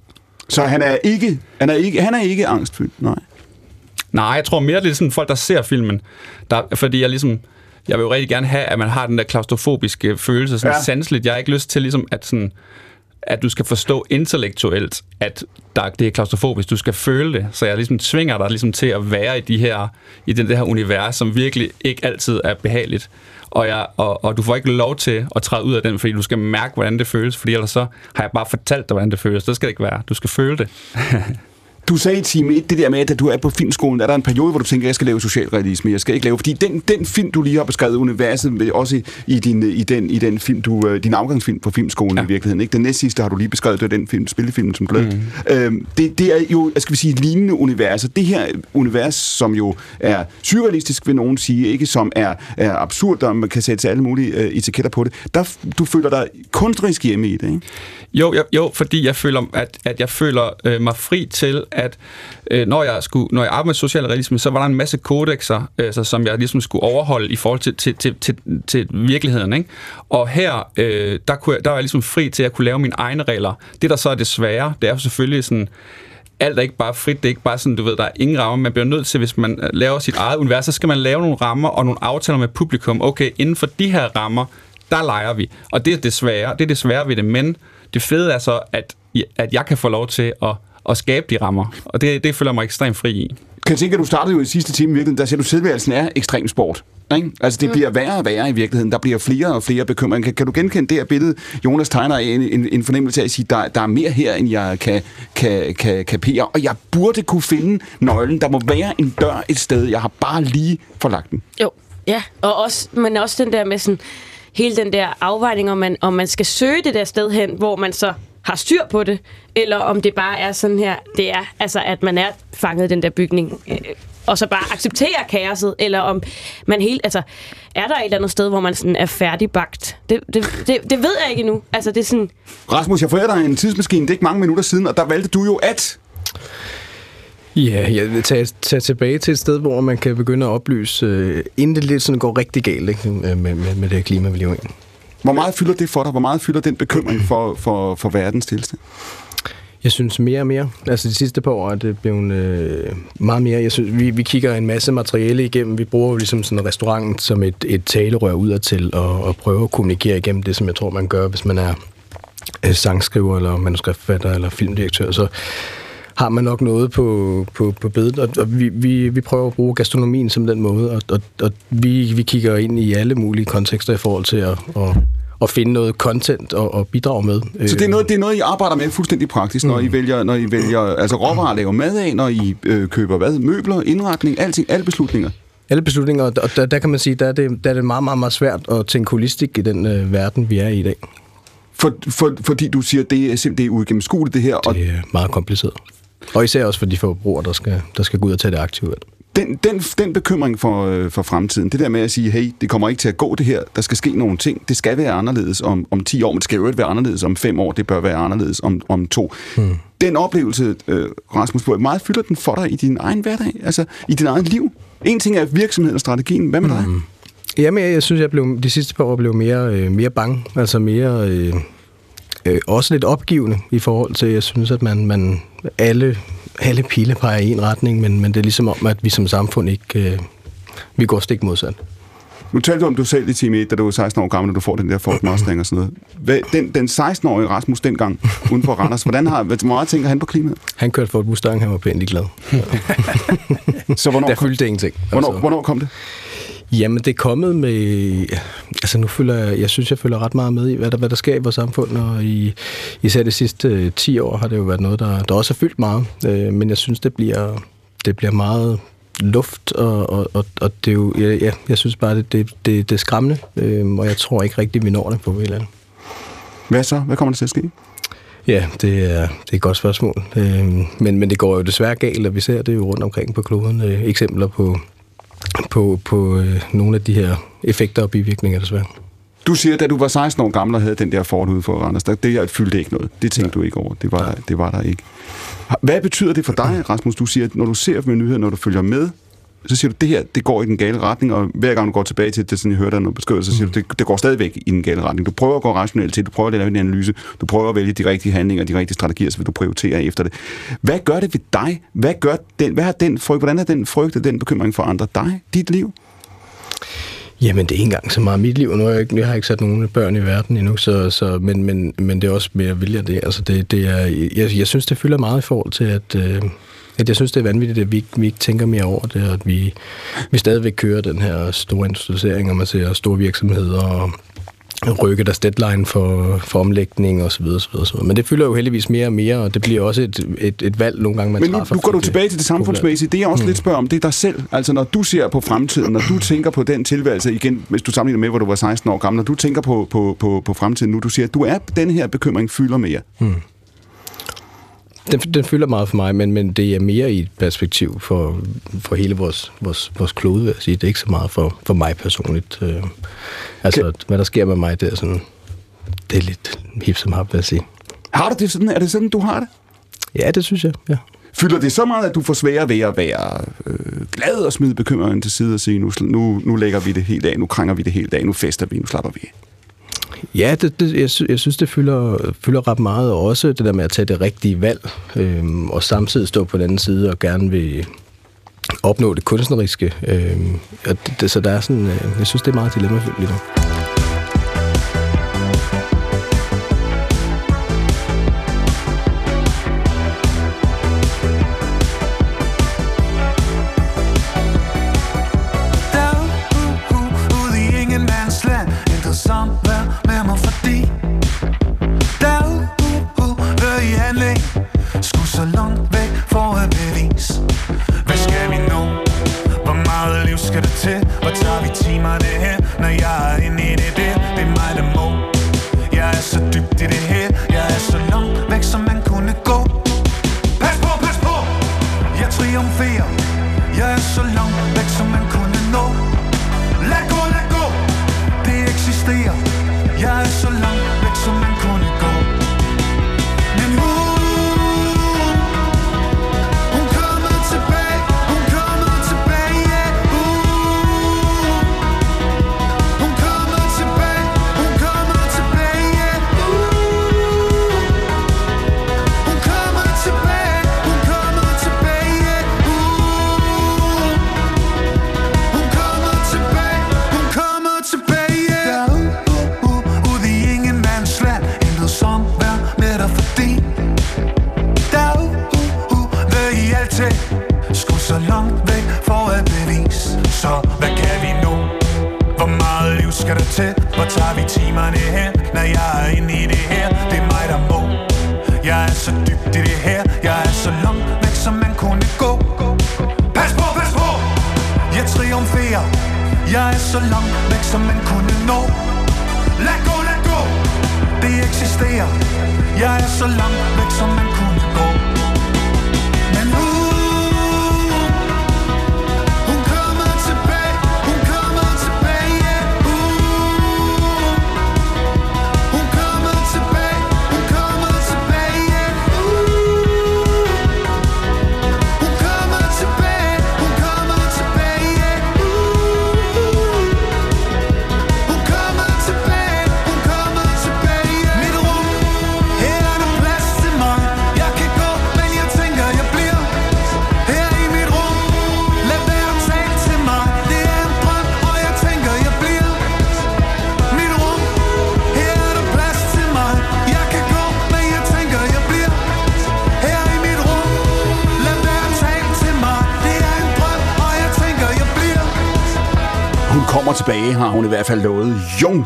Så han er ikke, han er ikke, han er ikke angstfyldt, nej. Nej, jeg tror mere, det er sådan folk, der ser filmen. Der, fordi jeg ligesom, jeg vil jo rigtig gerne have, at man har den der klaustrofobiske følelse, sådan Ja. sanseligt. Jeg har ikke lyst til ligesom, at sådan, at du skal forstå intellektuelt, at der, det er klaustrofobisk. Du skal føle det. Så jeg ligesom tvinger dig ligesom til at være i, de her, i den, det her univers, som virkelig ikke altid er behageligt. Og, jeg, og, og du får ikke lov til at træde ud af den, fordi du skal mærke, hvordan det føles. Fordi ellers så har jeg bare fortalt dig, hvordan det føles. Det skal det ikke være. Du skal føle det. Du sagde i time 1 det der med, at du er på filmskolen, er der en periode, hvor du tænker, at jeg skal lave socialrealisme, jeg skal ikke lave, fordi den, den film, du lige har beskrevet, universet, også i, i, din, i, den, i den film, du, øh, din afgangsfilm på filmskolen ja. i virkeligheden, ikke? Den næst sidste har du lige beskrevet, det er den film, spillefilm, som blev. Mm. Øhm, det, det er jo, skal vi sige, lignende universer. Det her univers, som jo er surrealistisk, vil nogen sige, ikke som er, er absurd, og man kan sætte alle mulige øh, etiketter på det. Der, du føler dig kunstnerisk hjemme i det, ikke? Jo, jo, jo fordi jeg føler, at, at jeg føler øh, mig fri til, at øh, når, jeg skulle, når jeg arbejdede med social realisme, så var der en masse kodexer, altså, øh, som jeg ligesom skulle overholde i forhold til, til, til, til, til virkeligheden. Ikke? Og her, øh, der, kunne jeg, der var jeg ligesom fri til at kunne lave mine egne regler. Det, der så er det svære, det er jo selvfølgelig sådan, alt er ikke bare frit, det er ikke bare sådan, du ved, der er ingen rammer. Man bliver nødt til, hvis man øh, laver sit eget univers, så skal man lave nogle rammer og nogle aftaler med publikum. Okay, inden for de her rammer, der leger vi. Og det er det svære, det er det svære ved det, men det fede er så, at, at jeg kan få lov til at, at skabe de rammer. Og det, det føler jeg mig ekstremt fri i. Kan tænke, at du startede jo i sidste time i virkeligheden, der siger du, at tilværelsen er ekstrem sport. Ikke? Altså, det bliver værre og værre i virkeligheden. Der bliver flere og flere bekymringer. Kan, kan du genkende det her billede, Jonas tegner en, en, en fornemmelse af at sige, der, der er mere her, end jeg kan, kan, kan kapere, og jeg burde kunne finde nøglen. Der må være en dør et sted. Jeg har bare lige forlagt den. Jo, ja. Og også, men også den der med sådan, hele den der afvejning, om man, om man skal søge det der sted hen, hvor man så har styr på det, eller om det bare er sådan her, det er, altså at man er fanget i den der bygning, øh, og så bare accepterer kaoset, eller om man helt, altså, er der et eller andet sted, hvor man sådan er færdigbagt? Det, det, det, det ved jeg ikke endnu. Altså, det er sådan, Rasmus, jeg forærede dig en tidsmaskine, det er ikke mange minutter siden, og der valgte du jo at... Ja, jeg vil tage, tage tilbage til et sted, hvor man kan begynde at oplyse, øh, inden det lidt sådan går rigtig galt ikke? Med, med, med det her klima, vi lever i. Hvor meget fylder det for dig? Hvor meget fylder den bekymring for, for, for verdens tilstand? Jeg synes mere og mere. Altså de sidste par år er det blevet øh, meget mere. Jeg synes, vi, vi kigger en masse materiale igennem. Vi bruger jo ligesom sådan restauranten som et, et talerør udadtil og, og prøve at kommunikere igennem det, som jeg tror, man gør, hvis man er øh, sangskriver eller manuskriptforfatter eller filmdirektør. Så har man nok noget på, på, på bedet, og, og vi, vi, vi prøver at bruge gastronomien som den måde, og, og, og vi, vi kigger ind i alle mulige kontekster i forhold til at, at, at finde noget content og, og bidrage med. Så det er, noget, det er noget, I arbejder med fuldstændig praktisk, når I vælger, når I vælger altså råvarer at lave mad af, når I øh, køber hvad? Møbler, indretning, alting, alle beslutninger. Alle beslutninger, og der, der kan man sige, der er, det, der er det meget, meget, meget svært at tænke holistik i den øh, verden, vi er i i dag. For, for, fordi du siger, det er simpelthen uigennemskueligt det her. Og Det er meget kompliceret. Og især også for de forbrugere, der skal, der skal gå ud og tage det aktivt. den, den, den bekymring for, øh, for fremtiden, det der med at sige, hey, det kommer ikke til at gå det her, der skal ske nogle ting, det skal være anderledes om, om 10 år, men det skal jo ikke være anderledes om 5 år, det bør være anderledes om, om 2. Hmm. Den oplevelse, øh, Rasmus, hvor meget fylder den for dig i din egen hverdag, altså i dit eget liv? En ting er virksomheden og strategien, hvad med dig? Mm. Jamen, jeg, jeg synes, jeg blev, de sidste par år blev mere, øh, mere bange, altså mere... Øh, øh, også lidt opgivende i forhold til, jeg synes, at man, man alle, alle pile peger i en retning, men, men det er ligesom om, at vi som samfund ikke... Øh, vi går stik modsat. Nu talte du om du selv i time 1, da du var 16 år gammel, og du får den der Ford Mustang og sådan noget. Hvad, den, den 16-årige Rasmus dengang, uden for Randers, hvordan har, hvor meget tænker han på klimaet? Han kørte Ford Mustang, han var pænt glad. Så hvornår Der kom, fyldte ingenting. hvornår, Altså. hvornår kom det? Jamen, det er kommet med... Altså, nu føler jeg... Jeg synes, jeg følger ret meget med i, hvad der, hvad der sker i vores samfund, og i, især de sidste øh, 10 år har det jo været noget, der, der også har fyldt meget. Øh, men jeg synes, det bliver, det bliver meget luft, og, og, og, og det er jo... Ja, ja, jeg synes bare, det, det, det, det er skræmmende, øh, og jeg tror ikke rigtigt, vi når det på et eller andet. Hvad så? Hvad kommer der til at ske? Ja, det er, det er et godt spørgsmål. Øh, men, men det går jo desværre galt, og vi ser det jo rundt omkring på kloden. Øh, eksempler på, på, på øh, nogle af de her effekter og bivirkninger desværre. Du siger, da du var 16 år gammel og havde den der Ford ude for Randers, der, det fyldte ikke noget. Det tænkte ja. du ikke over. Det var, der, det var der ikke. Hvad betyder det for dig, Rasmus? Du siger, at når du ser med nyheder, når du følger med, så siger du, det her, det går i den gale retning, og hver gang du går tilbage til det, sådan jeg hørte dig noget beskrevet, så siger du, det, det går stadigvæk i den gale retning. Du prøver at gå rationelt til, du prøver at lave en analyse, du prøver at vælge de rigtige handlinger, de rigtige strategier, så vil du prioritere efter det. Hvad gør det ved dig? Hvad gør den, hvad har den frygt, hvordan er den frygt og den bekymring for andre dig, dit liv? Jamen, det er ikke engang så meget mit liv. Nu har jeg, ikke, jeg har ikke sat nogen børn i verden endnu, så, så, men, men, men det er også mere vilje det. Altså, det, det er, jeg, jeg synes, det fylder meget i forhold til, at, øh, at jeg synes, det er vanvittigt, at vi, ikke- vi ikke tænker mere over det, og at vi, vi stadigvæk kører den her store industrialisering, og man ser store virksomheder og rykke deres deadline for, for omlægning og så videre, så videre, så videre. Men det fylder jo heldigvis mere og mere, og det bliver også et, et, et valg nogle gange, man Men nu, træffer. nu går du tilbage til det samfundsmæssige. Det jeg også mm. lidt spørger om, det er dig selv. Altså når du ser på fremtiden, når du tænker på den tilværelse, igen, hvis du sammenligner med, hvor du var 16 år gammel, når du tænker på, på, på, på fremtiden nu, du siger, at du er, den her bekymring fylder mere. Mm. Den, den fylder meget for mig, men, men det er mere i et perspektiv for, for hele vores, vores, vores klode, vil jeg sige. Det er ikke så meget for, for mig personligt. Øh, altså, okay. hvad der sker med mig, det er sådan... Det er lidt hip som hap, vil jeg sige. Har du det sådan? Er det sådan, du har det? Ja, det synes jeg, ja. Fylder det så meget, at du får sværere ved at være øh, glad og smide bekymringen til side og sige, nu, nu, nu lægger vi det helt af, nu krænger vi det helt af, nu fester vi, nu slapper vi? Ja, det, det, jeg, sy- jeg synes, det fylder, fylder ret meget, og også det der med at tage det rigtige valg, øhm, og samtidig stå på den anden side og gerne vil opnå det kunstneriske. Øhm, og det, det, så der er sådan, øh, jeg synes, det er meget dilemmafyldt lige nu.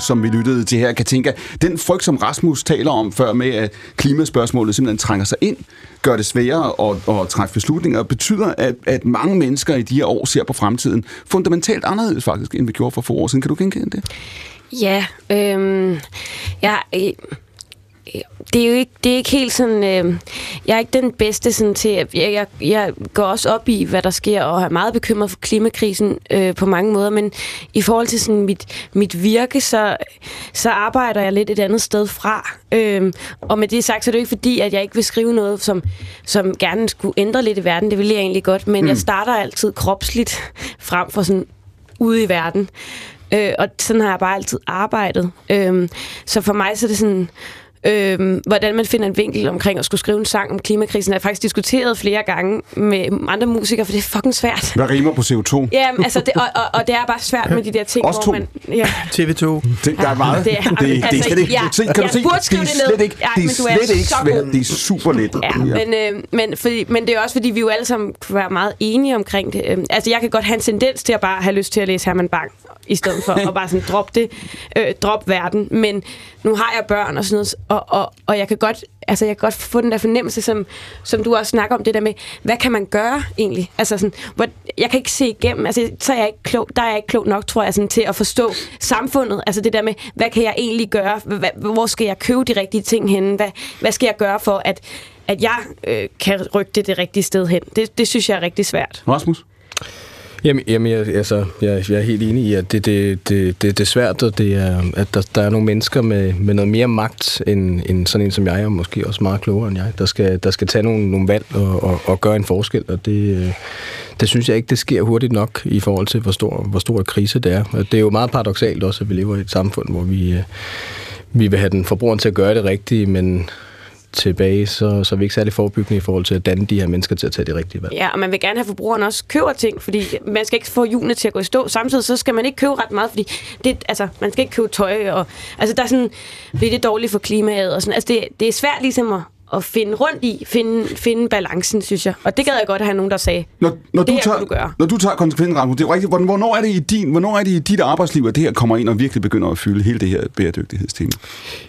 Som vi lyttede til her, Katinka. Den frygt, som Rasmus taler om før med, at klimaspørgsmålet simpelthen trænger sig ind, gør det sværere at, at træffe beslutninger, betyder, at, at mange mennesker i de her år ser på fremtiden fundamentalt anderledes faktisk, end vi gjorde for få år siden. Kan du genkende det? Ja, øhm, jeg, øh, det er jo ikke, det er ikke helt sådan... Øh, jeg er ikke den bedste sådan til... Jeg, jeg, jeg går også op i, hvad der sker, og er meget bekymret for klimakrisen øh, på mange måder, men i forhold til sådan mit, mit virke, så, så arbejder jeg lidt et andet sted fra. Øh, og med det sagt, så er det jo ikke fordi, at jeg ikke vil skrive noget, som, som gerne skulle ændre lidt i verden. Det vil jeg egentlig godt, men mm. jeg starter altid kropsligt frem for sådan ude i verden. Øh, og sådan har jeg bare altid arbejdet. Øh, så for mig så er det sådan Øhm, hvordan man finder en vinkel omkring at skulle skrive en sang om klimakrisen, har jeg faktisk diskuteret flere gange med andre musikere, for det er fucking svært. Hvad rimer på CO2? Ja, altså, det, og, og, og det er bare svært med de der ting, Os hvor to. man... Ja. TV2. Det, der er meget. Det er- det, det, altså, er slet ikke, ja, se, kan du se? burde Det skrive er det ned. slet ikke, Ja, det er slet ikke så svært. Det er super let. Ja, men, øh, men, fordi, men det er også, fordi vi jo alle sammen kan være meget enige omkring det. Øhm, altså, jeg kan godt have en tendens til at bare have lyst til at læse Herman Bang, i stedet for at bare sådan droppe det, øh, drop verden. Men nu har jeg børn og sådan noget, og, og, og jeg kan godt altså jeg kan godt få den der fornemmelse, som, som du også snakker om, det der med, hvad kan man gøre egentlig? Altså sådan, hvor, jeg kan ikke se igennem, altså så er jeg ikke klog, der er jeg ikke klog nok, tror jeg, sådan, til at forstå samfundet. Altså det der med, hvad kan jeg egentlig gøre? Hvad, hvor skal jeg købe de rigtige ting henne? Hvad, hvad skal jeg gøre for, at, at jeg øh, kan rykke det det rigtige sted hen? Det, det synes jeg er rigtig svært. Rasmus? Jamen, jamen jeg, altså, jeg, jeg er helt enig i, at det, det, det, det, det er svært, og det er, at der, der er nogle mennesker med, med noget mere magt, end, end sådan en som jeg, og måske også meget klogere end jeg, der skal, der skal tage nogle, nogle valg og, og, og gøre en forskel, og det, øh, det synes jeg ikke, det sker hurtigt nok i forhold til, hvor stor, hvor stor en krise det er. Og det er jo meget paradoxalt også, at vi lever i et samfund, hvor vi, øh, vi vil have den forbrugeren til at gøre det rigtige, men tilbage, så, så er vi ikke særlig forebyggende i forhold til at danne de her mennesker til at tage de rigtige valg. Ja, og man vil gerne have, forbrugerne også køber ting, fordi man skal ikke få hjulene til at gå i stå. Samtidig så skal man ikke købe ret meget, fordi det, altså, man skal ikke købe tøj, og altså, der er sådan, fordi det er dårligt for klimaet, og sådan. Altså, det, det er svært ligesom at, at finde rundt i, finde, finde balancen, synes jeg. Og det gad jeg godt at have nogen, der sagde, Når, når, det du her tager, du gøre. når du tager konsekvensen, Rasmus, det er rigtigt. Hvornår, hvornår, er det i din, hvornår er det i dit arbejdsliv, at det her kommer ind og virkelig begynder at fylde hele det her bæredygtighedstema?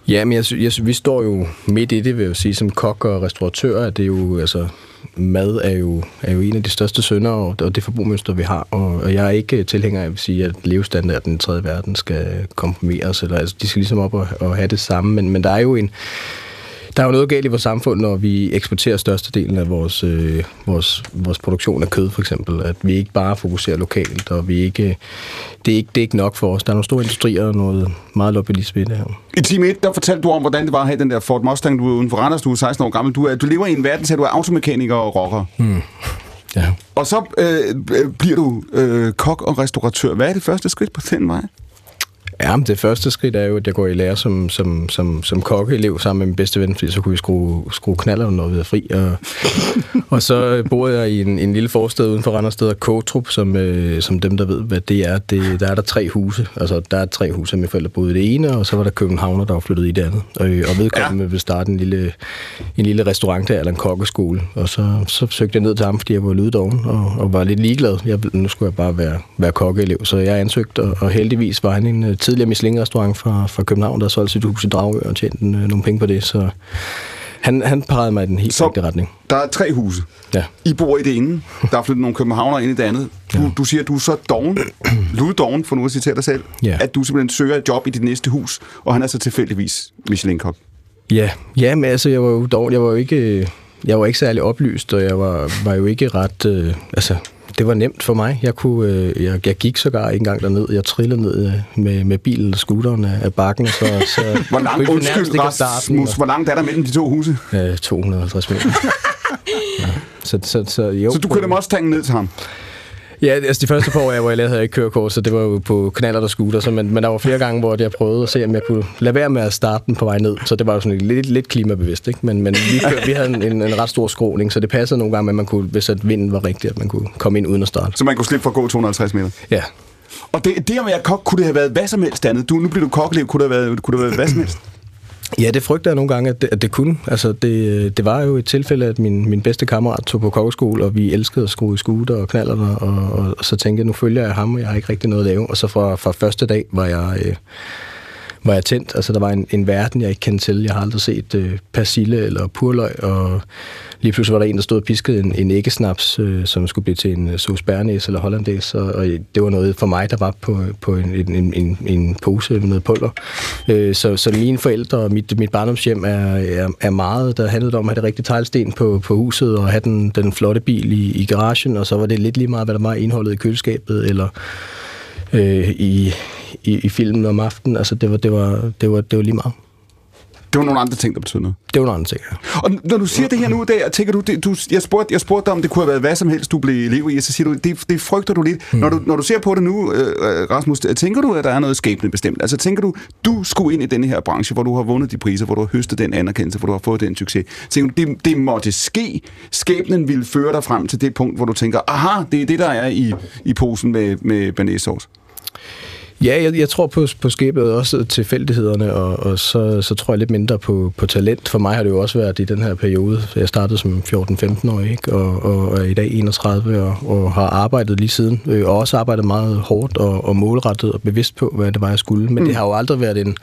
Ja, men jeg, jeg, vi står jo midt i det, vil jeg sige, som kok og restauratør, at det er jo, altså, mad er jo, er jo en af de største synder, og, og det forbrugsmønster, vi har. Og, og jeg er ikke tilhænger af at sige, at levestandarden i den tredje verden skal kompromitteres, eller altså, de skal ligesom op og, og have det samme, men, men der er jo en, der er jo noget galt i vores samfund, når vi eksporterer størstedelen af vores, øh, vores, vores produktion af kød, for eksempel. At vi ikke bare fokuserer lokalt, og vi ikke, det, er ikke, det er ikke nok for os. Der er nogle store industrier og noget meget lobbyisme i det her. I time 1, der fortalte du om, hvordan det var at have den der Ford Mustang, du er uden for Randers, du er 16 år gammel. Du, er, du lever i en verden, så du er automekaniker og rocker. Hmm. Ja. Og så øh, øh, bliver du øh, kok og restauratør. Hvad er det første skridt på den vej? Ja, men det første skridt er jo, at jeg går i lære som, som, som, som kokkeelev sammen med min bedste ven, fordi så kunne vi skrue, skrue knaller, når vi er fri. Og, og så bor jeg i en, en lille forstad uden for Randers, der Kotrup, som, øh, som dem, der ved, hvad det er. Det, der er der tre huse. Altså, der er tre huse, mine forældre boede i det ene, og så var der københavner, der var flyttet i det andet. Og, og vedkommende ja. ville starte en lille, en lille restaurant der, eller en kokkeskole. Og så, så søgte jeg ned til ham, fordi jeg var lydoven, og, og var lidt ligeglad. Jeg, nu skulle jeg bare være, være kokkeelev, så jeg ansøgte, og, og heldigvis var han en øh, tidligere Michelin-restaurant fra, fra København, der solgte sit hus i Dragør og tjente øh, nogle penge på det, så han, han parede mig i den helt Så- rigtige retning. Der er tre huse. Ja. I bor i det ene. Der er flyttet nogle københavner ind i det andet. Du, ja. du siger, at du er så doven, luddoven, for nu at citere dig selv, Ja. at du simpelthen søger et job i dit næste hus, og han er så tilfældigvis Michelin-kok. Ja, ja men altså, jeg var jo dårlig. Jeg var jo ikke, jeg var ikke særlig oplyst, og jeg var, var jo ikke ret... Øh, altså, det var nemt for mig. Jeg, kunne, øh, jeg, jeg gik sågar ikke engang derned. Jeg trillede ned øh, med, med bilen eller scooteren af, af bakken. Så, så Hvor kunne langt, undskyld, Rasmus, hvor langt er der mellem de to huse? og- Øh, 250 meter. ja. Så, så, så, jo, Så du kørte Mustangen ned til ham? Ja, altså de første par år, jeg var i havde jeg ikke kørekort, så det var jo på knaller og scooter. Så, men, men der var flere gange, hvor jeg prøvede at se, om jeg kunne lade være med at starte den på vej ned. Så det var jo sådan lidt, lidt klimabevidst, ikke? Men, men vi, kørte, vi havde en, en, ret stor skråning, så det passede nogle gange, at man kunne, hvis at vinden var rigtig, at man kunne komme ind uden at starte. Så man kunne slippe for at gå 250 meter? Ja. Og det, det at være kok, kunne det have været hvad som helst andet? Du, nu bliver du kokkelev, kunne det have været, kunne det have været hvad som helst? Ja, det frygter jeg nogle gange, at det, at det kunne. Altså, det, det var jo et tilfælde, at min, min bedste kammerat tog på kokkeskole, og vi elskede at skrue i skuter og knaller, og, og, og så tænkte jeg, nu følger jeg ham, og jeg har ikke rigtig noget at lave. Og så fra, fra første dag var jeg, øh, var jeg tændt. Altså, der var en, en verden, jeg ikke kendte til. Jeg har aldrig set øh, persille eller purløg, og lige pludselig var der en, der stod og piskede en, en æggesnaps, øh, som skulle blive til en øh, sauce bernæs eller hollandaise, og, og det var noget for mig, der var på, på en, en, en, en pose med noget pulver. Øh, så, så mine forældre og mit, mit barndomshjem er, er, er meget, der handlede om at have det rigtige teglsten på, på huset, og have den, den flotte bil i, i garagen, og så var det lidt lige meget, hvad der var i indholdet i køleskabet, eller øh, i, i, i filmen om aftenen. Altså, det var, det var, det var, det var lige meget. Det var nogle andre ting, der betød noget. Det var nogle andre ting, ja. Og når du siger det her nu, der, tænker du, det, du jeg, spurgte, jeg spurgte dig, om det kunne have været hvad som helst, du blev elev i, og så siger du, det, det frygter du lidt. Mm. Når, du, når du ser på det nu, øh, Rasmus, tænker du, at der er noget skæbne bestemt? Altså tænker du, du skulle ind i den her branche, hvor du har vundet de priser, hvor du har høstet den anerkendelse, hvor du har fået den succes. Tænker du, det, det måtte ske. Skæbnen ville føre dig frem til det punkt, hvor du tænker, aha, det er det, der er i, i posen med, med banæssauce. Ja, jeg, jeg tror på, på skæbet også tilfældighederne, og, og så, så tror jeg lidt mindre på, på talent. For mig har det jo også været i den her periode. Jeg startede som 14-15 år, ikke? Og, og, og er i dag 31 og, og har arbejdet lige siden. Øh, og også arbejdet meget hårdt og, og målrettet og bevidst på, hvad det var, jeg skulle. Men mm. det har jo aldrig været en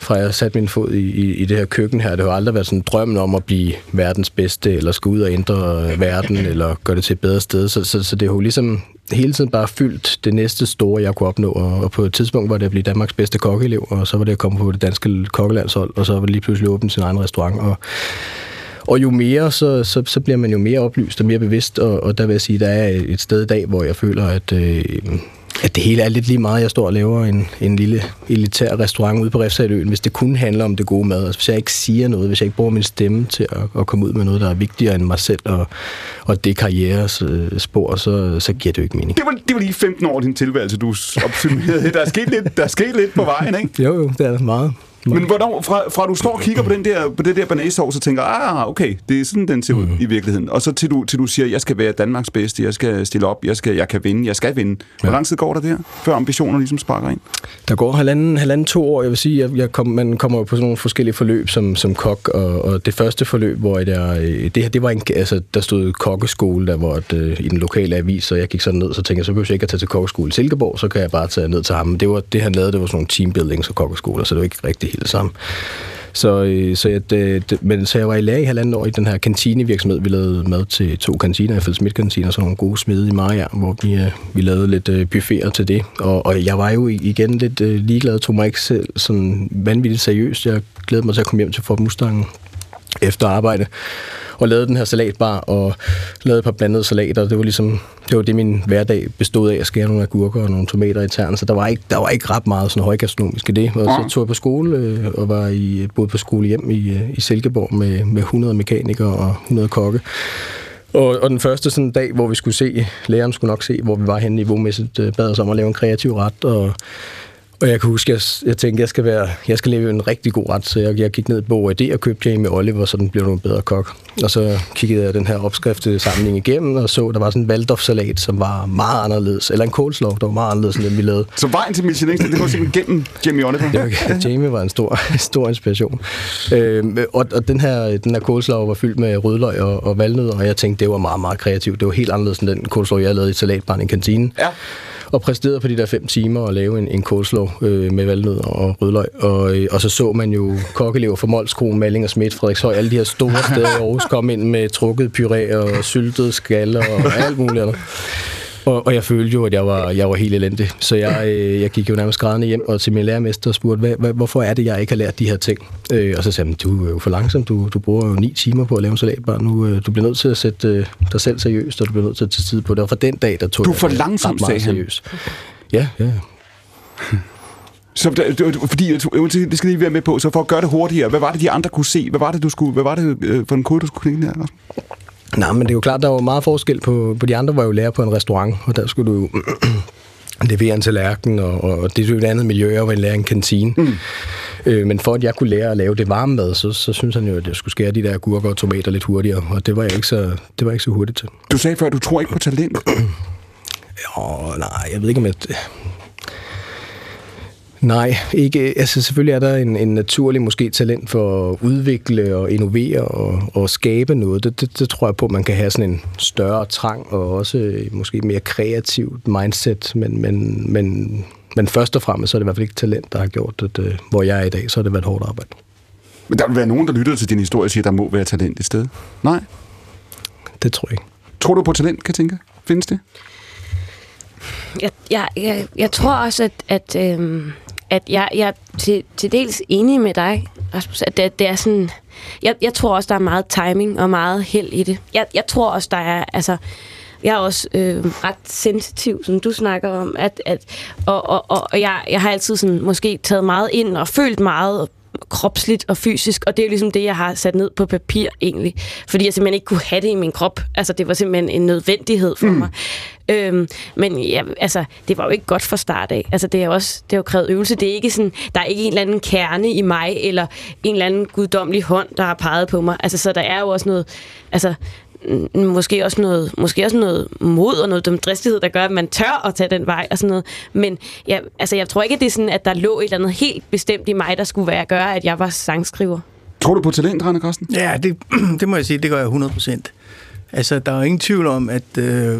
fra jeg satte min fod i, i, i det her køkken her. Det har aldrig været sådan drømmen om at blive verdens bedste, eller skulle ud og ændre verden, eller gøre det til et bedre sted. Så, så, så det har jo ligesom hele tiden bare fyldt det næste store, jeg kunne opnå. Og, og på et tidspunkt var det at blive Danmarks bedste kokkeelev, og så var det at komme på det danske kokkelandshold, og så var det lige pludselig åbent sin egen restaurant. Og, og jo mere, så, så, så bliver man jo mere oplyst og mere bevidst, og, og der vil jeg sige, der er et sted i dag, hvor jeg føler, at... Øh, at det hele er lidt lige meget. Jeg står og laver en, en lille elitær restaurant ude på Refsaløen, hvis det kun handler om det gode mad. Altså, hvis jeg ikke siger noget, hvis jeg ikke bruger min stemme til at, at komme ud med noget, der er vigtigere end mig selv og, og det karrieres øh, spor, så, så giver det jo ikke mening. Det var, det var lige 15 år din tilværelse, du opsummerede. Der er sket lidt, der er sket lidt på vejen, ikke? Jo, jo, det er meget. Men hvornår, fra, fra du står og kigger på, den der, på det der banæssovs og tænker, ah, okay, det er sådan, den ser ud mm. i virkeligheden. Og så til du, til du siger, jeg skal være Danmarks bedste, jeg skal stille op, jeg, skal, jeg kan vinde, jeg skal vinde. Hvor ja. lang tid går der der, før ambitioner ligesom sparker ind? Der går halvanden, halvanden to år. Jeg vil sige, jeg, jeg kom, man kommer jo på sådan nogle forskellige forløb som, som kok, og, og det første forløb, hvor der, det her, det var en, altså, der stod kokkeskole, der var et, øh, i den lokale avis, og jeg gik sådan ned, så tænkte jeg, så behøver jeg ikke at tage til kokkeskole i Silkeborg, så kan jeg bare tage ned til ham. Det, var, det han lavede, det var sådan nogle teambuildings og kokkeskoler, så det var ikke rigtig hele sammen. Så, øh, så, jeg, det, det, men, så jeg var i lære i halvandet år i den her kantinevirksomhed. Vi lavede mad til to kantiner, i Fælles og så nogle gode smede i Maja, hvor vi, øh, vi lavede lidt øh, buffeter til det. Og, og jeg var jo igen lidt øh, ligeglad, tog mig ikke selv sådan vanvittigt seriøst. Jeg glædede mig til at komme hjem til Fort Mustang efter arbejde og lavede den her salatbar og lavede et par blandede salater. Det var ligesom det var det, min hverdag bestod af at skære nogle agurker og nogle tomater i tern, så der var ikke, der var ikke ret meget sådan højgastronomisk i det. Og så tog jeg på skole øh, og var i, boede på skole hjem i, øh, i Silkeborg med, med 100 mekanikere og 100 kokke. Og, og den første sådan dag, hvor vi skulle se, læreren skulle nok se, hvor vi var henne niveaumæssigt, øh, bad os om at lave en kreativ ret, og og jeg kan huske, jeg, jeg tænkte, jeg skal, være, jeg skal leve en rigtig god ret, så jeg, jeg gik ned på OAD og købte Jamie Oliver, så den blev en bedre kok. Og så kiggede jeg den her opskriftsamling igennem, og så, der var sådan en Waldorf-salat, som var meget anderledes, eller en coleslaw, der var meget anderledes, end den vi lavede. Så vejen til Michelin, det var simpelthen gennem Jamie Oliver? Det var, Jamie var en stor, stor inspiration. Øh, og, og den her, den her coleslaw var fyldt med rødløg og, og valnødder, og jeg tænkte, det var meget, meget kreativt. Det var helt anderledes end den coleslaw, jeg lavede i salatbaren i kantinen. Ja og præsterede på de der fem timer at lave en, en coleslaw øh, med valnød og rødløg. Og, øh, og så så man jo kokkelever fra Molskro, Malling og Smidt, Frederikshøj, alle de her store steder i Aarhus kom ind med trukket puré og syltet skaller og alt muligt andet. Og, og jeg følte jo, at jeg var, jeg var helt elendig. Så jeg, øh, jeg gik jo nærmest grædende hjem og til min lærermester og spurgte, hvad, hvad, hvorfor er det, jeg ikke har lært de her ting? Øh, og så sagde han, du er jo for langsom, du, du bruger jo ni timer på at lave en salatbar. Nu, øh, du bliver nødt til at sætte øh, dig selv seriøst, og du bliver nødt til at tage tid på det. Og fra den dag, der tog du er for langsom, sagde han. Seriøst. Ja, ja. Så fordi, det skal lige være med på, så for at gøre det hurtigere, hvad var det, de andre kunne se? Hvad var det, du skulle, hvad var det øh, for en kode, du skulle knække her? Nej, men det er jo klart, der var meget forskel på, på de andre var jo lærer på en restaurant, og der skulle du jo levere en tallerken, og, og det er jo et andet miljø, jeg var lærer en kantine. Mm. Øh, men for at jeg kunne lære at lave det varme mad, så, så synes han jo, at jeg skulle skære de der gurker og tomater lidt hurtigere, og det var jeg ikke så, det var ikke så hurtigt til. Du sagde før, at du tror ikke på talent. jo, nej, jeg ved ikke, om jeg... Nej, ikke. Altså selvfølgelig er der en, en naturlig måske talent for at udvikle og innovere og, og skabe noget. Det, det, det tror jeg på, at man kan have sådan en større trang og også måske mere kreativt mindset, men, men, men, men først og fremmest så er det i hvert fald ikke talent, der har gjort det. det hvor jeg er i dag, så har det været hårdt arbejde. Men der vil være nogen, der lytter til din historie og siger, at der må være talent i sted. Nej? Det tror jeg ikke. Tror du på talent, kan tænke? Findes det? Jeg, jeg, jeg, jeg tror også, at, at, øhm, at jeg, jeg er til, til dels enig med dig, Rasmus, at det, det er sådan... Jeg, jeg tror også, der er meget timing og meget held i det. Jeg, jeg tror også, der er... Altså, jeg er også øh, ret sensitiv, som du snakker om, at, at, og, og, og jeg, jeg har altid sådan, måske taget meget ind og følt meget kropsligt og fysisk, og det er jo ligesom det, jeg har sat ned på papir egentlig, fordi jeg simpelthen ikke kunne have det i min krop. Altså, det var simpelthen en nødvendighed for mm. mig. Øhm, men ja, altså, det var jo ikke godt fra start af. Altså, det er også, det har jo krævet øvelse. Det er ikke sådan, der er ikke en eller anden kerne i mig, eller en eller anden guddommelig hånd, der har peget på mig. Altså, så der er jo også noget, altså, måske også noget, måske også noget mod og noget dumdristighed, der gør, at man tør at tage den vej og sådan noget. Men ja, altså, jeg tror ikke, at det er sådan, at der lå et eller andet helt bestemt i mig, der skulle være at gøre, at jeg var sangskriver. Tror du på talent, Rane Karsten? Ja, det, det må jeg sige, det gør jeg 100 procent. Altså, der er jo ingen tvivl om, at... Øh,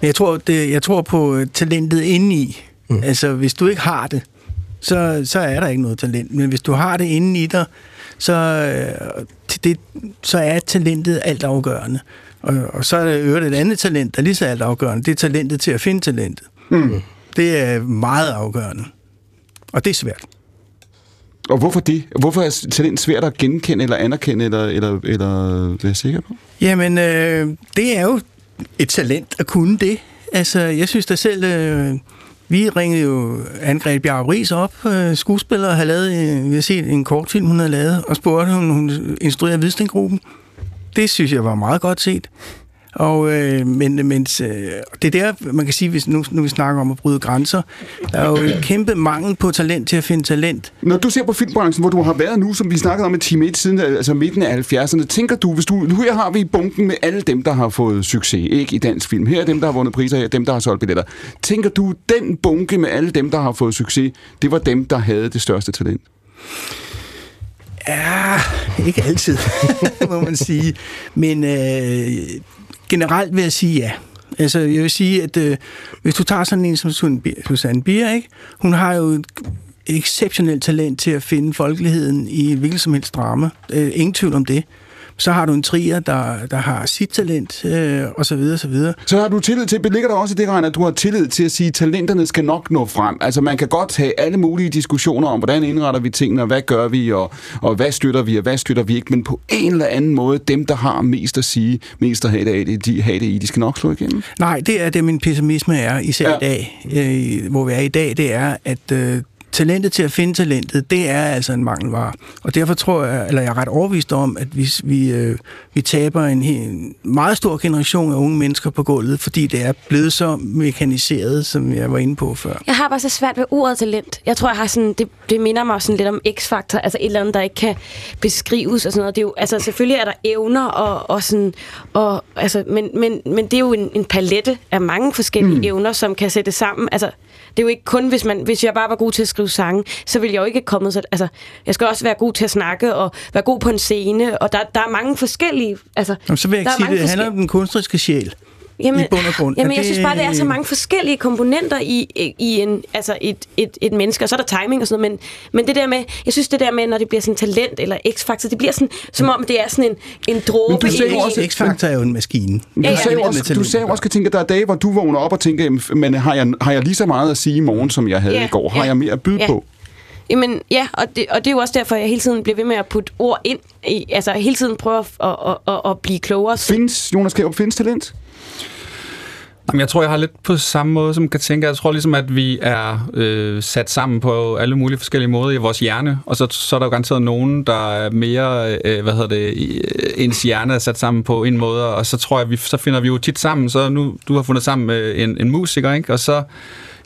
men jeg tror, det, jeg tror på øh, talentet indeni. Mm. Altså, hvis du ikke har det, så, så er der ikke noget talent. Men hvis du har det inde i dig, så, øh, det, så er talentet alt afgørende. Og, og så er der øvrigt et andet talent, der er lige så alt afgørende. Det er talentet til at finde talentet. Mm. Det er meget afgørende. Og det er svært. Og hvorfor det? Hvorfor er talent svært at genkende eller anerkende, eller, eller, eller være sikker på? Jamen, øh, det er jo et talent at kunne det. Altså, jeg synes da selv... Øh, vi ringede jo Anne-Grethe Ries op, øh, skuespiller, og havde lavet, øh, vi har set en kortfilm, hun havde lavet, og spurgte, om hun instruerede Hvidstengruppen. Det synes jeg var meget godt set. Og, øh, men, men øh, det er der, man kan sige, hvis nu, nu vi snakker om at bryde grænser, der er jo en kæmpe mangel på talent til at finde talent. Når du ser på filmbranchen, hvor du har været nu, som vi snakkede om i time 1 siden, altså midten af 70'erne, tænker du, hvis du, nu her har vi bunken med alle dem, der har fået succes, ikke i dansk film. Her er dem, der har vundet priser, her er dem, der har solgt billetter. Tænker du, den bunke med alle dem, der har fået succes, det var dem, der havde det største talent? Ja, ikke altid, må man sige. Men øh, generelt vil jeg sige ja. Altså, jeg vil sige, at øh, hvis du tager sådan en som Susanne Bier, ikke? hun har jo et exceptionelt talent til at finde folkeligheden i hvilket som helst drama. Øh, ingen tvivl om det. Så har du en trier, der, der har sit talent, øh, og så videre, så videre. Så har du tillid til, ligger der også i det, Reiner, at du har tillid til at sige, at talenterne skal nok nå frem. Altså man kan godt have alle mulige diskussioner om, hvordan indretter vi tingene, og hvad gør vi, og, og hvad støtter vi, og hvad støtter vi ikke. Men på en eller anden måde, dem, der har mest at sige, mest at have det, de, have det i, de skal nok slå igennem. Nej, det er det, min pessimisme er, især ja. i dag, øh, hvor vi er i dag, det er, at øh, talentet til at finde talentet, det er altså en mangelvare. Og derfor tror jeg, eller jeg er ret overvist om, at hvis vi, øh, vi taber en, en meget stor generation af unge mennesker på gulvet, fordi det er blevet så mekaniseret, som jeg var inde på før. Jeg har bare så svært ved ordet talent. Jeg tror, jeg har sådan, det, det minder mig sådan lidt om x-faktor, altså et eller andet, der ikke kan beskrives og sådan noget. Det er jo, altså selvfølgelig er der evner og, og sådan, og, altså, men, men, men det er jo en, en palette af mange forskellige mm. evner, som kan sætte sammen. Altså, det er jo ikke kun, hvis, man, hvis jeg bare var god til at skrive sange, så ville jeg jo ikke komme så... Altså, jeg skal også være god til at snakke og være god på en scene, og der, der er mange forskellige... Altså, Jamen, så vil jeg ikke sige, det handler om den kunstneriske sjæl. Jamen, i bund og grund. Jamen, jeg synes bare, det er så mange forskellige komponenter i, i en, altså et, et, et menneske, og så er der timing og sådan noget, men, men det der med, jeg synes det der med, når det bliver sådan talent eller x-faktor, det bliver sådan, som om det er sådan en, en dråbe i... Men også, x-faktor er jo en maskine. Du ja, sagde ja, også, du sagde også, at der er dage, hvor du vågner op og tænker, men har jeg, har jeg lige så meget at sige i morgen, som jeg havde Ja, i går? Har ja, jeg mere at byde ja. på? Jamen, ja, og det, og det er jo også derfor, jeg hele tiden bliver ved med at putte ord ind. I, altså, hele tiden prøve at, at, at, at, at blive klogere. Findes, Jonas Kjær, findes talent? Jamen, jeg tror, jeg har lidt på samme måde som kan tænke. Jeg tror ligesom, at vi er øh, sat sammen på alle mulige forskellige måder i vores hjerne, og så, så er der jo garanteret nogen, der er mere, øh, hvad hedder det, i- øh, ens hjerne er sat sammen på en måde, og så tror jeg, vi, så finder vi jo tit sammen. Så nu, du har fundet sammen med en, en musiker, ikke? Og så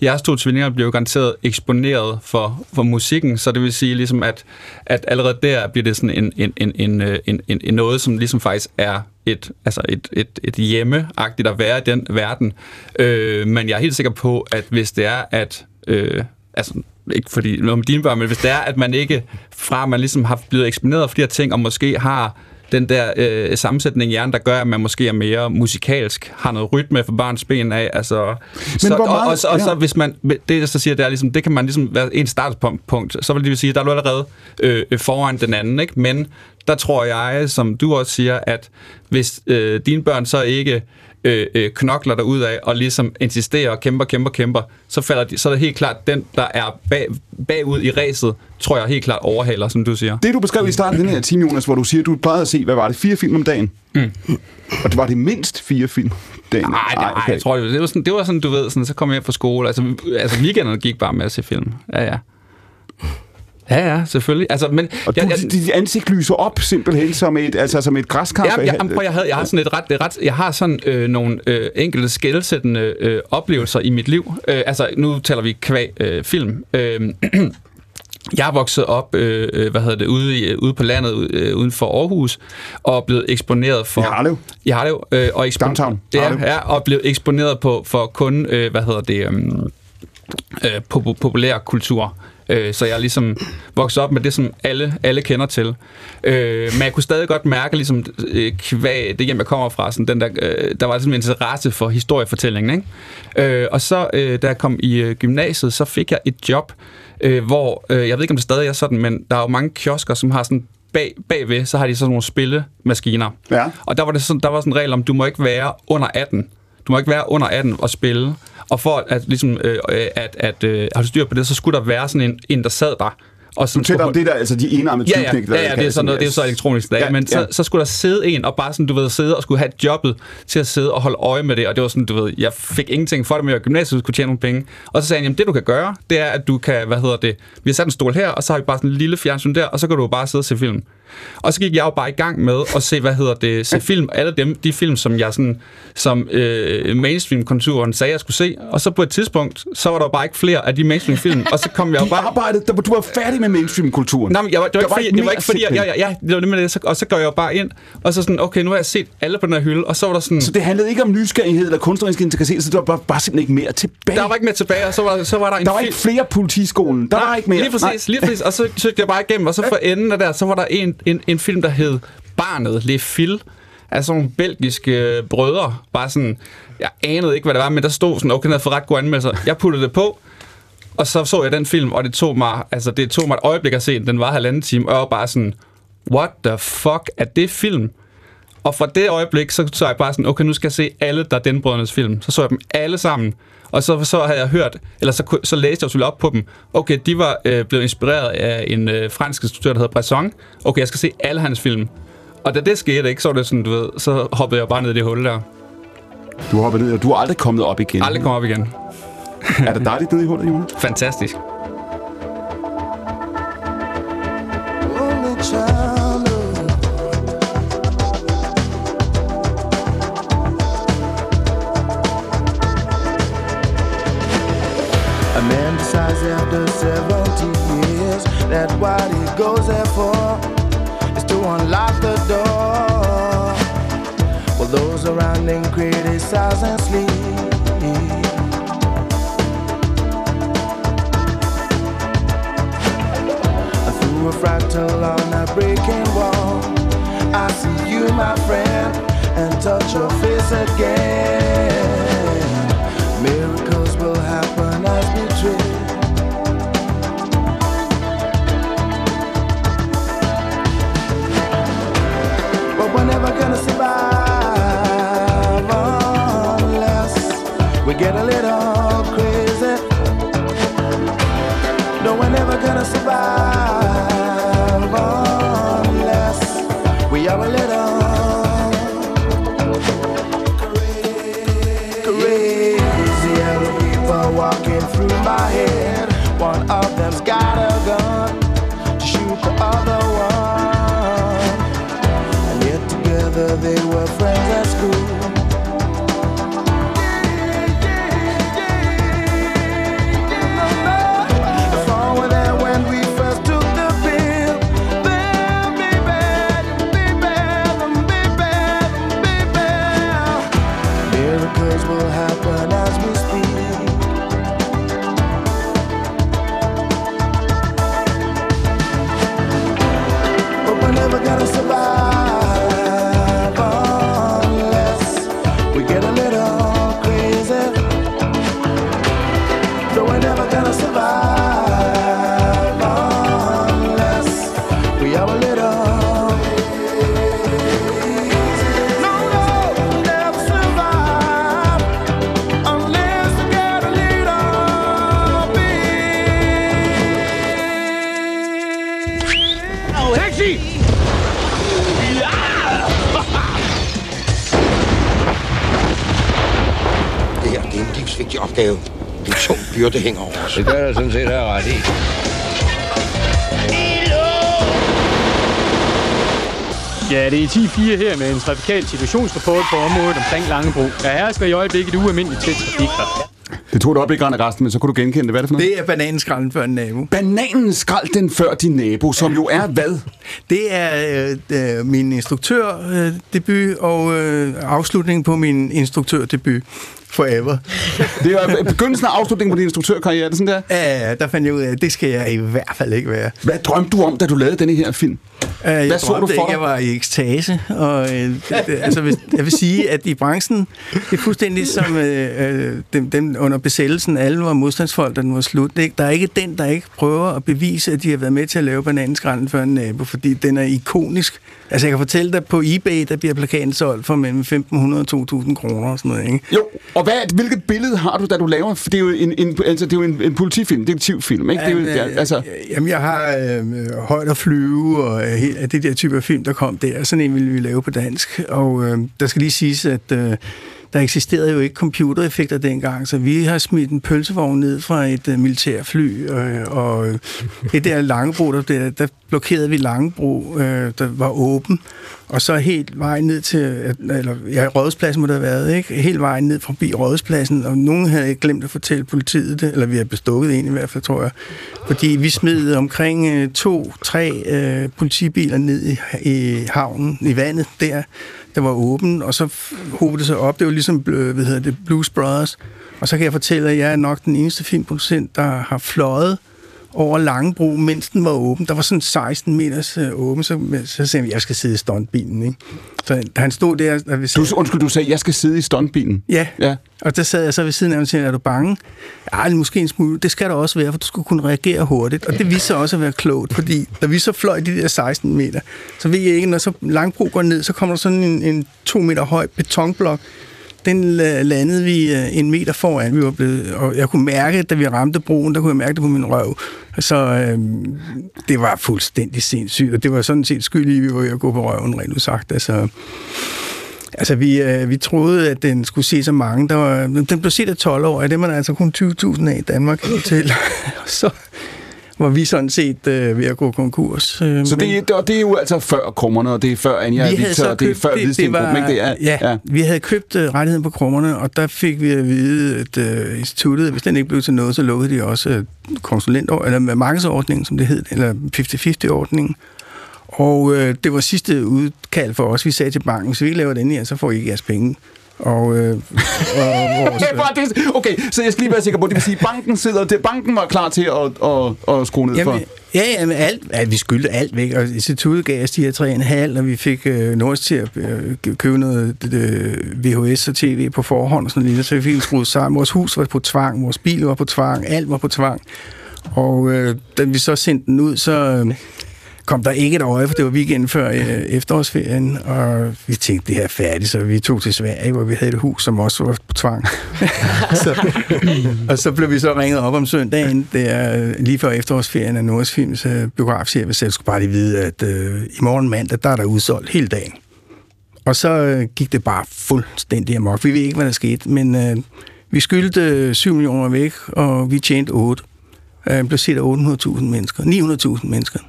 jeres to tvillinger bliver jo garanteret eksponeret for, for musikken, så det vil sige ligesom, at, at allerede der bliver det sådan en, en, en, en, øh, en, en, en noget, som ligesom faktisk er et, altså et, et, et hjemmeagtigt at være i den verden. Øh, men jeg er helt sikker på, at hvis det er, at... Øh, altså, ikke fordi noget med dine børn, men hvis det er, at man ikke fra, man ligesom har blevet eksponeret for de her ting, og måske har den der øh, sammensætning i hjernen, der gør, at man måske er mere musikalsk, har noget rytme for barns ben af, altså... så, hvor meget- og, og, så, og så ja. hvis man, det jeg så siger, det er ligesom, det kan man ligesom være en startpunkt, så vil det sige, der er du allerede øh, øh, foran den anden, ikke? Men der tror jeg, som du også siger, at hvis øh, dine børn så ikke øh, øh, knokler der ud af og ligesom insisterer og kæmper, kæmper, kæmper, så, falder de, så er det helt klart den, der er bag, bagud i ræset, tror jeg helt klart overhaler, som du siger. Det, du beskrev i starten af den her time, Jonas, hvor du siger, at du plejede at se, hvad var det, fire film om dagen? Mm. Og det var det mindst fire film dagen? Nej, nej, okay. jeg tror, det var, det var, sådan, det var sådan, du ved, sådan, så kom jeg hjem fra skole. Altså, altså weekenderne gik bare med at se film. Ja, ja. Ja, ja, selvfølgelig. Altså, men, Og du, jeg, dit ansigt lyser op simpelthen som et, altså som et græskar. Ja, jeg, jeg, jeg, havde, jeg har sådan et ret, et ret jeg har sådan øh, nogle øh, enkelte skældsættende øh, oplevelser i mit liv. Øh, altså, nu taler vi kvæg øh, film. Øh, jeg er vokset op, øh, øh, hvad hedder det, ude, i, ude på landet, øh, uden for Aarhus, og blevet eksponeret for... I Harlev? I Harlev. Øh, og ekspon- Downtown. Ja, ja, og blevet eksponeret på for kun, øh, hvad hedder det, øh, øh, pop- populær kultur. Øh, så jeg er ligesom vokset op med det, som alle, alle kender til. Øh, men jeg kunne stadig godt mærke, ligesom øh, kvæg, det hjem, jeg kommer fra, sådan den der, øh, der var ligesom en interesse for historiefortællingen. Ikke? Øh, og så, øh, da jeg kom i øh, gymnasiet, så fik jeg et job, øh, hvor, øh, jeg ved ikke, om det stadig er sådan, men der er jo mange kiosker, som har sådan bag, bagved, så har de sådan nogle spillemaskiner. Ja. Og der var, det sådan, der var sådan en regel om, du må ikke være under 18. Du må ikke være under 18 og spille. Og for at, ligesom, øh, øh, at, at øh, have styr på det, så skulle der være sådan en, en der sad der. Og Du taler om det der, altså de enarmede Ja, ja, tyveknægte, ja, ja, det er sådan noget, det er så elektronisk dag, Ja, men så, ja. så skulle der sidde en og bare sådan, du ved, sidde og skulle have jobbet til at sidde og holde øje med det, og det var sådan, du ved, jeg fik ingenting for det, men jeg gymnasiet, skulle tjene nogle penge. Og så sagde han, jamen det du kan gøre, det er, at du kan, hvad hedder det, vi har sat en stol her, og så har vi bare sådan en lille fjernsyn der, og så kan du bare sidde og se film. Og så gik jeg jo bare i gang med at se, hvad hedder det, se film, alle dem, de film, som jeg sådan, som øh, mainstream-konturen sagde, jeg skulle se. Og så på et tidspunkt, så var der jo bare ikke flere af de mainstream-film, og så kom jeg jo bare... arbejdede, da du var færdig med mainstream-kulturen. Nej, men jeg var, det var, Der ikke, fordi, det var ikke fordi, jeg, ja, ja, det var med det, så, og så går jeg jo bare ind, og så sådan, okay, nu har jeg set alle på den her hylde, og så var der sådan... Så det handlede ikke om nysgerrighed eller kunstnerisk integritet, så der var bare, bare simpelthen ikke mere tilbage. Der var ikke mere tilbage, og så var, så var der en der var ikke flere politiskolen. Der var ikke mere. Lige præcis, lige præcis. Og så søgte jeg bare igennem, og så for enden af der, så var der en, en, en film, der hed Barnet, Le Fil, af sådan nogle belgiske brødre. Bare sådan, jeg anede ikke, hvad det var, men der stod sådan, okay, den havde fået ret gode anmeldelser. Jeg puttede det på, og så så jeg den film, og det tog mig, altså det tog mig et øjeblik at se den. Den var halvanden time, og jeg var bare sådan, what the fuck er det film? Og fra det øjeblik, så så jeg bare sådan, okay, nu skal jeg se alle der den brødrenes film. Så så jeg dem alle sammen. Og så, så havde jeg hørt, eller så, så læste jeg selvfølgelig op på dem. Okay, de var øh, blevet inspireret af en øh, fransk instruktør, der hedder Bresson. Okay, jeg skal se alle hans film. Og da det skete, ikke, så var det sådan, du ved, så hoppede jeg bare ned i det hul der. Du hoppede ned, og du er aldrig kommet op igen. Aldrig kom op igen. er det dejligt nede i hullet, Jonas? Fantastisk. And sleep. Through a fractal on a breaking wall, I see you, my friend, and touch your face again. Get a little crazy. No, we're never gonna survive unless we are a little opgave. En tung byrde hænger over os. Det gør jeg sådan set her ret i. Ja, det er 10-4 her med en trafikal situationsrapport på området omkring Langebro. Der hersker i øjeblikket ualmindeligt tæt trafik her. Det tog op i grænne Resten, men så kunne du genkende det. Hvad er det for noget? Det er bananenskralden før en nabo. Bananenskrald den før din nabo, som ja. jo er hvad? Det er øh, øh min instruktørdebut øh, og øh, afslutningen på min instruktørdebut. Forever. Det er begyndelsen af afslutningen på din instruktørkarriere, er det sådan der? Ja, der fandt jeg ud af, at det skal jeg i hvert fald ikke være. Hvad drømte du om, da du lavede denne her film? Uh, jeg Hvad så du for ikke, jeg var i ekstase, og øh, det, det, altså, hvis, jeg vil sige, at i branchen, det er fuldstændig som øh, øh, dem, dem under besættelsen, alle var modstandsfolk, da den var slut. Er der er ikke den, der ikke prøver at bevise, at de har været med til at lave bananenskralden for en nabo, fordi den er ikonisk. Altså, jeg kan fortælle dig, på eBay, der bliver plakaten solgt for mellem 1.500 og 2.000 kroner og sådan noget, ikke? Jo, og hvad, hvilket billede har du, da du laver? For det er jo en, en, altså, det er jo en, en politifilm, detektivfilm, ikke? Det er jo, Jamen, ja, altså, øh, Jamen, jeg har øh, højt at flyve, og øh, helt, af det der type af film, der kom der. Sådan en ville vi lave på dansk. Og øh, der skal lige siges, at øh, der eksisterede jo ikke computereffekter dengang, så vi har smidt en pølsevogn ned fra et øh, militærfly, øh, og øh, det der Langebro, der, der, der blokerede vi Langebro, øh, der var åben, og så helt vejen ned til, eller ja, Rådhuspladsen må det have været, ikke? Helt vejen ned forbi Rådhuspladsen, og nogen havde ikke glemt at fortælle politiet det, eller vi har bestukket en i hvert fald, tror jeg. Fordi vi smed omkring øh, to, tre øh, politibiler ned i, i havnen, i vandet der, der var åben, og så f- hobede det sig op. Det var ligesom, øh, hvad hedder det, Blues Brothers. Og så kan jeg fortælle, at jeg er nok den eneste filmproducent, der har fløjet over Langebro, mens den var åben. Der var sådan 16 meters øh, åben, så, så sagde jeg, jeg skal sidde i stuntbilen. Ikke? Så han stod der... Der ved du, undskyld, du sagde, jeg skal sidde i stuntbilen. Ja. ja. Og der sad jeg så ved siden af ham og sagde, er du bange? Ja, måske en smule. Det skal der også være, for du skulle kunne reagere hurtigt. Og det viste sig også at være klogt, fordi da vi så fløj de der 16 meter, så ved jeg ikke, når så Langbro går ned, så kommer der sådan en, en to meter høj betonblok. Den la- landede vi øh, en meter foran. Vi var blevet, og jeg kunne mærke, da vi ramte broen, der kunne jeg mærke det på min røv. Så øh, det var fuldstændig sindssygt, og det var sådan set skyld i, at vi var ved at gå på røven, rent udsagt. Altså, Altså, vi, øh, vi troede, at den skulle se så mange. Der var, den blev set af 12 år, og det er man altså kun 20.000 af i Danmark til. så var vi sådan set øh, ved at gå konkurs. Øh, Så det, det, og det er jo altså før krummerne, og det er før Anja og Victor, og det er før Hvidstengruppen, ikke? Det er, ja, ja, vi havde købt øh, rettigheden på krummerne, og der fik vi at vide, at øh, instituttet, hvis den ikke blev til noget, så lukkede de også øh, konsulent eller markedsordningen, som det hed, eller 50-50-ordningen. Og øh, det var sidste udkald for os. Vi sagde til banken, hvis vi ikke laver den her, så får I ikke jeres penge. Og, øh, og vores, Ja, det- okay, så jeg skal lige være sikker på, det vil sige, at banken, sidder, det, banken var klar til at, at, at skrue ned for... Jamen, ja, ja, men alt, alt, vi skyldte alt væk, og instituttet gav os de her tre en halv, og vi fik øh, Nords til at øh, købe noget øh, VHS og tv på forhånd og sådan noget, så vi fik skruet sammen. Vores hus var på tvang, vores bil var på tvang, alt var på tvang. Og øh, da vi så sendte den ud, så øh, kom der ikke et øje, for det var weekenden før øh, efterårsferien, og vi tænkte, det her er færdigt, så vi tog til Sverige, hvor vi havde et hus, som også var på tvang. så, og så blev vi så ringet op om søndagen, der øh, lige før efterårsferien af Nordsfilms øh, biografchef, så jeg skulle bare lige vide, at øh, i morgen mandag, der er der udsolgt hele dagen. Og så øh, gik det bare fuldstændig amok. Vi ved ikke, hvad der skete, men øh, vi skyldte øh, 7 millioner væk, og vi tjente 8. Øh, blev set af 800.000 mennesker, 900.000 mennesker.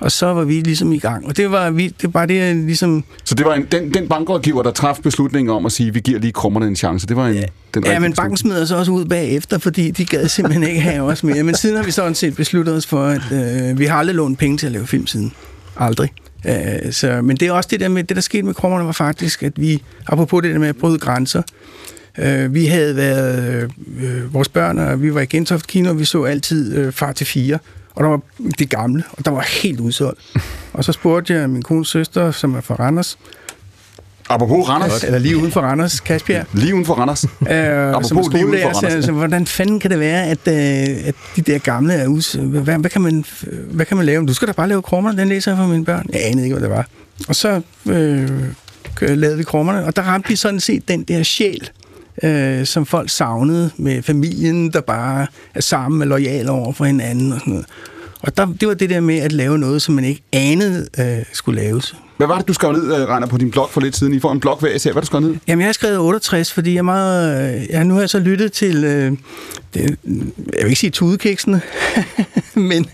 Og så var vi ligesom i gang. Og det var, vi, det var bare det, ligesom... Så det var en, den, den bankrådgiver, der traf beslutningen om at sige, vi giver lige krummerne en chance. Det var en, den Ja, men banken smed os også ud bagefter, fordi de gad simpelthen ikke have os mere. Men siden har vi sådan set besluttet os for, at øh, vi har aldrig lånt penge til at lave film siden. Aldrig. Øh, så, men det er også det der med, det der skete med krummerne var faktisk, at vi, apropos det der med at bryde grænser, øh, vi havde været, øh, vores børn, og vi var i Gentoft Kino, og vi så altid øh, Far til fire, og der var det gamle, og der var helt udsolgt. Og så spurgte jeg min kones søster, som er fra Randers, Apropos Randers. Eller lige uden for Randers, Kasper. Lige uden for Randers. Øh, Apropos som lige uden for Randers. så, altså, hvordan fanden kan det være, at, øh, at de der gamle er us... Hvad, hvad, kan man, hvad kan man lave? Du skal da bare lave krummerne, den læser jeg for mine børn. Jeg anede ikke, hvad det var. Og så øh, lavede vi krummerne, og der ramte vi sådan set den der sjæl, øh, som folk savnede med familien, der bare er sammen og lojale over for hinanden og sådan noget. Og der, det var det der med at lave noget, som man ikke anede øh, skulle laves. Hvad var det, du skrev ned, øh, Reiner, på din blog for lidt siden? I får en blog hver især. Hvad du skrevet ned? Jamen, jeg har skrevet 68, fordi jeg meget... øh, Ja, nu har jeg så lyttet til... Øh, det, jeg vil ikke sige tudekiksene, men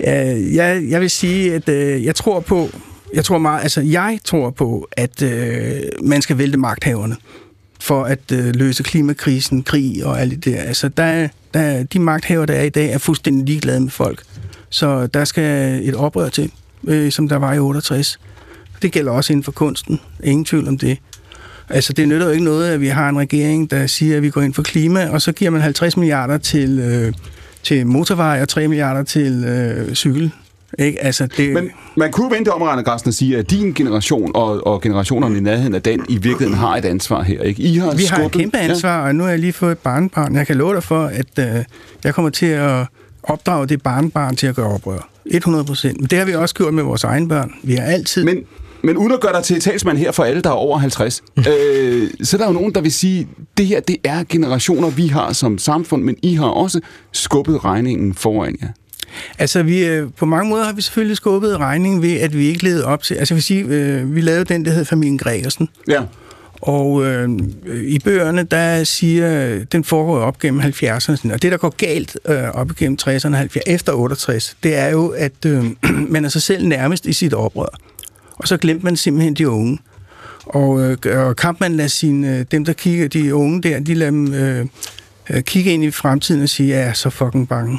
øh, jeg, jeg vil sige, at øh, jeg tror på Jeg tror meget, altså jeg tror på, at øh, man skal vælte magthaverne for at øh, løse klimakrisen, krig og alt det der. Altså, der, er- der, er- de magthaver, der er i dag, er fuldstændig ligeglade med folk. Så der skal et oprør til, øh, som der var i 68. Det gælder også inden for kunsten. Ingen tvivl om det. Altså, det nytter jo ikke noget, at vi har en regering, der siger, at vi går ind for klima, og så giver man 50 milliarder til, øh, til motorvej og 3 milliarder til øh, cykel. Ikke? Altså, det, Men man kunne vente om, Rane Grasten, at sige, at din generation og, og generationerne i nærheden af den i virkeligheden har et ansvar her. Ikke? I har Vi har et skubbet- kæmpe ansvar, ja. og nu har jeg lige fået et barnbarn. Jeg kan love dig for, at øh, jeg kommer til at opdrage det barnbarn til at gøre oprør. 100 procent. Men det har vi også gjort med vores egne børn. Vi har altid... Men, men uden at gøre dig til talsmand her for alle, der er over 50, øh, så er der jo nogen, der vil sige, det her det er generationer, vi har som samfund, men I har også skubbet regningen foran jer. Altså, vi, øh, på mange måder har vi selvfølgelig skubbet regningen ved, at vi ikke levede op til... Altså, jeg vil sige, øh, vi lavede den, der hed Familien Gregersen. Ja. Og øh, i bøgerne, der siger, den foregår op gennem 70'erne. Og det, der går galt øh, op gennem 60'erne 70, efter 68, det er jo, at øh, man er sig selv nærmest i sit oprør. Og så glemte man simpelthen de unge. Og, øh, og Kampmann lader sine, øh, dem, der kigger, de unge der, de lader dem øh, øh kigge ind i fremtiden og sige, jeg er så fucking bange.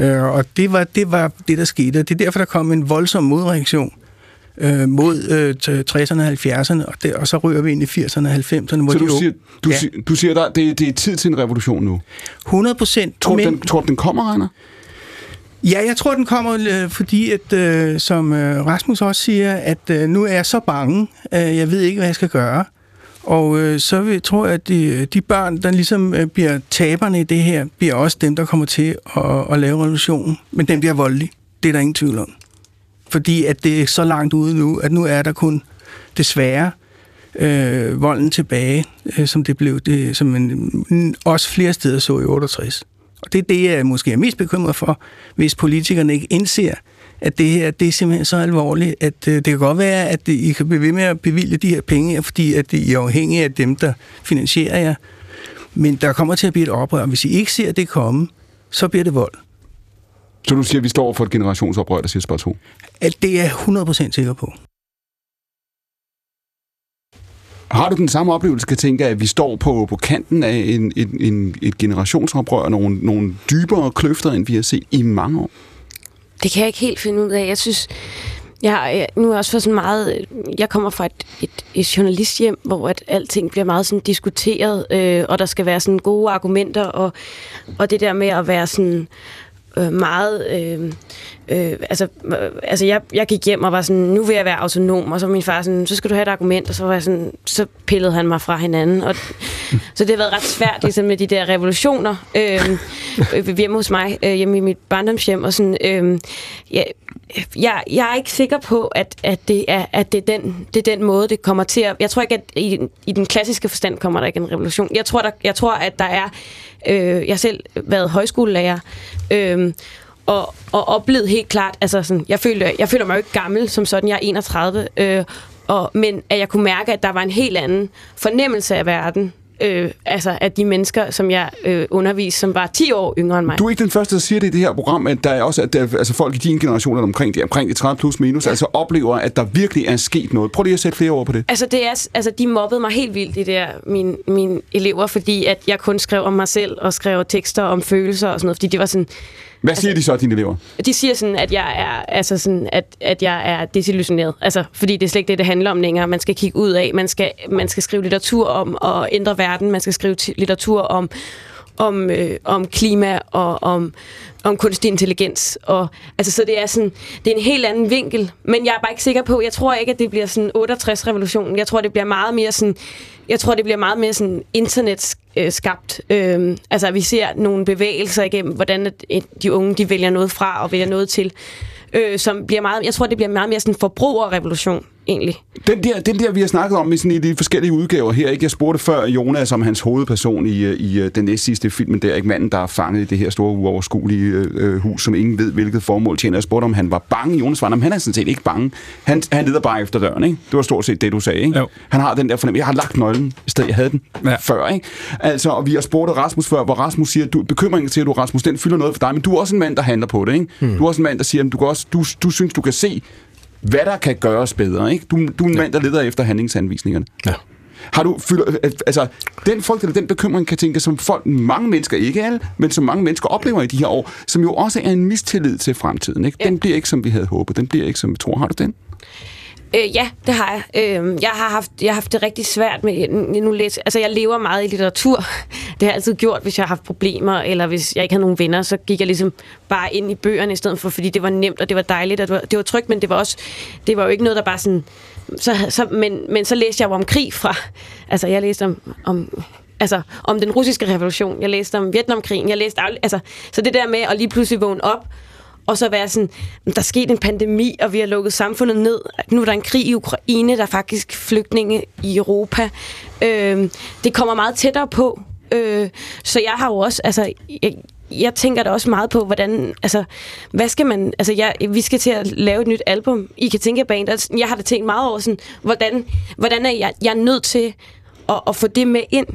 Øh, og det var, det var det, der skete. Og det er derfor, der kom en voldsom modreaktion øh, mod øh, t- 60'erne og 70'erne, og, det, og så ryger vi ind i 80'erne og 90'erne. Hvor Så du siger, du, Ja. siger, du siger der, det, det er tid til en revolution nu. 100 procent. Tror, du, den, tror du, den kommer, Rainer? Ja, jeg tror, den kommer, øh, fordi at, øh, som øh, Rasmus også siger, at øh, nu er jeg så bange, øh, jeg ved ikke, hvad jeg skal gøre. Og øh, så vil, tror jeg, at de, de børn, der ligesom øh, bliver taberne i det her, bliver også dem, der kommer til at, at lave revolutionen. Men den bliver voldelig. Det er der ingen tvivl om. Fordi at det er så langt ude nu, at nu er der kun desværre øh, volden tilbage, øh, som det blev, det, som man mm, også flere steder så i 68. Og det er det, jeg måske er mest bekymret for, hvis politikerne ikke indser, at det her det er simpelthen så alvorligt, at øh, det kan godt være, at det, I kan blive ved med at bevilge de her penge, fordi at I er afhængige af dem, der finansierer jer. Men der kommer til at blive et oprør. Hvis I ikke ser det komme, så bliver det vold. Så du siger, at vi står for et generationsoprør, der siger spørg 2. At det er jeg 100% sikker på. Har du den samme oplevelse, kan tænke, at vi står på, på kanten af en, en, en, et generationsoprør, nogle, nogle dybere kløfter, end vi har set i mange år? Det kan jeg ikke helt finde ud af. Jeg synes, jeg nu er jeg også for sådan meget... Jeg kommer fra et, et, et journalisthjem, hvor at alting bliver meget sådan diskuteret, øh, og der skal være sådan gode argumenter, og, og det der med at være sådan øh, meget... Øh, øh, altså, øh, altså jeg, jeg gik hjem og var sådan, nu vil jeg være autonom, og så var min far sådan, så skal du have et argument, og så var jeg sådan, så pillede han mig fra hinanden, og så det har været ret svært ligesom med de der revolutioner øh, øh, hjemme hos mig, øh, hjemme i mit barndomshjem, og sådan, øh, jeg, jeg, jeg er ikke sikker på, at, at, det, er, at det, er den, det er den måde, det kommer til at... Jeg tror ikke, at i, i den klassiske forstand kommer der ikke en revolution. Jeg tror, der, jeg tror at der er... Øh, jeg har selv været højskolelærer, øh, og, og oplevet helt klart... Altså sådan, jeg, føler, jeg føler mig jo ikke gammel som sådan. Jeg er 31. Øh, og, men at jeg kunne mærke, at der var en helt anden fornemmelse af verden. Øh, altså af de mennesker, som jeg øh, underviste, som var 10 år yngre end mig. Du er ikke den første, der siger det i det her program, at der er også at der, altså folk i din generation, eller omkring det, omkring de 30 plus minus, altså oplever, at der virkelig er sket noget. Prøv lige at sætte flere ord på det. Altså, det er, altså, de mobbede mig helt vildt, de der, mine, mine elever, fordi at jeg kun skrev om mig selv, og skrev tekster om følelser og sådan noget, fordi det var sådan... Hvad siger de så, dine elever? De siger sådan, at jeg er, altså sådan, at, at jeg er desillusioneret. Altså, fordi det er slet ikke det, det handler om længere. Man skal kigge ud af, man skal, man skal skrive litteratur om og ændre verden, man skal skrive litteratur om, om, øh, om klima og om, om kunstig intelligens. Og, altså, så det er, sådan, det er en helt anden vinkel. Men jeg er bare ikke sikker på, jeg tror ikke, at det bliver sådan 68-revolutionen. Jeg tror, det bliver meget mere sådan, jeg tror, det bliver meget mere sådan internet skabt. Øhm, altså, at vi ser nogle bevægelser igennem, hvordan at, at de unge de vælger noget fra og vælger noget til. Øh, som bliver meget, jeg tror, det bliver meget mere sådan en forbrugerrevolution, egentlig. Den der, den der, vi har snakket om i, sådan, i de forskellige udgaver her, ikke? Jeg spurgte før Jonas om hans hovedperson i, øh, i øh, den næste sidste film, der ikke manden, der er fanget i det her store, uoverskuelige øh, hus, som ingen ved, hvilket formål tjener. Jeg spurgte, om han var bange. Jonas svarede, "Jamen, han er sådan set ikke bange. Han, han leder bare efter døren, ikke? Det var stort set det, du sagde, ikke? Jo. Han har den der fornemmelse. Jeg har lagt nøglen i stedet, jeg havde den ja. før, ikke? Altså, og vi har spurgt Rasmus før, hvor Rasmus siger, du, bekymringen til, du, Rasmus, den fylder noget for dig, men du er også en mand, der handler på det, ikke? Mm. Du er også en mand, der siger, at du, kan også, du, du synes, du kan se hvad der kan gøres bedre. Ikke? Du, du er en mand, der leder efter handlingsanvisningerne. Ja. Har du, føler, altså, den frygt eller den bekymring, kan tænke, som folk, mange mennesker, ikke alle, men som mange mennesker oplever i de her år, som jo også er en mistillid til fremtiden. Ikke? Den bliver ikke, som vi havde håbet. Den bliver ikke, som vi tror. Har du den? Øh, ja, det har jeg. Øh, jeg, har haft, jeg har haft det rigtig svært med... Øh, nu læs, altså, jeg lever meget i litteratur. Det har jeg altid gjort, hvis jeg har haft problemer, eller hvis jeg ikke havde nogen venner, så gik jeg ligesom bare ind i bøgerne i stedet for, fordi det var nemt, og det var dejligt, og det var, det var trygt, men det var også... Det var jo ikke noget, der bare sådan... Så, så, men, men så læste jeg jo om krig fra... Altså, jeg læste om, om altså om den russiske revolution, jeg læste om Vietnamkrigen, jeg læste altså så det der med at lige pludselig vågne op og så være sådan, der er sket en pandemi, og vi har lukket samfundet ned. Nu er der en krig i Ukraine, der er faktisk flygtninge i Europa. Øh, det kommer meget tættere på. Øh, så jeg har jo også, altså, jeg, jeg tænker da også meget på, hvordan, altså, hvad skal man, altså, jeg, vi skal til at lave et nyt album. I kan tænke band, og jeg har da tænkt meget over sådan, hvordan, hvordan er jeg, jeg er nødt til at, at få det med ind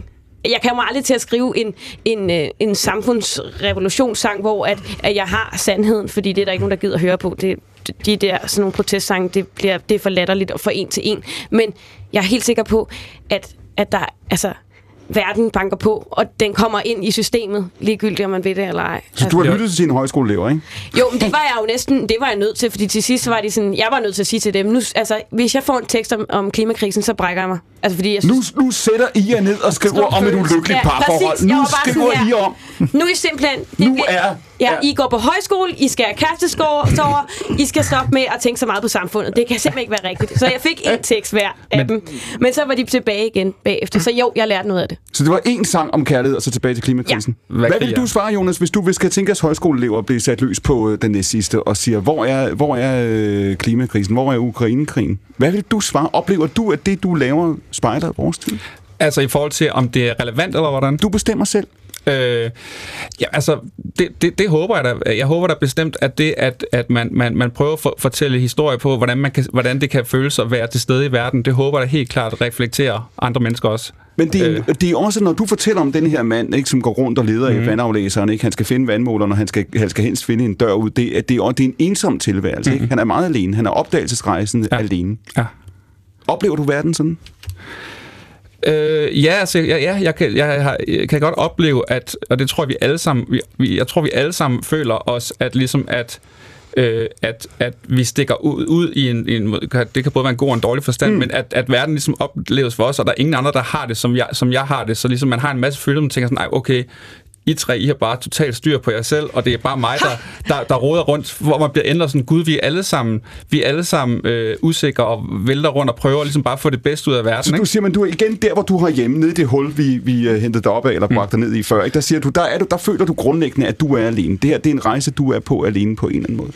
jeg kommer aldrig til at skrive en, en, øh, en samfundsrevolutionssang, hvor at, at jeg har sandheden, fordi det er der ikke nogen, der gider at høre på. Det, de der sådan nogle protestsange, det, bliver, det er for latterligt og for en til en. Men jeg er helt sikker på, at, at der, altså, verden banker på, og den kommer ind i systemet, ligegyldigt om man ved det eller ej. Så du har lyttet til sine højskoleelever, ikke? Jo, men det var jeg jo næsten, det var jeg nødt til, fordi til sidst var de sådan, jeg var nødt til at sige til dem, nu, altså, hvis jeg får en tekst om, om klimakrisen, så brækker jeg mig. Altså, fordi jeg synes, Nu, nu sætter I jer ned og skriver om et ulykkeligt Ja, parforhold. præcis. Jeg Nu skriver sådan I om. Nu er I simpelthen... Det Nu er- Ja, er- I går på højskole, I skal have kærestesover, I skal stoppe med at tænke så meget på samfundet. Det kan simpelthen ikke være rigtigt. Så jeg fik en tekst hver af men, dem. Men så var de tilbage igen bagefter. Så jo, jeg lærte noget af det. Så det var én sang om kærlighed, og så tilbage til klimakrisen. Ja. Hvad, Hvad vil kan du svare, Jonas, hvis du hvis skal tænke, at højskoleelever bliver sat løs på øh, den næste sidste, og siger, hvor er, hvor er øh, klimakrisen? Hvor er Ukrainekrigen? Hvad vil du svare? Oplever du, at det, du laver, spejler vores tid? Altså i forhold til, om det er relevant, eller hvordan? Du bestemmer selv. Øh, ja, altså, det, det, det håber jeg da. Jeg håber da bestemt, at det, at, at man, man, man prøver at for, fortælle historie på, hvordan, man kan, hvordan det kan føles at være til stede i verden, det håber jeg da helt klart reflekterer andre mennesker også. Men det er, øh. det er også, når du fortæller om den her mand, ikke, som går rundt og leder mm. i vandaflæseren, ikke? han skal finde vandmåleren, og han skal, han skal helst finde en dør ud, det er, det er, det er en ensom tilværelse. Mm. Ikke? Han er meget alene. Han er opdagelsesrejsende ja. alene. Ja. Oplever du verden sådan? Øh, ja, altså, ja, ja jeg, kan, jeg, har, jeg kan godt opleve, at, og det tror jeg, vi alle sammen, vi, vi, jeg tror, vi alle sammen føler os, at ligesom at, øh, at, at vi stikker ud, ud i en, en, det kan både være en god og en dårlig forstand, mm. men at, at verden ligesom opleves for os, og der er ingen andre, der har det, som jeg, som jeg har det, så ligesom man har en masse følelser, man tænker sådan, nej, okay, I tre, I har bare totalt styr på jer selv, og det er bare mig, der, der, der råder rundt, hvor man bliver ændret sådan, gud, vi er alle sammen, vi er alle sammen øh, usikre og vælter rundt og prøver ligesom bare at få det bedste ud af verden. Så du ikke? siger, men du er igen der, hvor du har hjemme, nede i det hul, vi, vi uh, hentede dig op af, eller bragte dig ned i før. Ikke? Der siger du, der, er du, der føler du grundlæggende, at du er alene. Det her, det er en rejse, du er på alene på en eller anden måde.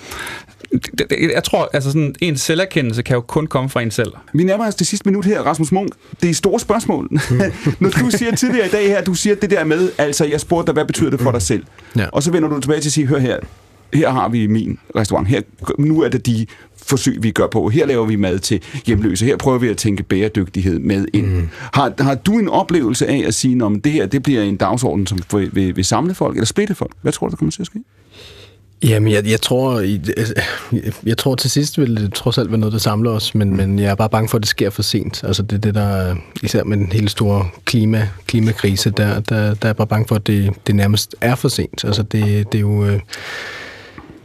Jeg tror, altså sådan, en selverkendelse kan jo kun komme fra en selv. Vi nærmer os det sidste minut her, Rasmus Munk. Det er store spørgsmål. Når du siger tidligere i dag her, du siger det der med, altså jeg spurgte dig, hvad betyder det for dig selv? Ja. Og så vender du tilbage til at sige, hør her, her har vi min restaurant. Her, nu er det de forsøg, vi gør på. Her laver vi mad til hjemløse. Her prøver vi at tænke bæredygtighed med ind. Mm. Har, har du en oplevelse af at sige, om det her det bliver en dagsorden, som vil, vil, vil samle folk eller splitte folk? Hvad tror du, der kommer til at ske? Jamen, jeg, jeg, tror, jeg, øh, jeg tror til sidst vil det trods alt være noget, der samler os, men, men jeg er bare bange for, at det sker for sent. Altså det det, der, øh, især med den hele store klima, klimakrise, der, der, der er jeg bare bange for, at det, det nærmest er for sent. Altså det, det er jo... Øh,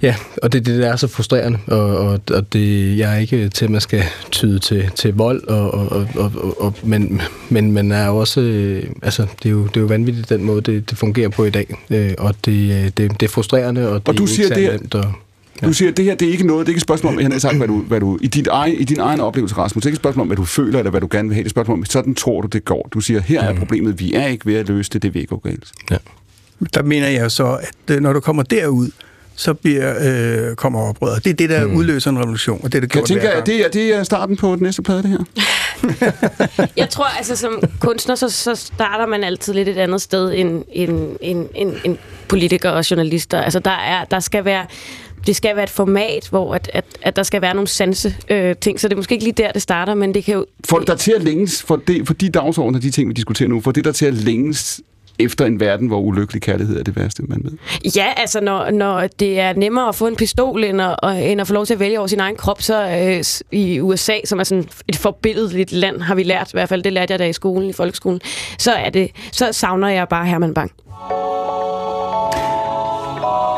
Ja, og det, det der er så frustrerende, og, og, og det, jeg er ikke til, at man skal tyde til, til vold, og, og, og, og, og, men, men man er også, øh, altså det er jo, det er jo vanvittigt den måde, det, det fungerer på i dag, øh, og det, øh, det, det er frustrerende, og det Og du er siger, ikke det særlig er- nemt at, Du siger, at det her det er ikke noget, det er ikke et spørgsmål om, sagt, hvad du, hvad du i, dit egen, i din egen oplevelse, Rasmus. Det er ikke et spørgsmål om, hvad du føler, eller hvad du gerne vil have. Det er et spørgsmål om, sådan tror du, det går. Du siger, her er problemet, vi er ikke ved at løse det, det vil ikke gå galt. Ja. Der mener jeg så, at når du kommer derud, så bliver, øh, kommer oprøret. Det er det, der mm. udløser en revolution, og det er det Jeg gjort tænker, hver at det er, det er starten på den næste plade, det her. Jeg tror, altså som kunstner, så, så starter man altid lidt et andet sted end, end, end, end, end politikere og journalister. Altså der, er, der skal være det skal være et format, hvor at, at, at der skal være nogle sanse øh, ting, så det er måske ikke lige der, det starter, men det kan jo... Det der til at længes, for, det, for de dagsordner, de ting, vi diskuterer nu, for det der til at længes efter en verden, hvor ulykkelig kærlighed er det værste, man ved? Ja, altså når, når det er nemmere at få en pistol, end at, og- end at få lov til at vælge over sin egen krop, så øh, i USA, som er sådan et forbilledeligt land, har vi lært, i hvert fald det lærte jeg da i skolen, i folkeskolen, så, er det, så savner jeg bare Herman Bang.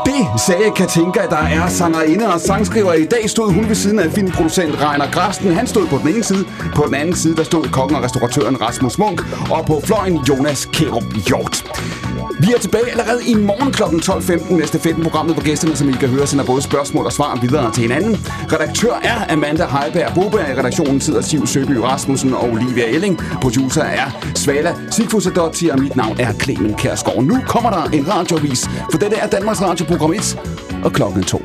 Det sagde Katinka, der er sangerinde og sangskriver. I dag stod hun ved siden af filmproducent Reiner Grasten. Han stod på den ene side. På den anden side, der stod kokken og restauratøren Rasmus Munk. Og på fløjen Jonas Kærup Hjort. Vi er tilbage allerede i morgen kl. 12.15 med stafetten-programmet, hvor gæsterne, som I kan høre, sender både spørgsmål og svar videre til hinanden. Redaktør er Amanda Heiberg Boberg. I redaktionen sidder Siv Søby Rasmussen og Olivia Elling. Producer er Svala Sigfussadotti, og mit navn er Clemen Kærsgaard. Nu kommer der en radiovis, for dette er Danmarks Radioprogram 1 og klokken 2.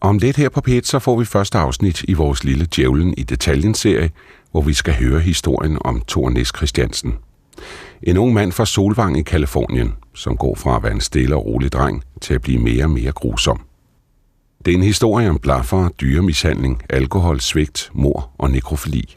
Om lidt her på p så får vi første afsnit i vores lille Djævlen i detaljen-serie, hvor vi skal høre historien om Thor Næs Christiansen. En ung mand fra Solvang i Kalifornien, som går fra at være en stille og rolig dreng til at blive mere og mere grusom. Det er en historie om blaffer, dyremishandling, alkohol, svigt, mor og nekrofili.